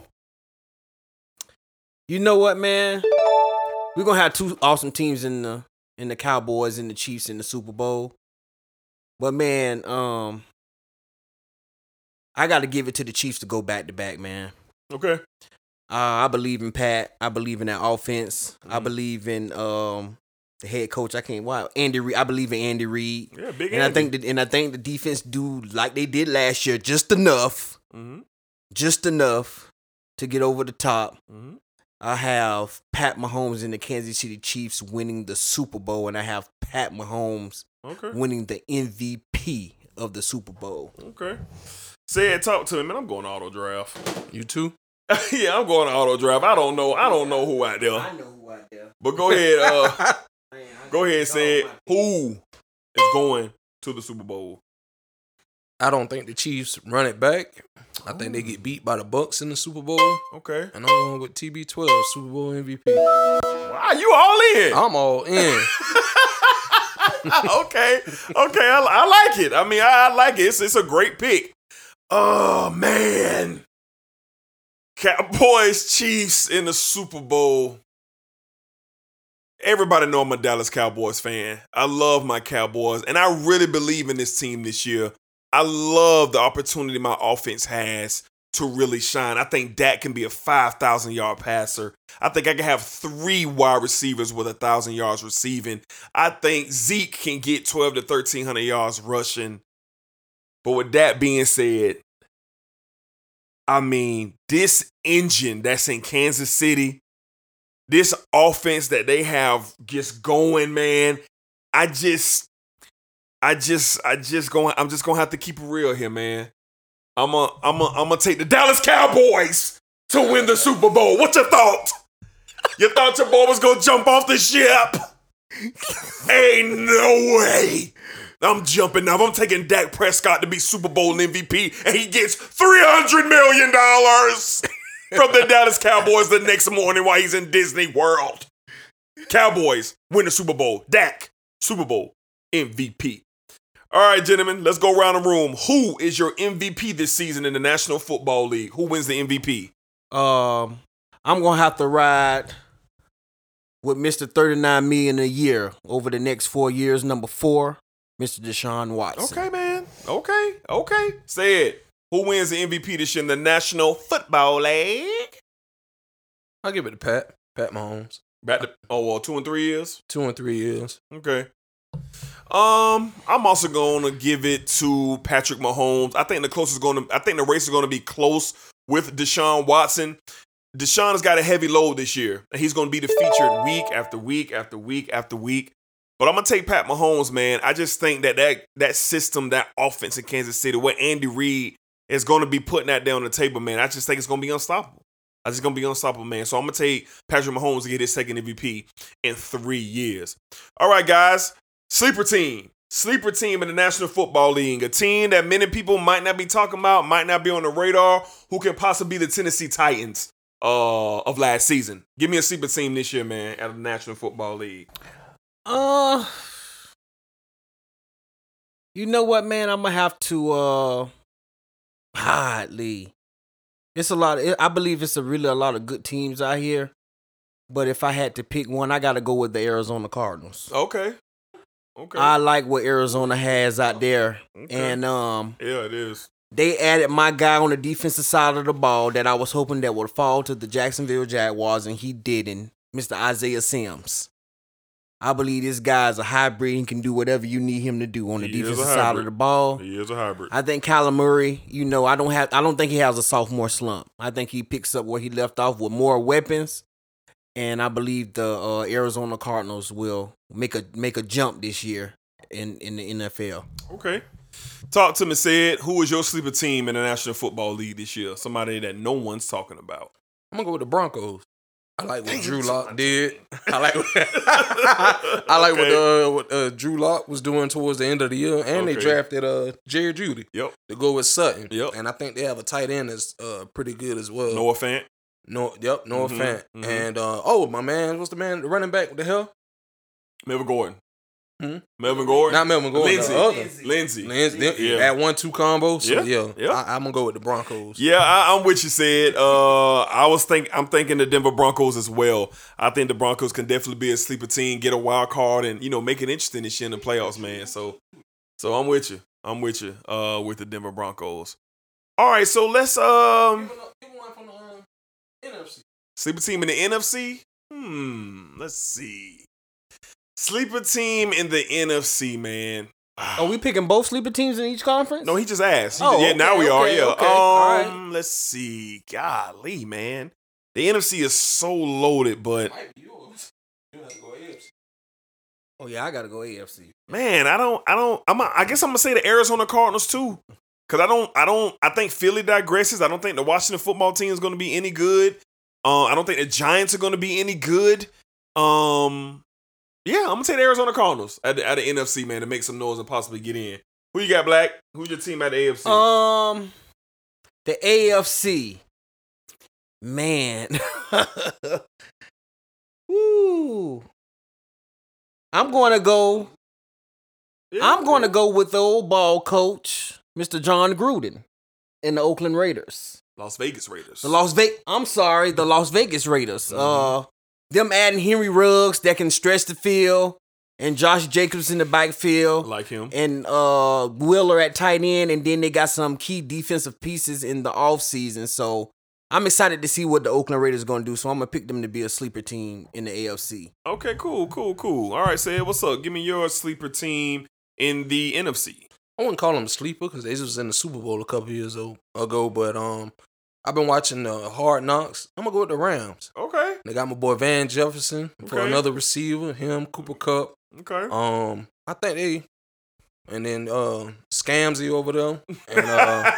You know what, man? We're gonna have two awesome teams in the in the Cowboys and the Chiefs in the Super Bowl. But man, um I gotta give it to the Chiefs to go back to back, man. Okay. Uh, I believe in Pat. I believe in that offense. I believe in um the head coach. I can't wow Andy Reid. I believe in Andy Reid. Yeah, big and I think that and I think the defense do like they did last year, just enough, Mhm. just enough to get over the top. Mhm. I have Pat Mahomes and the Kansas City Chiefs winning the Super Bowl, and I have Pat Mahomes Okay. winning the MVP of the Super Bowl. Okay. Say it, talk to me, man. I'm going auto draft. You too? yeah, I'm going auto draft. I don't know. I don't know who out there. I know who out there. But go ahead. Uh, go ahead. And say. Who is going to the Super Bowl? I don't think the Chiefs run it back. I think they get beat by the Bucks in the Super Bowl. Okay. And I'm going with TB12, Super Bowl MVP. Wow, you all in? I'm all in. okay. Okay. I, I like it. I mean, I, I like it. It's, it's a great pick. Oh man. Cowboys Chiefs in the Super Bowl. Everybody know I'm a Dallas Cowboys fan. I love my Cowboys, and I really believe in this team this year. I love the opportunity my offense has to really shine. I think Dak can be a 5,000 yard passer. I think I can have three wide receivers with a 1,000 yards receiving. I think Zeke can get 12 to 1,300 yards rushing. But with that being said, I mean, this engine that's in Kansas City, this offense that they have just going, man. I just, I just, I just going, I'm just gonna have to keep it real here, man. I'm a, I'm a, I'm gonna take the Dallas Cowboys to win the Super Bowl. What you thought? You thought your boy was gonna jump off the ship? Ain't no way. I'm jumping up. I'm taking Dak Prescott to be Super Bowl MVP, and he gets $300 million from the Dallas Cowboys the next morning while he's in Disney World. Cowboys win the Super Bowl. Dak, Super Bowl MVP. All right, gentlemen, let's go around the room. Who is your MVP this season in the National Football League? Who wins the MVP? Um, I'm gonna have to ride with Mr. 39 million a year over the next four years. Number four, Mr. Deshaun Watson. Okay, man. Okay, okay. Say it. Who wins the MVP this year in the National Football League? I'll give it to Pat. Pat Mahomes. Back to oh well, two and three years. Two and three years. Okay. Um, I'm also gonna give it to Patrick Mahomes. I think the closest going to I think the race is gonna be close with Deshaun Watson. Deshaun has got a heavy load this year, and he's gonna be the featured week after week after week after week. But I'm gonna take Pat Mahomes, man. I just think that that that system, that offense in Kansas City, what Andy Reid is gonna be putting that down on the table, man. I just think it's gonna be unstoppable. I just gonna be unstoppable, man. So I'm gonna take Patrick Mahomes to get his second MVP in three years. All right, guys. Sleeper team. Sleeper team in the National Football League. A team that many people might not be talking about, might not be on the radar, who can possibly be the Tennessee Titans uh, of last season. Give me a sleeper team this year, man, out of the National Football League. Uh, you know what, man? I'm gonna have to uh, hardly. It's a lot. Of, I believe it's a really a lot of good teams out here. But if I had to pick one, I got to go with the Arizona Cardinals. Okay. Okay. I like what Arizona has out there, Okay. and um, yeah, it is. They added my guy on the defensive side of the ball that I was hoping that would fall to the Jacksonville Jaguars, and he didn't. Mr. Isaiah Sims. I believe this guy's a hybrid and can do whatever you need him to do on the He defensive side of the ball. He is a hybrid. I think Kyler Murray, you know, I don't have I don't think he has a sophomore slump. I think he picks up where he left off with more weapons. And I believe the uh, Arizona Cardinals will make a make a jump this year in, in the NFL. Okay. Talk to me, said. Who is your sleeper team in the National Football League this year? Somebody that no one's talking about. I'm gonna go with the Broncos. I like what Drew Lock did. I like I like what uh what uh, Drew Lock was doing towards the end of the year, and they drafted uh Jerry Jeudy. Yep. To go with Sutton. Yep. And I think they have a tight end that's uh pretty good as well. Noah Fant. No, yep, Noah Mhm, Fant. mhm. And uh oh my man, what's the man the running back? What the hell? Melvin Gordon. Hmm? Melvin Gordon. Not Melvin Gordon. Lindsay. The other. Lindsay. Lindsay. them- Yeah. That one two combo. So Yeah, yeah, yeah. I, I'm gonna go with the Broncos. Yeah, I, I'm with you, said. Uh, I was think I'm thinking the Denver Broncos as well. I think the Broncos can definitely be a sleeper team, get a wild card, and you know make it interesting this year in the playoffs, man. So, so I'm with you. I'm with you. Uh, with the Denver Broncos. All right, so let's um sleeper team in the NFC. Hmm, let's see. Sleeper team in the NFC, man. Are we picking both sleeper teams in each conference? No, he just asked. He Oh, just- yeah, now okay, we are. Yeah. okay. Um, All right. let's see. Golly, man. The NFC is so loaded, but Oh yeah, I gotta go AFC. man, I don't, I don't. I'm. A, I guess I'm gonna say the Arizona Cardinals too, because I don't, I don't. I think Philly digresses. I don't think the Washington football team is gonna be any good. Uh, I don't think the Giants are gonna be any good. Um, yeah, I'm gonna take the Arizona Cardinals at the, at the NFC, man, to make some noise and possibly get in. Who you got, Black? Who's your team at the AFC? Um, the AFC, man. Woo. I'm going to go. I'm going to go with the old ball coach, Mr. Jon Gruden, and the Oakland Raiders. Las Vegas Raiders. The Las Vegas. I'm sorry, the Las Vegas Raiders. Uh, them adding Henry Ruggs that can stretch the field, and Josh Jacobs in the backfield, like him. and uh Waller at tight end, and then they got some key defensive pieces in the offseason. So I'm excited to see what the Oakland Raiders going to do. So I'm gonna pick them to be a sleeper team in the AFC. Okay, cool, cool, cool. All right, Sid, what's up? Give me your sleeper team in the NFC. I wouldn't call them a sleeper because they just was in the Super Bowl a couple years ago. But um, I've been watching uh, Hard Knocks. I'm gonna go with the Rams. Okay. They got my boy Van Jefferson for another receiver. Him, Cooper Kupp. Okay. Um, I think they, and then uh, Scamsy over there, and uh,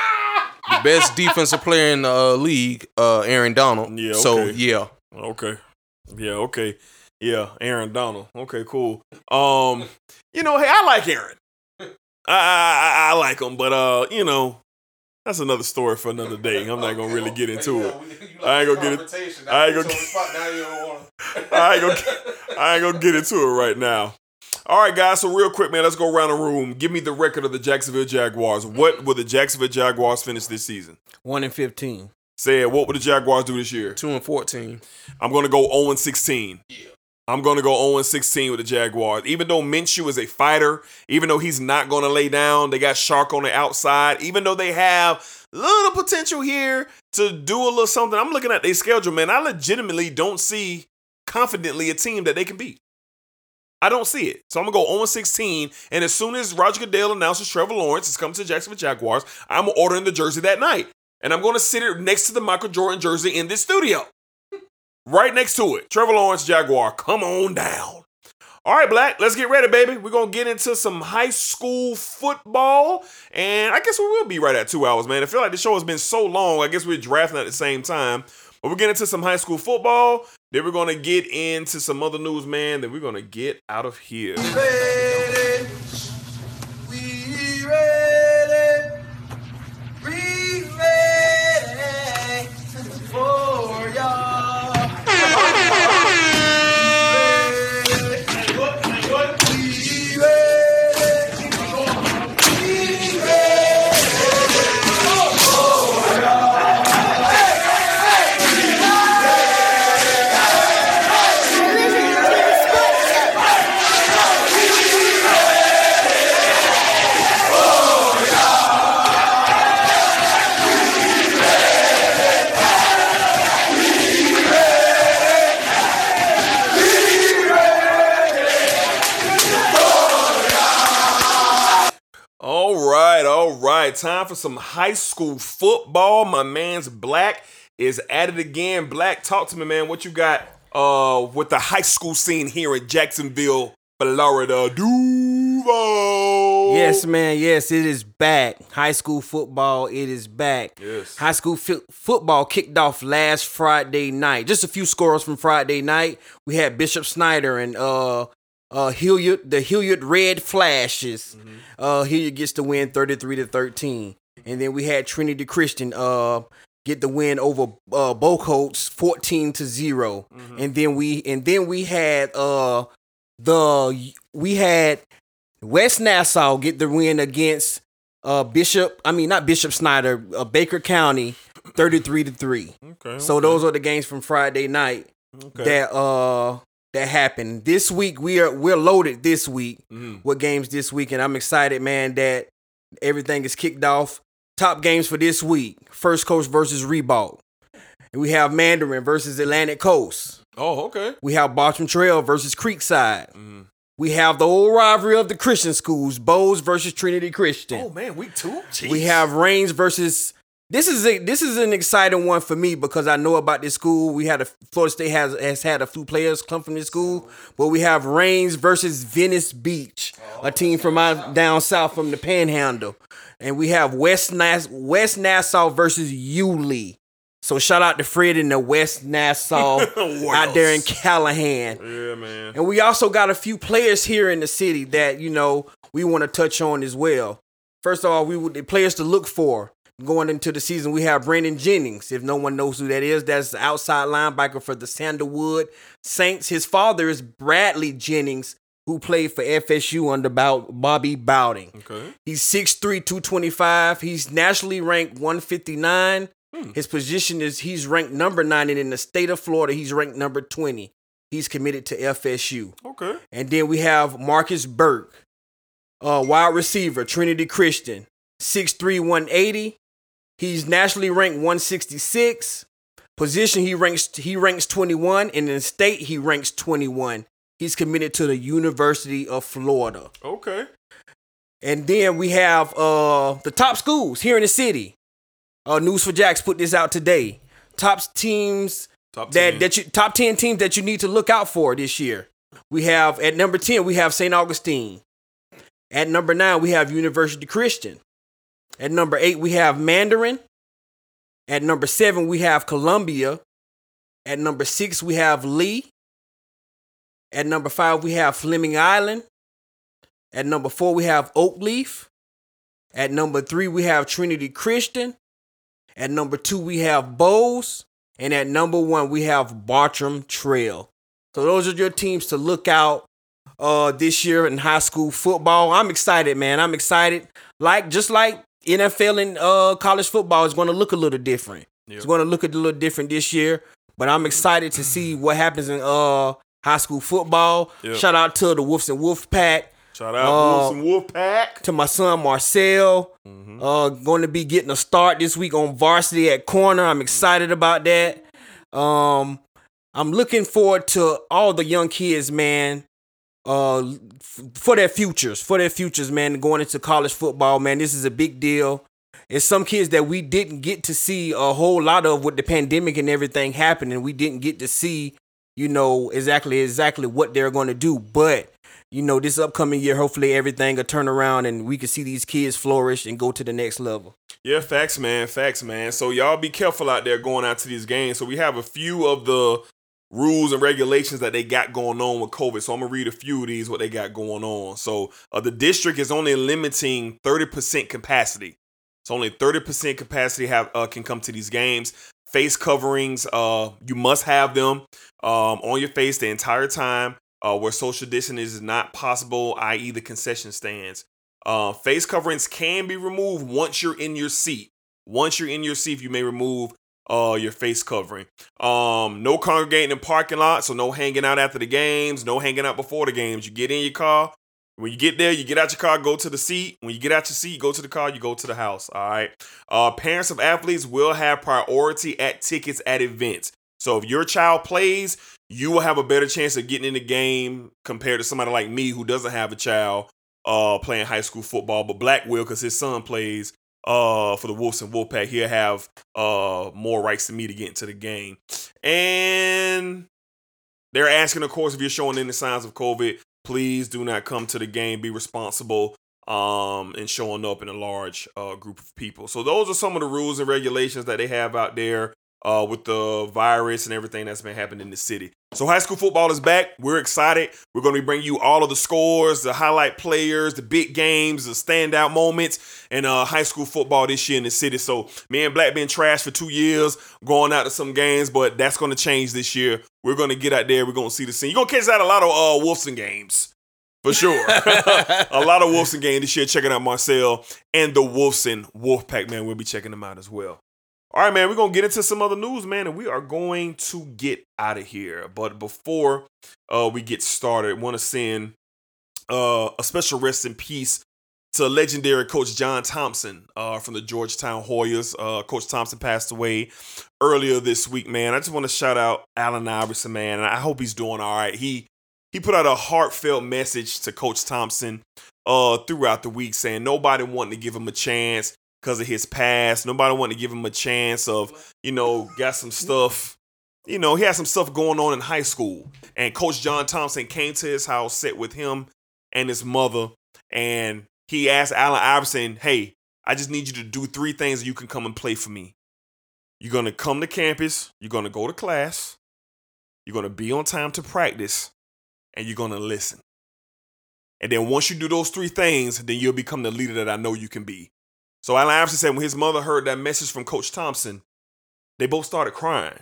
the best defensive player in the uh, league, uh, Aaron Donald. Yeah, So yeah, Okay. Yeah, okay. Yeah, Aaron Donald. Okay, cool. Um, you know, hey, I like Aaron. I, I, I like him, but uh, you know, that's another story for another day. I'm not gonna really get into it. I ain't gonna get it. I ain't gonna. I ain't gonna. I ain't gonna get into it right now. All right, guys. So real quick, man, let's go around the room. Give me the record of the Jacksonville Jaguars. What will the Jacksonville Jaguars finish this season? One and fifteen. Say. What will the Jaguars do this year? Two and fourteen. I'm gonna go 0 and 16. I'm gonna go 0 and 16 with the Jaguars. Even though Minshew is a fighter, even though he's not gonna lay down, they got Chark on the outside. Even though they have little potential here to do a little something, I'm looking at their schedule, man. I legitimately don't see confidently a team that they can beat. I don't see it. So I'm gonna go 0 and 16. And as soon as Roger Goodell announces Trevor Lawrence is coming to Jacksonville Jaguars, I'm ordering the jersey that night. And I'm gonna sit it next to the Michael Jordan jersey in this studio. Right next to it. Trevor Lawrence Jaguar. Come on down. All right, Black, let's get ready, baby. We're going to get into some high school football. And I guess we will be right at two hours, man. I feel like the show has been so long. I guess we're drafting at the same time. But we're getting into some high school football. Then we're going to get into some other news, man. Then we're going to get out of here. ready. Right. Time for some high school football. My man's Black is at it again. Black, talk to me, man. What you got uh with the high school scene here in Jacksonville, Florida? Duval. Yes, man. Yes, it is back. High school football, it is back. Yes. High school fi- football kicked off last Friday night. Just a few scores from Friday night. We had Bishop Snyder and uh uh Hilliard, the Hilliard Red Flashes. Uh Hilliard gets the win 33 to 13. And then we had Trinity Christian uh get the win over uh Bocoats 14 to 0. And then we and then we had uh the we had West Nassau get the win against uh Bishop, I mean not Bishop Snyder, uh, Baker County 33 to 3. Okay. So those are the games from Friday night Okay. that uh that happened. This week we are we're loaded this week Mhm. with games this week and I'm excited man that everything is kicked off. Top games for this week. First Coast versus Ribault. And we have Mandarin versus Atlantic Coast. Oh, okay. We have Bartram Trail versus Creekside. Mm-hmm. We have the old rivalry of the Christian schools, Bolles versus Trinity Christian. Oh man, week two. We have Raines versus. This is a, this is an exciting one for me because I know about this school. We had a Florida State has has had a few players come from this school, but we have Raines versus Venice Beach, a team from out down south from the Panhandle, and we have West West Nassau versus Yulee. So shout out to Fred in the West Nassau out there in Callahan. Yeah, man. And we also got a few players here in the city that, you know, we want to touch on as well. First of all, we would the players to look for going into the season. We have Brandon Jennings. If no one knows who that is, that's the outside linebacker for the Sandalwood Saints. His father is Bradley Jennings, who played for FSU under Bobby Bowden. Okay. He's 6'3, 225. He's nationally ranked 159. His position is he's ranked number nine, and in the state of Florida, he's ranked number 20. He's committed to FSU. Okay. And then we have Marcus Burke, uh, wide receiver, Trinity Christian, 6'3, 180. He's nationally ranked 166. Position he ranks he ranks 21, and in state he ranks 21. He's committed to the University of Florida. Okay. And then we have uh the top schools here in the city. Uh News4Jax put this out today. Top teams Top that 10. that you top 10 teams that you need to look out for this year. We have at number 10 we have St. Augustine. At number 9 we have University Christian. At number 8 we have Mandarin. At number 7 we have Columbia. At number 6 we have Lee. At number 5 we have Fleming Island. At number 4 we have Oakleaf. At number 3 we have Trinity Christian. At number 2 we have Bolles. And at number 1 we have Bartram Trail. So those are your teams to look out uh this year in high school football. I'm excited, man. I'm excited. Like just like NFL and uh college football is going to look a little different. It's going to look a little different this year, but I'm excited to see what happens in uh high school football. Yep. Shout out to the Wolves and Wolf Pack. Shout out Wolves and Wolf Pack. To my son Marcel. Uh going to be getting a start this week on varsity at corner. I'm excited about that. Um I'm looking forward to all the young kids, man. Uh f- for their futures, for their futures, man, going into college football, man. This is a big deal. It's some kids that we didn't get to see a whole lot of with the pandemic and everything happening. We didn't get to see, you know, exactly exactly what they're going to do. But you know, this upcoming year, hopefully everything will turn around and we can see these kids flourish and go to the next level. Yeah, facts, man. Facts, man. So y'all be careful out there going out to these games. So we have a few of the rules and regulations that they got going on with COVID. So I'm gonna read a few of these what they got going on. So uh, the district is only limiting 30% capacity. So only 30% capacity have uh, can come to these games. Face coverings, uh, you must have them um, on your face the entire time. Uh, where social distancing is not possible, i.e., the concession stands. Uh, face coverings can be removed once you're in your seat. Once you're in your seat, you may remove uh, your face covering. Um, no congregating in parking lots, so no hanging out after the games, no hanging out before the games. You get in your car. When you get there, you get out your car, go to the seat. When you get out your seat, you go to the car, you go to the house. All right. Uh, parents of athletes will have priority at tickets at events. So if your child plays, you will have a better chance of getting in the game compared to somebody like me who doesn't have a child uh, playing high school football. But Black will, because his son plays uh, for the Wolves and Wolfpack, he'll have uh, more rights than me to get into the game. And they're asking, of course, if you're showing any signs of COVID, please do not come to the game. Be responsible um, and showing up in a large uh, group of people. So those are some of the rules and regulations that they have out there uh, with the virus and everything that's been happening in the city. So high school football is back. We're excited. We're going to be bringing you all of the scores, the highlight players, the big games, the standout moments in uh, high school football this year in the city. So me and Black been trash for two years, going out to some games, but that's going to change this year. We're going to get out there. We're going to see the scene. You're going to catch out a lot of uh, Wolfson games. For sure. a lot of Wolfson games this year. Checking out Marcel and the Wolfson Wolfpack, man. We'll be checking them out as well. All right, man, we're going to get into some other news, man, and we are going to get out of here. But before uh, we get started, want to send uh, a special rest in peace to legendary coach John Thompson uh, from the Georgetown Hoyas. Uh, coach Thompson passed away earlier this week, man. I just want to shout out Allen Iverson, man, and I hope he's doing all right. He he put out a heartfelt message to Coach Thompson uh, throughout the week saying nobody wanted to give him a chance because of his past. Nobody wanted to give him a chance of, you know, got some stuff. You know, he had some stuff going on in high school. And Coach John Thompson came to his house, sat with him and his mother, and he asked Allen Iverson, hey, I just need you to do three things you can come and play for me. You're to come to campus, you're to go to class, you're to be on time to practice, and you're to listen. And then once you do those three things, then you'll become the leader that I know you can be. So Allen Iverson said when his mother heard that message from Coach Thompson, they both started crying.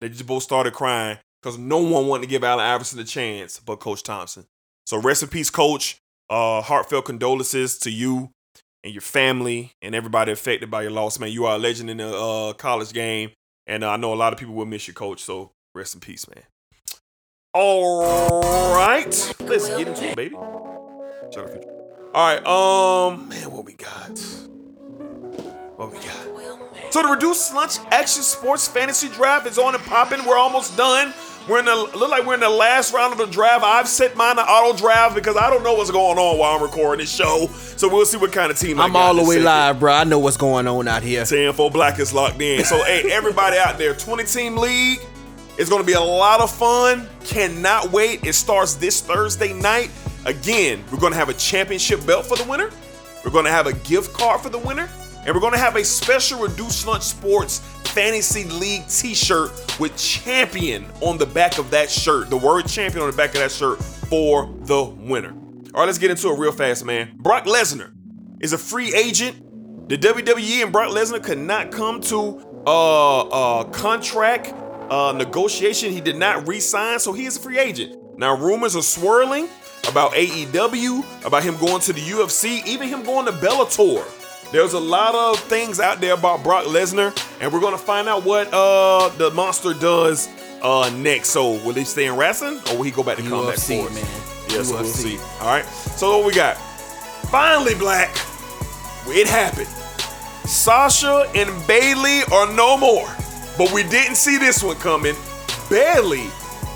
They just both started crying because no one wanted to give Allen Iverson a chance but Coach Thompson. So rest in peace, Coach. Uh, heartfelt condolences to you and your family and everybody affected by your loss, man. You are a legend in the uh, college game, and uh, I know a lot of people will miss you, Coach. So rest in peace, man. All right, let's get into it, baby. All right, um, man, what we got? What we got? So the reduced lunch action sports fantasy draft is on and popping. We're almost done. We're in the look like we're in the last round of the draft. I've set mine to auto draft because I don't know what's going on while I'm recording this show. So we'll see what kind of team I I'm all the way live, bro. I know what's going on out here. 10 for Black is locked in. So, hey, everybody out there, 20 team league. It's going to be a lot of fun. Cannot wait. It starts this Thursday night. Again, we're going to have a championship belt for the winner. We're going to have a gift card for the winner. And we're going to have a special Reduced Lunch Sports Fantasy League t shirt with champion on the back of that shirt. The word champion on the back of that shirt for the winner. All right, let's get into it real fast, man. Brock Lesnar is a free agent. The WWE and Brock Lesnar could not come to uh, uh, contract uh, negotiation. He did not re-sign, so he is a free agent. Now rumors are swirling about AEW, about him going to the UFC, even him going to Bellator. There's a lot of things out there about Brock Lesnar, and we're gonna find out what uh the monster does uh next. So will he stay in wrestling or will he go back to combat UFC, sports? man. Yes, we'll see. All right. So what we got? Finally, Black. It happened. Sasha and Bayley are no more. But we didn't see this one coming. Bayley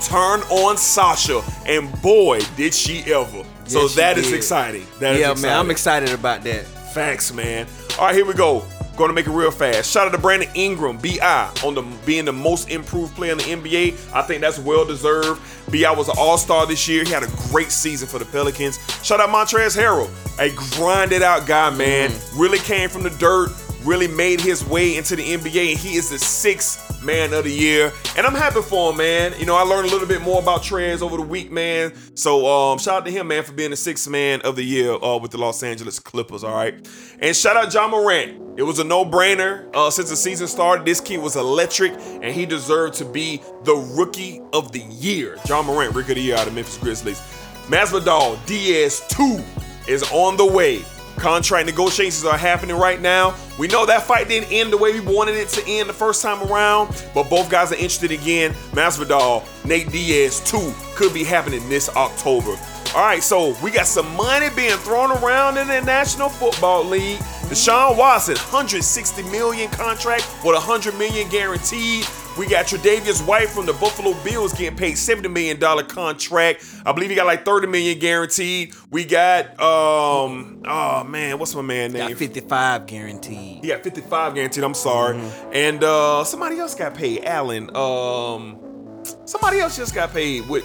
turned on Sasha, and boy, did she ever. so Yes, she that is did. exciting. That is yeah, exciting. man, I'm excited about that. Facts, man. All right, here we go. Going to make it real fast. Shout out to Brandon Ingram, BI, on the being the most improved player in the NBA. I think that's well deserved. BI was an All Star this year. He had a great season for the Pelicans. Shout out Montrezl Harrell, a grinded out guy, man. Mm. Really came from the dirt. Really made his way into the NBA, and he is the sixth man of the year. And I'm happy for him, man. You know, I learned a little bit more about Trez over the week, man. So um, shout out to him, man, for being the sixth man of the year uh, with the Los Angeles Clippers. All right, and shout out Ja Morant. It was a no-brainer uh, since the season started. This kid was electric, and he deserved to be the rookie of the year. Ja Morant, rookie of the year out of Memphis Grizzlies. Masvidal Diaz two is on the way. Contract negotiations are happening right now. We know that fight didn't end the way we wanted it to end the first time around, but both guys are interested again. Masvidal, Nate Diaz, too, could be happening this October. All right, so we got some money being thrown around in the National Football League. Deshaun Watson, 160 million contract with 100 million guaranteed. We got Tre'Davious White from the Buffalo Bills getting paid $70 million contract. I believe he got like 30 million guaranteed. We got um oh man, what's my man name? Got 55 guaranteed. He got 55 guaranteed, I'm sorry. And uh somebody else got paid. Allen. Um somebody else just got paid with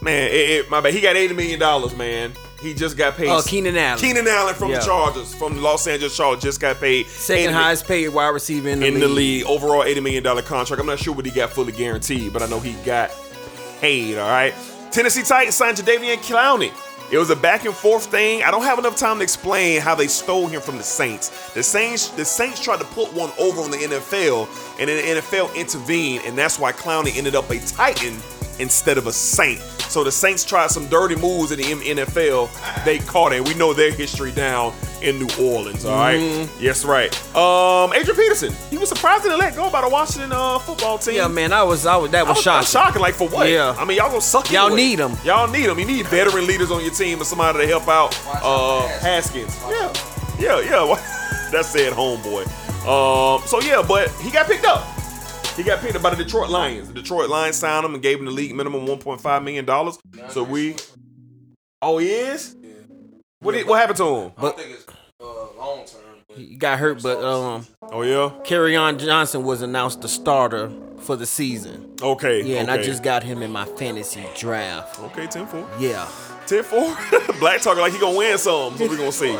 man, it, it- my bad. He got 80 million dollars, man. He just got paid. Oh, Keenan Allen. Keenan Allen from Yeah. the Chargers, from the Los Angeles Chargers, just got paid. Second 80 highest paid wide receiver in the in league. the league. Overall, $80 million contract. I'm not sure what he got fully guaranteed, but I know he got paid, all right? Tennessee Titans signed Jadeveon Clowney. It was a back and forth thing. I don't have enough time to explain how they stole him from the Saints. The Saints, the Saints tried to put one over on the NFL, and then the NFL intervened, and that's why Clowney ended up a Titan instead of a Saint. So the Saints tried some dirty moves in the NFL. They caught it. We know their history down in New Orleans. All right. Mm-hmm. Yes, right. Um, Adrian Peterson. He was surprisingly let go by the Washington uh, football team. Yeah, man, I was, I was that was, was, shocking. shocking. Like for what? Yeah. I mean, y'all gonna suck. Y'all anyway. need 'em. Y'all need them. You need veteran leaders on your team and somebody to help out. Uh, Haskins. Yeah, yeah, yeah. That's said, homeboy. Um, so yeah, but he got picked up. He got picked up by the Detroit Lions. The Detroit Lions signed him and gave him the league minimum 1.5 million dollars. So we. Oh, he is. What did, what happened to him? I don't think it's uh, long term. He got hurt, but um, Oh yeah. Kerryon Johnson was announced the starter for the season. Okay. Yeah, and I just got him in my fantasy draft. Okay, 10 4. Yeah. 10 4. Black talking like he gonna win some, so we gonna see.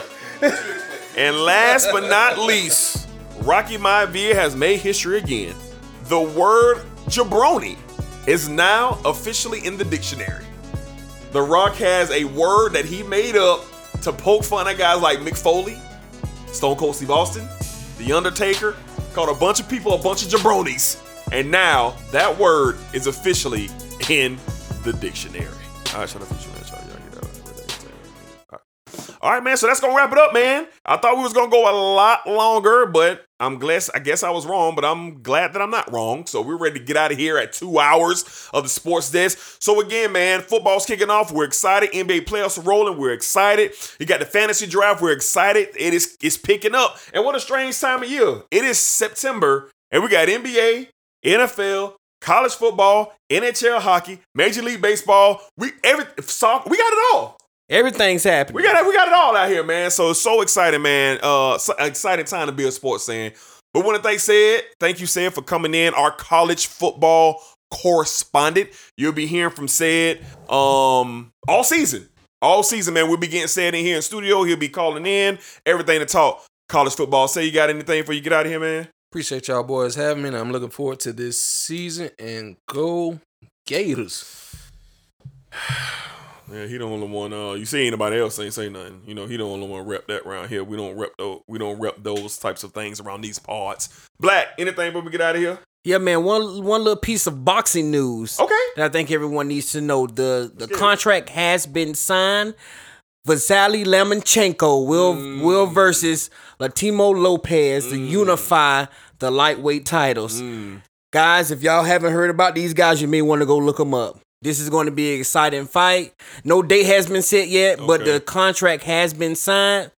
and last but not least, Rocky Maivia has made history again. The word jabroni is now officially in the dictionary. The Rock has a word that he made up to poke fun at guys like Mick Foley, Stone Cold Steve Austin, The Undertaker, called a bunch of people a bunch of jabronis. And now that word is officially in the dictionary. All right, shut up. Shut up, shut up, get out. All right. All right, man. So that's gonna wrap it up, man. I thought we was gonna go a lot longer, but I'm glad. I guess I was wrong, but I'm glad that I'm not wrong. So we're ready to get out of here at two hours of the sports desk. So again, man, football's kicking off. We're excited. NBA playoffs are rolling. We're excited. You got the fantasy draft. We're excited. It is it's picking up. And what a strange time of year. It is September, and we got NBA, NFL, college football, NHL hockey, Major League Baseball. We every soccer. We got it all. Everything's happening. We got it. We got it all out here, man. So it's so exciting, man. Uh, so exciting time to be a sports fan. But want to thank said, thank you, said, for coming in, our college football correspondent. You'll be hearing from said um all season, all season, man. We'll be getting said in here in studio. He'll be calling in everything to talk college football. Say you got anything before you get out of here, man. Appreciate y'all boys having me. and I'm looking forward to this season and go Gators. Yeah, he the only one. Uh, you see anybody else ain't say nothing. You know, he the only one rep that around here. We don't rep those. We don't rep those types of things around these parts. Black. Anything before we get out of here? Yeah, man. One one little piece of boxing news. Okay. That I think everyone needs to know. The the contract has been signed. Vasily Lomachenko will Mm. will versus Teofimo Lopez to unify the lightweight titles. Mm. Guys, if y'all haven't heard about these guys, you may want to go look them up. This is going to be an exciting fight. No date has been set yet, but the contract has been signed.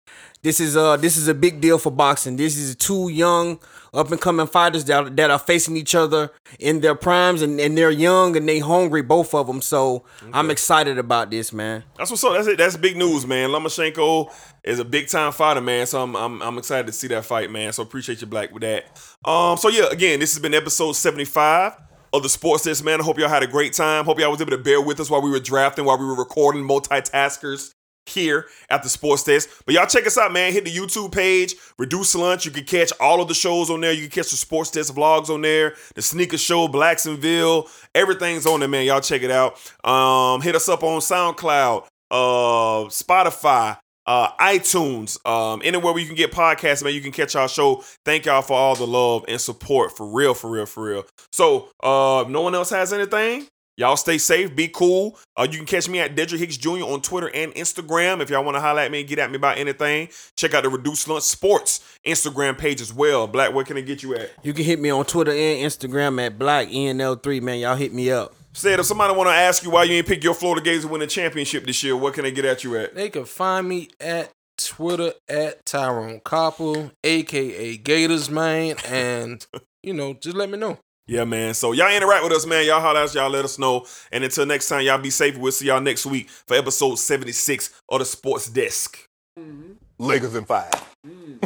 This is uh this is a big deal for boxing. This is two young up and coming fighters that, that are facing each other in their primes and, and they're young and they hungry, both of them. So I'm excited about this, man. That's what's up. That's it. That's big news, man. Lomachenko is a big time fighter, man. So I'm, I'm I'm excited to see that fight, man. So appreciate you, Black, with that. Um. So yeah, again, this has been episode 75 of the Sports Desk, man. I hope y'all had a great time. Hope y'all was able to bear with us while we were drafting, while we were recording, multitaskers here at the Sports Desk. But y'all check us out, man. Hit the YouTube page, Reduce Lunch. You can catch all of the shows on there. You can catch the Sports Desk vlogs on there, the Sneaker Show, Blacksonville. Everything's on there, man. Y'all check it out. Um, hit us up on SoundCloud, uh, Spotify, uh, iTunes, um, anywhere where you can get podcasts, man. You can catch our show. Thank y'all for all the love and support. For real, for real, for real. So, uh, no one else has anything. Y'all stay safe, be cool. Uh, you can catch me at Dedrick Hicks Jr. on Twitter and Instagram. If y'all want to holler at me and get at me about anything, check out the Reduced Lunch Sports Instagram page as well. Black, where can I get you at? You can hit me on Twitter and Instagram at Black ENL3, man. Y'all hit me up. Said if somebody want to ask you why you ain't pick your Florida Gators to win the championship this year, what can they get at you at? They can find me at Twitter at Tyrone Koppel, aka Gators man, and you know, just let me know. Yeah, man. So y'all interact with us, man. Y'all holler at us, y'all let us know. And until next time, y'all be safe. We'll see y'all next week for episode 76 of the Sports Desk. Mm-hmm. Lakers in five. Mm.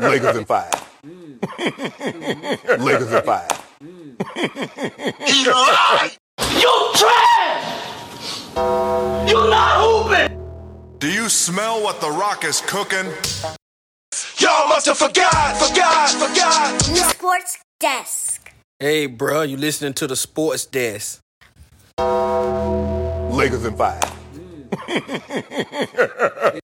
Lakers in five. Lakers in five. He mm. lied! You trash! You not hooping! Do you smell what The Rock is cooking? Y'all must have forgot, forgot, forgot. Sports Desk. Hey, bro, you listening to the Sports Desk. Lakers in five. Mm.